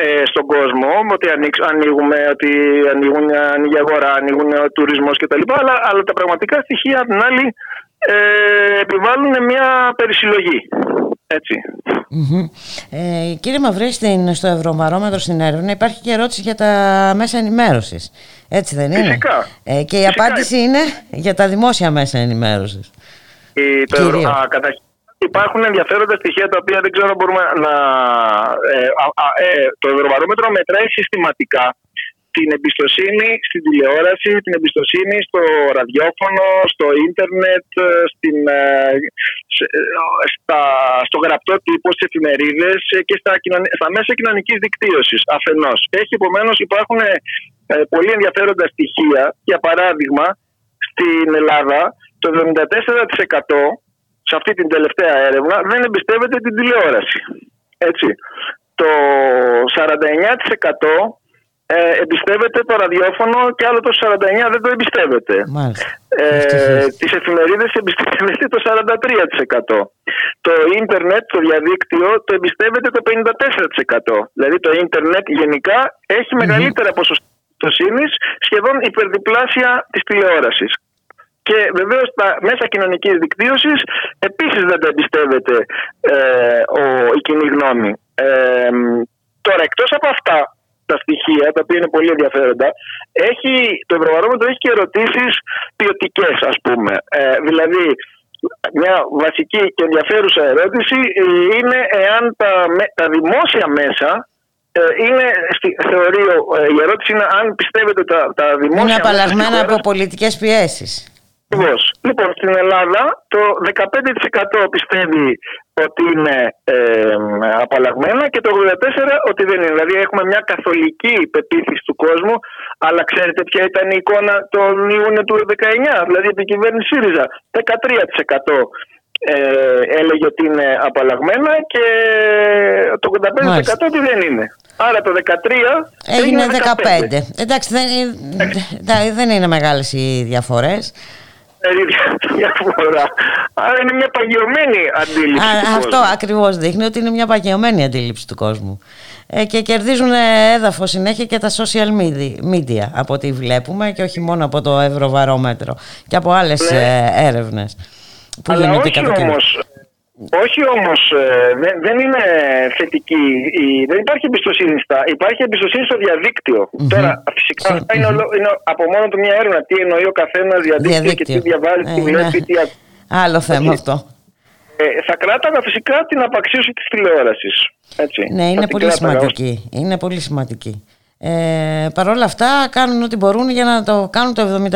[SPEAKER 8] ε, στον κόσμο, ότι ανοίξ- ανοίγουμε, ότι ανοίγουν, ανοίγει η αγορά, ανοίγουν ο τουρισμός κτλ. Αλλά, αλλά τα πραγματικά στοιχεία απ' την άλλη ε, επιβάλλουν μια περισυλλογή. Έτσι.
[SPEAKER 2] Μμμ. Ε, κύριε Μαυρή, στην, στο Ευρωβαρόμετρο στην έρευνα υπάρχει και ερώτηση για τα μέσα ενημέρωσης. Έτσι δεν είναι;
[SPEAKER 8] Φυσικά.
[SPEAKER 2] Ε, και η
[SPEAKER 8] Φυσικά.
[SPEAKER 2] απάντηση είναι για τα δημόσια μέσα ενημέρωσης.
[SPEAKER 8] Η, το,
[SPEAKER 2] Κυρίως.
[SPEAKER 8] α, καταρχήν υπάρχουν ενδιαφέροντα στοιχεία τα οποία δεν ξέρω αν μπορούμε να. Ε, α, α, ε, το Ευρωβαρόμετρο μετράει συστηματικά την εμπιστοσύνη στην τηλεόραση, την εμπιστοσύνη στο ραδιόφωνο, στο ίντερνετ, ε, στην, ε, σε- ε, στα, στο γραπτό τύπο, στις εφημερίδες και στα, κοινωνι- στα μέσα κοινωνικής δικτύωσης αφενός. Έχει επομένως υπάρχουν ε, πολύ ενδιαφέροντα στοιχεία. Για παράδειγμα, στην Ελλάδα το 74% σε αυτή την τελευταία έρευνα δεν εμπιστεύεται την τηλεόραση. Έτσι. Το 49% ε, εμπιστεύεται το ραδιόφωνο και άλλο το 49% δεν το εμπιστεύεται.
[SPEAKER 2] Μάλιστα.
[SPEAKER 8] Ε, τις εφημερίδες εμπιστεύεται το 43%. Το ίντερνετ, το διαδίκτυο, το εμπιστεύεται το 54%. Δηλαδή το ίντερνετ γενικά έχει μεγαλύτερα ποσοστά εμπιστοσύνης, σχεδόν υπερδιπλάσια της τηλεόρασης. Και βεβαίως τα μέσα κοινωνικής δικτύωσης επίσης δεν τα εμπιστεύεται ε, ο, η κοινή γνώμη. Ε, τώρα εκτός από αυτά τα στοιχεία, τα οποία είναι πολύ ενδιαφέροντα, έχει, το Ευρωβαρόμετρο έχει και ερωτήσεις ποιοτικές, ας πούμε. Ε, δηλαδή, μια βασική και ενδιαφέρουσα ερώτηση ε, είναι εάν τα, με- τα δημόσια μέσα ε, είναι, στη- θεωρεί, ο- ε, η ερώτηση είναι αν πιστεύετε τα, τα δημόσια
[SPEAKER 2] Είναι
[SPEAKER 8] μέσα στη
[SPEAKER 2] απαλλαγμένα
[SPEAKER 8] χώρα-
[SPEAKER 2] από πολιτικές πιέσεις.
[SPEAKER 8] Ακριβώς. Λοιπόν, στην Ελλάδα το 15% πιστεύει ότι είναι ε, απαλλαγμένα και το 84% ότι δεν είναι. Δηλαδή έχουμε μια καθολική πεποίθηση του κόσμου, αλλά ξέρετε ποια ήταν η εικόνα τον Ιούνιο του 19, δηλαδή επί κυβέρνηση ΣΥΡΙΖΑ. 13% ε, έλεγε ότι είναι απαλλαγμένα και το 85% ότι δεν είναι. Άρα το 13
[SPEAKER 2] Έγινε 15. Εντάξει, δεν, είναι- δεν είναι μεγάλες οι διαφορές.
[SPEAKER 8] Διαφορά. Άρα είναι μια παγιωμένη αντίληψη.
[SPEAKER 2] Α,
[SPEAKER 8] του
[SPEAKER 2] αυτό
[SPEAKER 8] κόσμου.
[SPEAKER 2] ακριβώς δείχνει ότι είναι μια παγιωμένη αντίληψη του κόσμου. Ε, και κερδίζουν έδαφος συνέχεια και τα social media, media από ό,τι βλέπουμε και όχι μόνο από το Ευρωβαρόμετρο και από άλλες
[SPEAKER 8] Ναι.
[SPEAKER 2] ε, έρευνες που
[SPEAKER 8] Αλλά
[SPEAKER 2] γίνονται
[SPEAKER 8] όχι
[SPEAKER 2] κατά καιρό.
[SPEAKER 8] όμως, όχι όμως, ε, δεν, δεν είναι θετική, η- δεν υπάρχει εμπιστοσύνη στα, υπάρχει εμπιστοσύνη στο διαδικτυο Τώρα φυσικά αυτά είναι, ολο- είναι από μόνο του μια έρευνα, τι εννοεί ο καθένας διαδίκτυο, και
[SPEAKER 2] Διαδίκτυο.
[SPEAKER 8] τι διαβάζει, τι
[SPEAKER 2] Ε,
[SPEAKER 8] βλέπει,
[SPEAKER 2] ναι.
[SPEAKER 8] τι ακ-
[SPEAKER 2] Άλλο θέμα
[SPEAKER 8] Έτσι.
[SPEAKER 2] αυτό.
[SPEAKER 8] Ε, θα κράταγα φυσικά την απαξίωση της τηλεόρασης. Έτσι.
[SPEAKER 2] Ναι,
[SPEAKER 8] Θα
[SPEAKER 2] είναι
[SPEAKER 8] την
[SPEAKER 2] πολύ
[SPEAKER 8] κράταγα ως-
[SPEAKER 2] σημαντική. Είναι πολύ σημαντική. Ε, Παρ' όλα αυτά κάνουν ό,τι μπορούν για να το κάνουν το 74%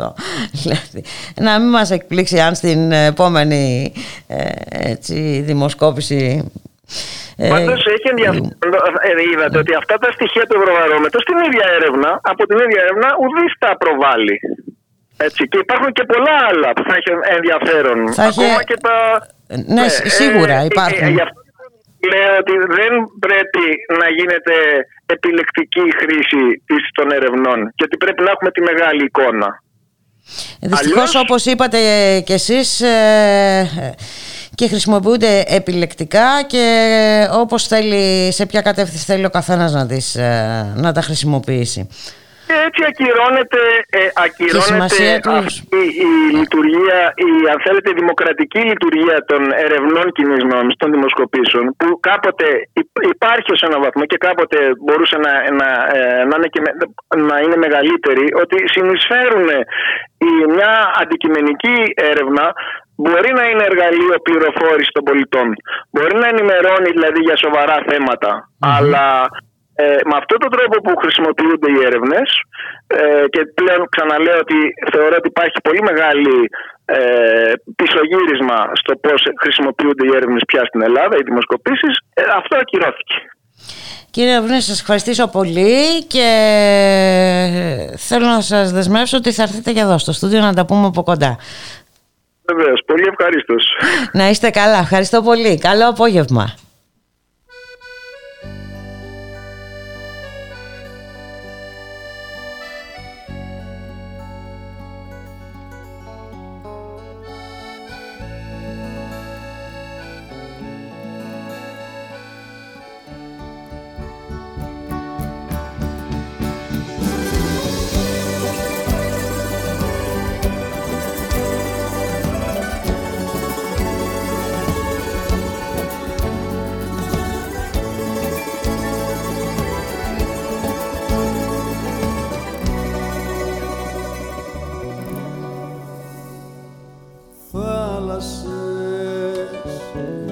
[SPEAKER 2] 94% δηλαδή. Να μην μας εκπλήξει αν στην επόμενη ε, έτσι, δημοσκόπηση ε,
[SPEAKER 8] Πάντως έχει ενδιαφέρον. Ε, είδατε ότι αυτά τα στοιχεία του Ευρωβαρόμετρου στην ίδια έρευνα, από την ίδια έρευνα, ουδής τα προβάλλει. Έτσι. Και υπάρχουν και πολλά άλλα που θα έχει ενδιαφέρον.
[SPEAKER 2] Θα έχει-
[SPEAKER 8] Ακόμα και τα.
[SPEAKER 2] Ναι, σίγουρα υπάρχουν.
[SPEAKER 8] Ε, γι' αυτό λέω ότι δεν πρέπει να γίνεται επιλεκτική η χρήση της, των ερευνών και ότι πρέπει να έχουμε τη μεγάλη εικόνα.
[SPEAKER 2] Δυστυχώς όπως είπατε και εσείς ε, και χρησιμοποιούνται επιλεκτικά και όπως θέλει, σε ποια κατεύθυνση θέλει ο καθένας να, τις, ε, να τα χρησιμοποιήσει.
[SPEAKER 8] Και έτσι ακυρώνεται, ε, ακυρώνεται
[SPEAKER 2] σημασία τους.
[SPEAKER 8] αυτή η λειτουργία, η αν θέλετε δημοκρατική λειτουργία των ερευνών κοινή νόμη, των δημοσκοπήσεων, που κάποτε υ- υπάρχει ως έναν βαθμό και κάποτε μπορούσε να, να, ε, να, είναι, και με- να είναι μεγαλύτερη, ότι συνεισφέρουν η, μια αντικειμενική έρευνα μπορεί να είναι εργαλείο πληροφόρησης των πολιτών. Μπορεί να ενημερώνει δηλαδή για σοβαρά θέματα, αλλά ε, με αυτόν τον τρόπο που χρησιμοποιούνται οι έρευνες ε, και πλέον ξαναλέω ότι θεωρώ ότι υπάρχει πολύ μεγάλη ε, πισωγύρισμα στο πώς χρησιμοποιούνται οι έρευνες πια στην Ελλάδα, οι δημοσκοπήσεις, ε, αυτό ακυρώθηκε.
[SPEAKER 2] Κύριε Αυγουνή, σας ευχαριστήσω πολύ και θέλω να σας δεσμεύσω ότι θα έρθετε και εδώ στο στούντιο να τα πούμε από κοντά.
[SPEAKER 8] Βεβαίως, πολύ ευχαρίστως.
[SPEAKER 2] Να είστε καλά. Ευχαριστώ πολύ. Καλό απόγευμα.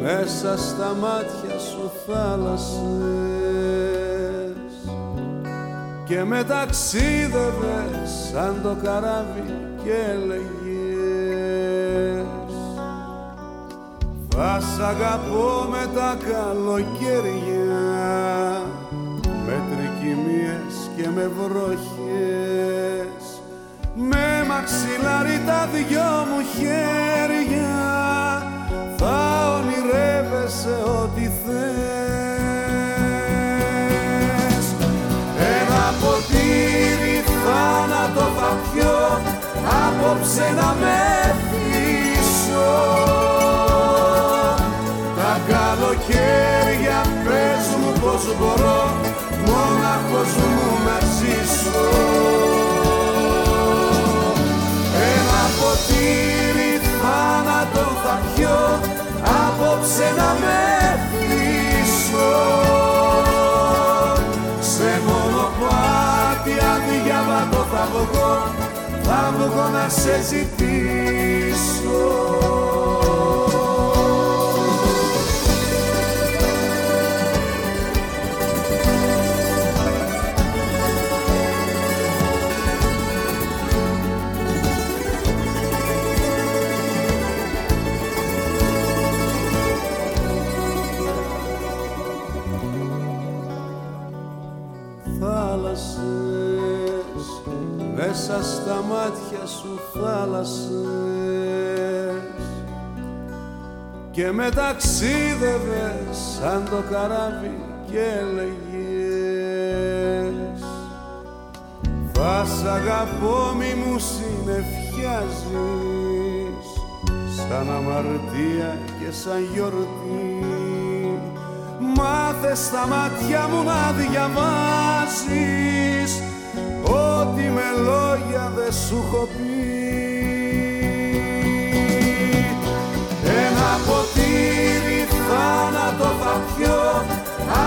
[SPEAKER 19] Μέσα στα μάτια σου θάλασσες. Και με ταξίδευες σαν το καράβι και έλεγες. Θα σ' αγαπώ με τα καλοκαίρια με τρικυμίες και με βροχές. Με μαξιλάρι τα δυο μου χέρια απόψε να με θύσω Τα καλοκαίρια πες μου πως μπορώ μόναχος μου να ζήσω. Ένα ποτήρι θάνατο θα πιω απόψε να με θύσω Σε μονοπάτι αδιάβατο θα βγω θα βγω να σε ζητήσω μάτια σου θάλασσες και με ταξίδευες σαν το καράβι και έλεγες θα σ' αγαπώ μη μου συνεφιάζεις σαν αμαρτία και σαν γιορτή. Μάθε στα μάτια μου να διαβάζεις Ό,τι με λόγια δεν σου έχω πει. Ένα ποτήρι θάνατο θα πιω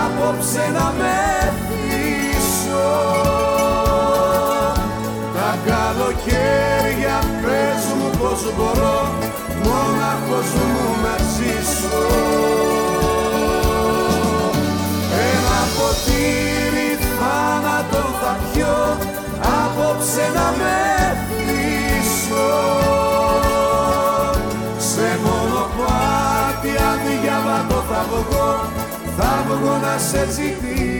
[SPEAKER 19] Απόψε να με θύσω Τα καλοκαίρια πες μου πως μπορώ Μόναχος μου να ζήσω. Ένα ποτήρι θάνατο θα πιω απόψε να με θύσω Σε μονοπάτι αδιάβατο θα βγω θα βγω να σε ζητήσω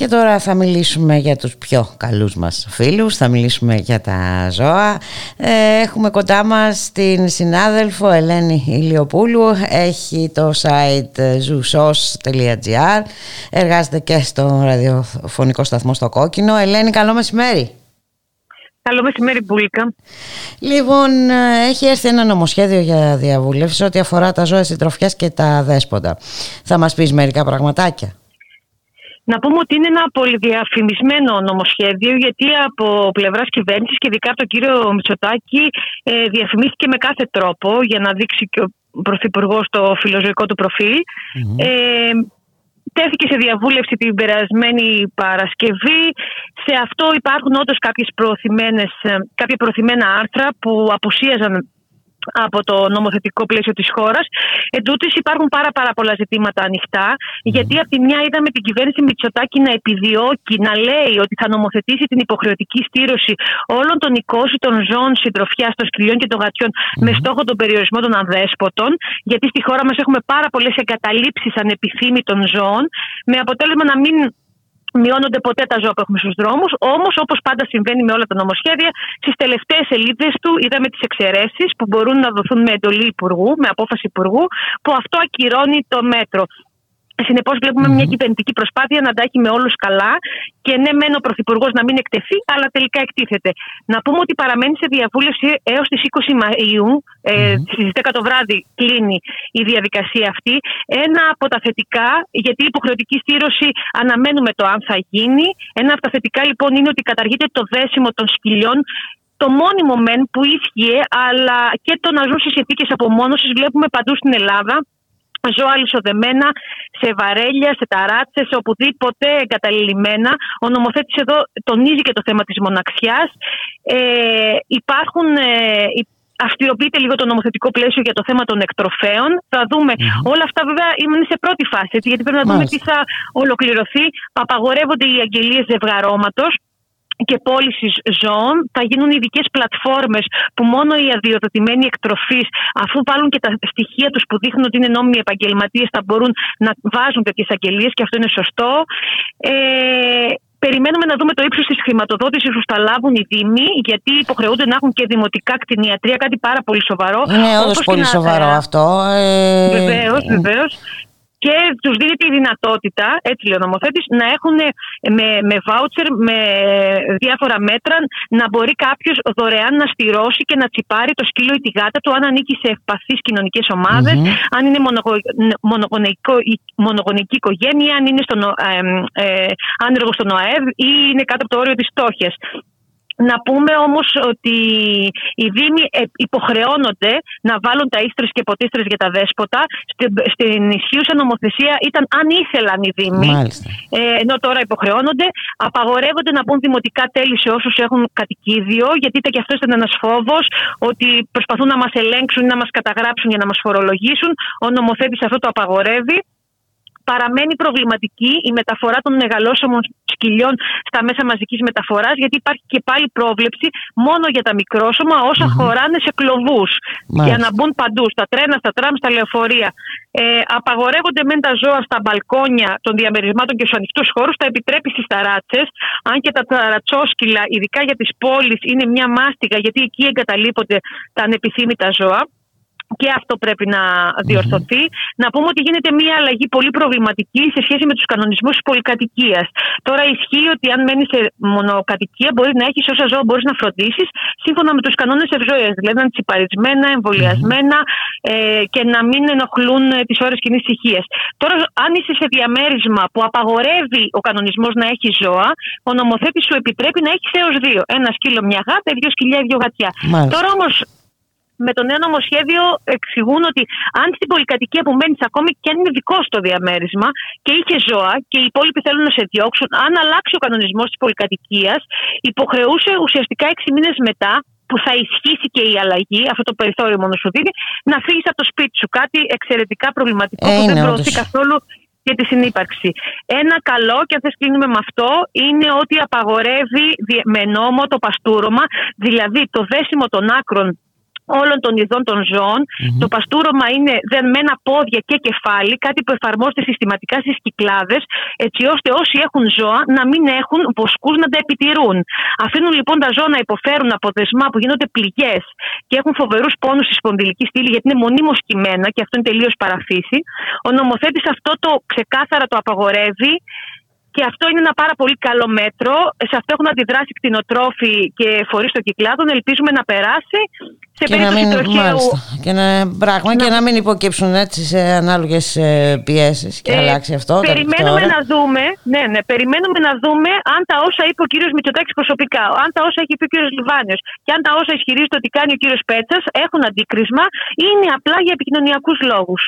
[SPEAKER 2] Και τώρα θα μιλήσουμε για τους πιο καλούς μας φίλους, θα μιλήσουμε για τα ζώα. Ε, έχουμε κοντά μας την συνάδελφο Ελένη Ηλιοπούλου, έχει το site zoosos.gr, εργάζεται και στο ραδιοφωνικό σταθμό στο Κόκκινο. Ελένη, καλό μεσημέρι.
[SPEAKER 13] Καλό μεσημέρι, Μπουλίκα.
[SPEAKER 2] Λοιπόν, ε, έχει έρθει ένα νομοσχέδιο για διαβούλευση ό,τι αφορά τα ζώα συντροφιάς και τα δέσποτα. Θα μας πεις μερικά πραγματάκια.
[SPEAKER 18] Να πούμε ότι είναι ένα πολυδιαφημισμένο νομοσχέδιο γιατί από πλευράς κυβέρνησης και ειδικά από τον κύριο Μητσοτάκη ε, διαφημίστηκε με κάθε τρόπο για να δείξει και ο Πρωθυπουργός το φιλοζωικό του προφιλ Ε, τέθηκε σε διαβούλευση την περασμένη Παρασκευή. Σε αυτό υπάρχουν όντως ε, κάποια προωθημένα άρθρα που απουσίαζαν από το νομοθετικό πλαίσιο της χώρας. Εν τούτης υπάρχουν πάρα, πάρα πολλά ζητήματα ανοιχτά, γιατί από τη μια είδαμε την κυβέρνηση Μητσοτάκη να επιδιώκει, να λέει ότι θα νομοθετήσει την υποχρεωτική στήρωση όλων των οικόσιτων ζώων συντροφιάς των σκυλιών και των γατιών με στόχο τον περιορισμό των αδέσποτων, γιατί στη χώρα μας έχουμε πάρα πολλές εγκαταλείψεις ανεπιθύμητων ζώων, με αποτέλεσμα να μην μειώνονται ποτέ τα ζώα που έχουμε στους δρόμους. Όμως, όπως πάντα συμβαίνει με όλα τα νομοσχέδια, στις τελευταίες σελίδες του είδαμε τις εξαιρέσεις που μπορούν να δοθούν με εντολή υπουργού, με απόφαση υπουργού, που αυτό ακυρώνει το μέτρο. Συνεπώς, μια κυβερνητική προσπάθεια να τα έχει με όλους καλά και ναι, μεν ο Πρωθυπουργός να μην εκτεθεί, αλλά τελικά εκτίθεται. Να πούμε ότι παραμένει σε διαβούλευση έως τις 20 Μαου. Ε, Στις 10 το βράδυ κλείνει η διαδικασία αυτή. Ένα από τα θετικά, γιατί η υποχρεωτική στήρωση αναμένουμε το αν θα γίνει. Ένα από τα θετικά λοιπόν είναι ότι καταργείται το δέσιμο των σκυλιών το μόνιμο μεν που ίσχυε, αλλά και το να ζουν σε συνθήκες απομόνωσης βλέπουμε παντού στην Ελλάδα ζώα αλυσοδεμένα σε βαρέλια, σε ταράτσες, σε οπουδήποτε εγκαταλειμμένα. Ο νομοθέτης εδώ τονίζει και το θέμα της μοναξιάς. Ε, υπάρχουν... Ε, Αυστηροποιείται λίγο το νομοθετικό πλαίσιο για το θέμα των εκτροφέων. Θα δουμε Όλα αυτά βέβαια είναι σε πρώτη φάση, γιατί πρέπει να δούμε τι θα ολοκληρωθεί. Απαγορεύονται οι αγγελίες ζευγαρώματος και πώλησης ζώων. Θα γίνουν ειδικές πλατφόρμες που μόνο οι αδειοδοτημένοι εκτροφείς, αφού βάλουν και τα στοιχεία τους που δείχνουν ότι είναι νόμιμοι επαγγελματίες, θα μπορούν να βάζουν τέτοιες αγγελίες και αυτό είναι σωστό. Ε, Περιμένουμε να δούμε το ύψος της χρηματοδότησης που θα λάβουν οι Δήμοι, γιατί υποχρεούνται να έχουν και δημοτικά κτηνιατρία, κάτι πάρα πολύ σοβαρό.
[SPEAKER 2] Είναι όντως πολύ σοβαρό αυτό.
[SPEAKER 18] Ε... Βεβαίως, βεβαίως και τους δίνει τη δυνατότητα, έτσι λέει ο νομοθέτης, να έχουν με, με βάουτσερ, με διάφορα μέτρα, να μπορεί κάποιος δωρεάν να στηρώσει και να τσιπάρει το σκύλο ή τη γάτα του αν ανήκει σε ευπαθείς κοινωνικές αν είναι μονογονική οικογένεια, αν είναι στον, ε, ε, άνεργο στον ΟΑΕΒ ή είναι κάτω από το όριο της στόχιας. Να πούμε όμως ότι οι Δήμοι ε, υποχρεώνονται να βάλουν τα ίστρες και ποτίστρες για τα δέσποτα. Στην, στην ισχύουσα νομοθεσία ήταν αν ήθελαν οι Δήμοι, ε, ενώ τώρα υποχρεώνονται. Απαγορεύονται να πούν δημοτικά τέλη σε όσους έχουν κατοικίδιο, γιατί ήταν και αυτός ήταν ένας φόβος ότι προσπαθούν να μας ελέγξουν ή να μας καταγράψουν για να μας φορολογήσουν. Ο νομοθέτης αυτό το απαγορεύει παραμένει προβληματική η μεταφορά των μεγαλόσωμων σκυλιών στα μέσα μαζικής μεταφοράς, γιατί υπάρχει και πάλι πρόβλεψη μόνο για τα μικρόσωμα χωράνε σε κλοβούς. Για να μπουν παντού, στα τρένα, στα τραμ, στα λεωφορεία. Ε, απαγορεύονται μεν τα ζώα στα μπαλκόνια των διαμερισμάτων και στους ανοιχτούς χώρους, τα επιτρέπει στις ταράτσες. Αν και τα ταρατσόσκυλα, ειδικά για τις πόλεις, είναι μια μάστιγα, γιατί εκεί εγκαταλείπονται τα ανεπιθύμητα ζώα και αυτό πρέπει να διορθωθεί. Να πούμε ότι γίνεται μια αλλαγή πολύ προβληματική σε σχέση με τους κανονισμούς της πολυκατοικίας. Τώρα ισχύει ότι αν μένεις σε μονοκατοικία μπορεί να έχεις όσα ζώα μπορείς να φροντίσεις σύμφωνα με τους κανόνες ευζοία. Δηλαδή να είναι τσιπαρισμένα, ε, και να μην ενοχλούν ε, τις ώρες κοινής ησυχίας. Τώρα, αν είσαι σε διαμέρισμα που απαγορεύει ο κανονισμός να έχει ζώα, ο νομοθέτης σου επιτρέπει να έχεις έως δύο. Ένα σκύλο, μια γάτα, δύο σκυλιά, δύο γατιά. Τώρα όμως με το νέο νομοσχέδιο εξηγούν ότι αν στην πολυκατοικία που μένεις ακόμη και αν είναι δικό στο διαμέρισμα και είχε ζώα και οι υπόλοιποι θέλουν να σε διώξουν, αν αλλάξει ο κανονισμός της πολυκατοικίας, υποχρεούσε ουσιαστικά έξι μήνες μετά που θα ισχύσει και η αλλαγή, αυτό το περιθώριο μόνο σου δίνει, να φύγεις από το σπίτι σου. Κάτι εξαιρετικά προβληματικό ε, που δεν προωθεί καθόλου για τη συνύπαρξη. Ένα καλό, και αν κλείνουμε με αυτό, είναι ότι απαγορεύει με νόμο το παστούρωμα, δηλαδή το δέσιμο των άκρων όλων των ειδών των ζώων. Το παστούρωμα είναι δεμένα πόδια και κεφάλι, κάτι που εφαρμόζεται συστηματικά στις κυκλάδες, έτσι ώστε όσοι έχουν ζώα να μην έχουν βοσκούς να τα επιτηρούν. Αφήνουν λοιπόν τα ζώα να υποφέρουν από δεσμά που γίνονται πληγές και έχουν φοβερούς πόνους στη σπονδυλική στήλη, γιατί είναι μονίμως κυμμένα και αυτό είναι τελείως παραφύση. Ο νομοθέτης αυτό το ξεκάθαρα το απαγορεύει και αυτό είναι ένα πάρα πολύ καλό μέτρο. Σε αυτό έχουν αντιδράσει κτηνοτρόφοι και φορείς των κυκλάδων. Ελπίζουμε να περάσει σε
[SPEAKER 2] και να
[SPEAKER 18] περίπτωση
[SPEAKER 2] μην,
[SPEAKER 18] τροχαίου.
[SPEAKER 2] μάλιστα, και να, πράγμα, και να μην υποκύψουν έτσι σε ανάλογες ε, πιέσεις και
[SPEAKER 18] Ε,
[SPEAKER 2] αλλάξει αυτό κάποια
[SPEAKER 18] Περιμένουμε
[SPEAKER 2] ώρα.
[SPEAKER 18] να δούμε, ναι, ναι, περιμένουμε να δούμε αν τα όσα είπε ο κύριος Μητσοτάκης προσωπικά, αν τα όσα έχει πει ο κύριος Λιβάνιος και αν τα όσα ισχυρίζεται ότι κάνει ο κύριος Πέτσας έχουν αντίκρισμα ή είναι απλά για επικοινωνιακούς λόγους.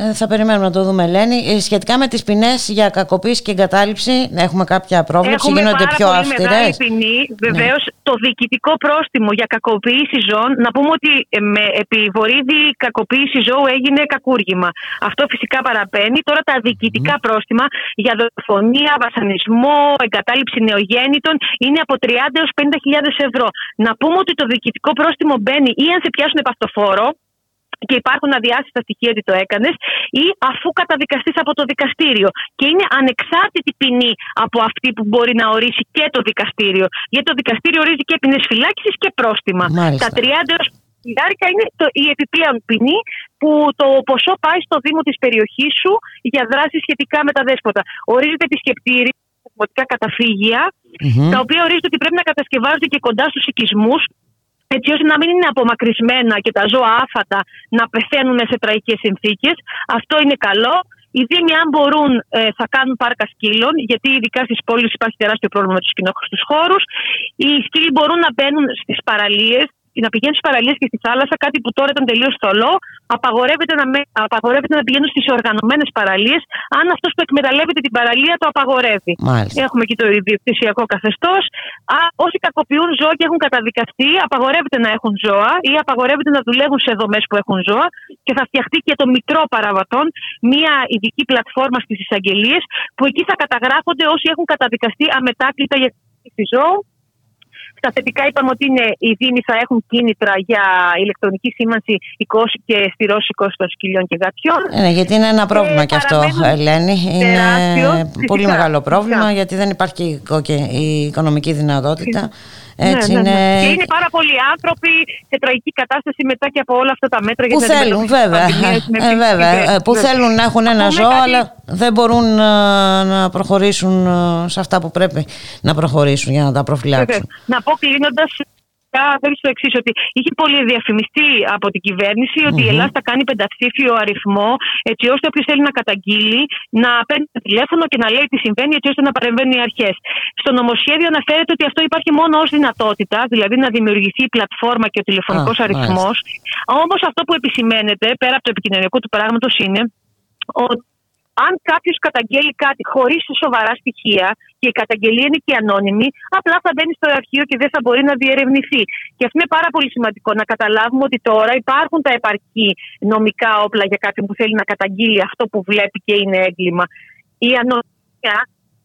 [SPEAKER 2] Ε, θα περιμένουμε να το δούμε, Ελένη. Ε, σχετικά με τις ποινές για κακοποίηση και εγκατάλειψη, έχουμε κάποια πρόβλεψη,
[SPEAKER 18] Έχουμε
[SPEAKER 2] γίνονται
[SPEAKER 18] πάρα
[SPEAKER 2] πιο
[SPEAKER 18] πολύ
[SPEAKER 2] αυστηρές.
[SPEAKER 18] μεγάλη ποινή. Βεβαίως, το διοικητικό πρόστιμο για κακοποίηση ζώων, να πούμε ότι ε, με επιβορίδη κακοποίηση ζώου έγινε κακούργημα. Αυτό φυσικά παραπαίνει. Τώρα τα διοικητικά πρόστιμα για δολοφονία, βασανισμό, εγκατάλειψη νεογέννητων είναι από 30 έως 50.000 ευρώ. Να πούμε ότι το διοικητικό πρόστιμο μπαίνει ή αν σε πιάσουν επαυτοφόρο, και υπάρχουν αδιάστατα στοιχεία ότι το έκανες, ή αφού καταδικαστείς από το δικαστήριο. Και είναι ανεξάρτητη ποινή από αυτή που μπορεί να ορίσει και το δικαστήριο. Γιατί το δικαστήριο ορίζει και ποινές φυλάκισης και πρόστιμα.
[SPEAKER 2] Μάλιστα.
[SPEAKER 18] Τα 30 έως 50 είναι το, η επιπλέον ποινή που το ποσό πάει στο Δήμο της περιοχής σου για δράση σχετικά με τα δέσποτα. Ορίζεται επισκεπτήρι, δημοτικά καταφύγια,
[SPEAKER 2] Μμμ.
[SPEAKER 18] τα οποία ορίζονται ότι πρέπει να κατασκευάζονται και κοντά στους οικισμούς, έτσι ώστε να μην είναι απομακρυσμένα και τα ζώα άφατα να πεθαίνουν σε τραγικές συνθήκες. Αυτό είναι καλό. Οι Δήμοι, αν μπορούν, ε, θα κάνουν πάρκα σκύλων, γιατί ειδικά στις πόλεις υπάρχει τεράστιο πρόβλημα με τους κοινόχρηστους χώρους. Οι σκύλοι μπορούν να μπαίνουν στις παραλίες, να πηγαίνουν στις παραλίες και στη θάλασσα, κάτι που τώρα ήταν τελείως θολό. Απαγορεύεται να, με, απαγορεύεται να πηγαίνουν στις οργανωμένες παραλίες, αν αυτός που εκμεταλλεύεται την παραλία το απαγορεύει.
[SPEAKER 2] Μάλιστα.
[SPEAKER 18] Έχουμε εκεί το ιδιοκτησιακό καθεστώς. Όσοι κακοποιούν ζώα και έχουν καταδικαστεί, απαγορεύεται να έχουν ζώα ή απαγορεύεται να δουλεύουν σε δομές που έχουν ζώα και θα φτιαχτεί και το Μητρό Παραβατών, μια ειδική πλατφόρμα στις εισαγγελίες, που εκεί θα καταγράφονται όσοι έχουν καταδικαστεί αμετάκλητα για τη ζώου. Στα θετικά είπαμε ότι είναι, οι Δήμοι θα έχουν κίνητρα για ηλεκτρονική σήμανση 20 και στηρώση 20 των σκυλιών και γατιών.
[SPEAKER 2] Ε, ναι, γιατί είναι ένα πρόβλημα και αυτό,
[SPEAKER 18] παραμένουν
[SPEAKER 2] Ελένη. Είναι
[SPEAKER 18] τεράστιο,
[SPEAKER 2] πολύ
[SPEAKER 18] φυσικά,
[SPEAKER 2] μεγάλο πρόβλημα
[SPEAKER 18] φυσικά.
[SPEAKER 2] γιατί δεν υπάρχει η- και η οικονομική δυνατότητα. Έτσι
[SPEAKER 18] Ναι, ναι, ναι.
[SPEAKER 2] είναι...
[SPEAKER 18] Και είναι πάρα πολλοί άνθρωποι σε τραγική κατάσταση μετά και από όλα αυτά τα μέτρα
[SPEAKER 2] Που
[SPEAKER 18] για την
[SPEAKER 2] θέλουν,
[SPEAKER 18] αντιμετώπιση της
[SPEAKER 2] βέβαια.
[SPEAKER 18] πανδημίας με
[SPEAKER 2] Ε, βέβαια.
[SPEAKER 18] φυσικές.
[SPEAKER 2] Ε, Που
[SPEAKER 18] Βέβαια.
[SPEAKER 2] θέλουν να έχουν ένα
[SPEAKER 18] πούμε
[SPEAKER 2] ζώο,
[SPEAKER 18] κάτι-
[SPEAKER 2] αλλά δεν μπορούν ε, να προχωρήσουν ε, σε αυτά που πρέπει να προχωρήσουν για να τα προφυλάξουν.
[SPEAKER 18] Βέβαια. Να πω κλείνοντας. Το εξής, ότι είχε πολύ διαφημιστεί από την κυβέρνηση ότι η
[SPEAKER 2] Μμμ.
[SPEAKER 18] Ελλάδα θα κάνει πενταψήφιο αριθμό, έτσι ώστε όποιος θέλει να καταγγείλει να παίρνει το τηλέφωνο και να λέει τι συμβαίνει, έτσι ώστε να παρεμβαίνουν οι αρχές. Στο νομοσχέδιο αναφέρεται ότι αυτό υπάρχει μόνο ως δυνατότητα, δηλαδή να δημιουργηθεί η πλατφόρμα και ο τηλεφωνικός
[SPEAKER 2] Α,
[SPEAKER 18] αριθμός. Όμως αυτό που επισημαίνεται, πέρα από το επικοινωνιακό του πράγματος, είναι ότι αν κάποιος καταγγέλει κάτι χωρίς σοβαρά στοιχεία και η καταγγελία είναι και ανώνυμη, απλά θα μπαίνει στο αρχείο και δεν θα μπορεί να διερευνηθεί. Και αυτό είναι πάρα πολύ σημαντικό να καταλάβουμε ότι τώρα υπάρχουν τα επαρκή νομικά όπλα για κάποιον που θέλει να καταγγείλει αυτό που βλέπει και είναι έγκλημα. Η ανωνυμία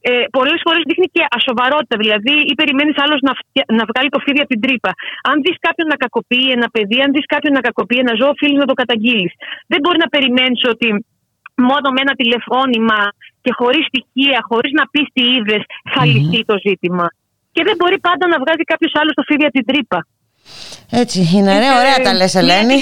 [SPEAKER 18] ε, πολλές φορές δείχνει και ασοβαρότητα. Δηλαδή, ή περιμένεις άλλος να, φτια- να βγάλει το φίδι από την τρύπα. Αν δεις κάποιον να κακοποιεί ένα παιδί, αν δεις κάποιον να κακοποιεί ένα ζώο, οφείλει να το καταγγείλεις. Δεν μπορεί να περιμένεις ότι μόνο με ένα τηλεφώνημα και χωρίς στοιχεία, χωρίς να πεις τι είδες, θα λυθεί το ζήτημα. Και δεν μπορεί πάντα να βγάζει κάποιος άλλος το φίδι από την τρύπα.
[SPEAKER 2] Έτσι είναι, ρε, ωραία τα λες
[SPEAKER 18] Μια
[SPEAKER 2] Ελένη. [LAUGHS]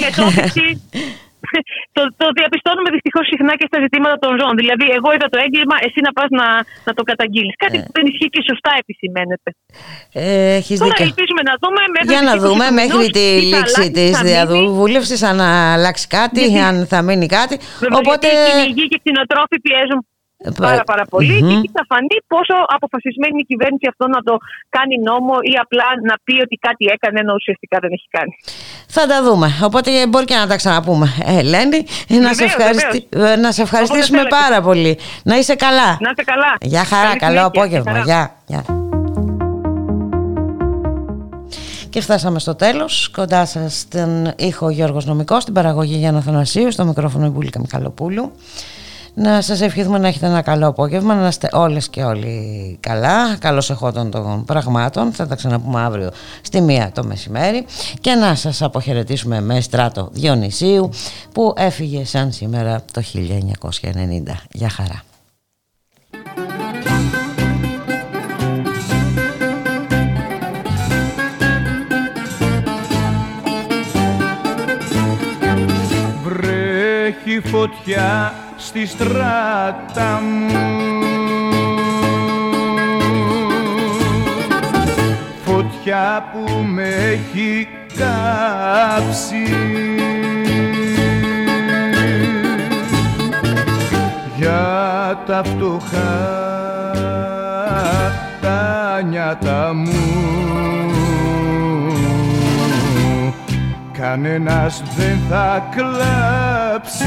[SPEAKER 18] αντιμετώπιση [LAUGHS] το, το διαπιστώνουμε δυστυχώς συχνά και στα ζητήματα των ζώων. Δηλαδή, εγώ είδα το έγκλημα, εσύ να πας να, να το καταγγείλεις. Κάτι που δεν ισχύει και σωστά επισημαίνεται.
[SPEAKER 2] Ε, έχεις
[SPEAKER 18] Τώρα
[SPEAKER 2] δίκιο.
[SPEAKER 18] ελπίζουμε να δούμε μέχρι
[SPEAKER 2] Για να
[SPEAKER 18] τις 20
[SPEAKER 2] δούμε
[SPEAKER 18] του
[SPEAKER 2] μέχρι
[SPEAKER 18] μηνός
[SPEAKER 2] τη
[SPEAKER 18] τι θα
[SPEAKER 2] λήξη
[SPEAKER 18] αλλάξει,
[SPEAKER 2] της
[SPEAKER 18] θα μείνει.
[SPEAKER 2] διαβούλευσης αν αλλάξει κάτι, αν θα μείνει κάτι.
[SPEAKER 18] Βέβαια,
[SPEAKER 2] Οπότε
[SPEAKER 18] γιατί οι κυνηγοί και οι κτηνοτρόφοι πιέζουν πάρα, πάρα πολύ
[SPEAKER 2] Μμμ.
[SPEAKER 18] και εκεί θα φανεί πόσο αποφασισμένη είναι η κυβέρνηση αυτό να το κάνει νόμο ή απλά να πει ότι κάτι έκανε ενώ ουσιαστικά δεν έχει κάνει.
[SPEAKER 2] θα τα δούμε. Οπότε μπορεί και να τα ξαναπούμε. Ε, Ελένη, να, σε
[SPEAKER 18] Βεβαίως,
[SPEAKER 2] ευχαριστη... ε, να σε ευχαριστήσουμε
[SPEAKER 18] θέλετε.
[SPEAKER 2] πάρα πολύ. Να είσαι καλά.
[SPEAKER 18] Να είστε καλά.
[SPEAKER 2] Γεια χαρά,
[SPEAKER 18] Καλή
[SPEAKER 2] καλό
[SPEAKER 18] συνέχεια.
[SPEAKER 2] απόγευμα.
[SPEAKER 18] Χαρά.
[SPEAKER 2] Γεια. Γεια. Και φτάσαμε στο τέλος. Κοντά σας στον ήχο Γιώργος Νομικός, στην παραγωγή Γιάννα Θανασίου, στο μικρόφωνο η Μπουλίκα Μιχαλοπούλου. Να σας ευχηθούμε να έχετε ένα καλό απόγευμα, να είστε όλες και όλοι καλά, καλώς εχόντων των πραγμάτων, θα τα ξαναπούμε αύριο στη μία το μεσημέρι και να σας αποχαιρετήσουμε με στράτο Διονυσίου που έφυγε σαν σήμερα το 1990. Γεια χαρά.
[SPEAKER 19] Βρέχει φωτιά στη στράτα μου. Φωτιά που με έχει
[SPEAKER 14] κάψει. Για τα φτωχά τα νιάτα μου κανένας δεν θα κλάψει.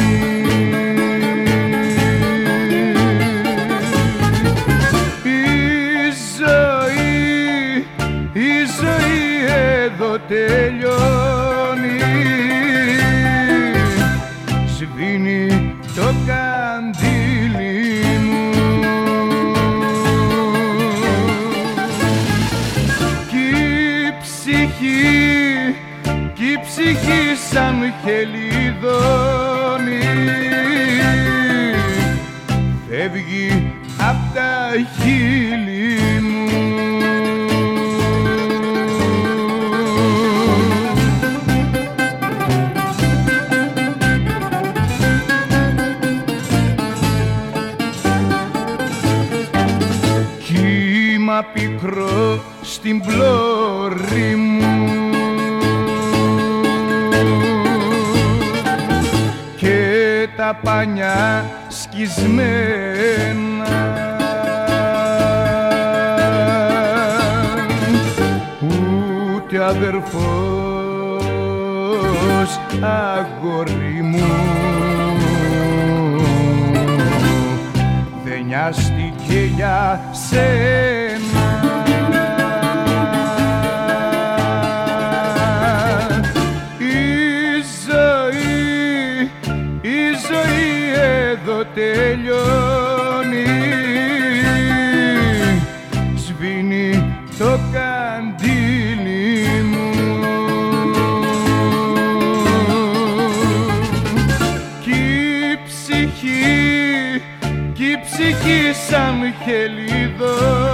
[SPEAKER 14] Η ζωή, η ζωή εδώ τελειώνει. Σβήνει το καντήλι ψυχή σαν χελιδόνι. Φεύγει απ' τα χείλη μου. Κύμα πικρό στην πλώρη μου τα πανιά σκισμένα. Ούτε αδερφός αγόρι μου δεν νοιάστηκε για σένα τελειώνει. Σβήνει το καντήλι μου. Κι η ψυχή, κι η ψυχή σαν χελιδόνι.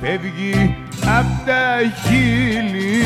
[SPEAKER 14] Φεύγει απ' τα χείλη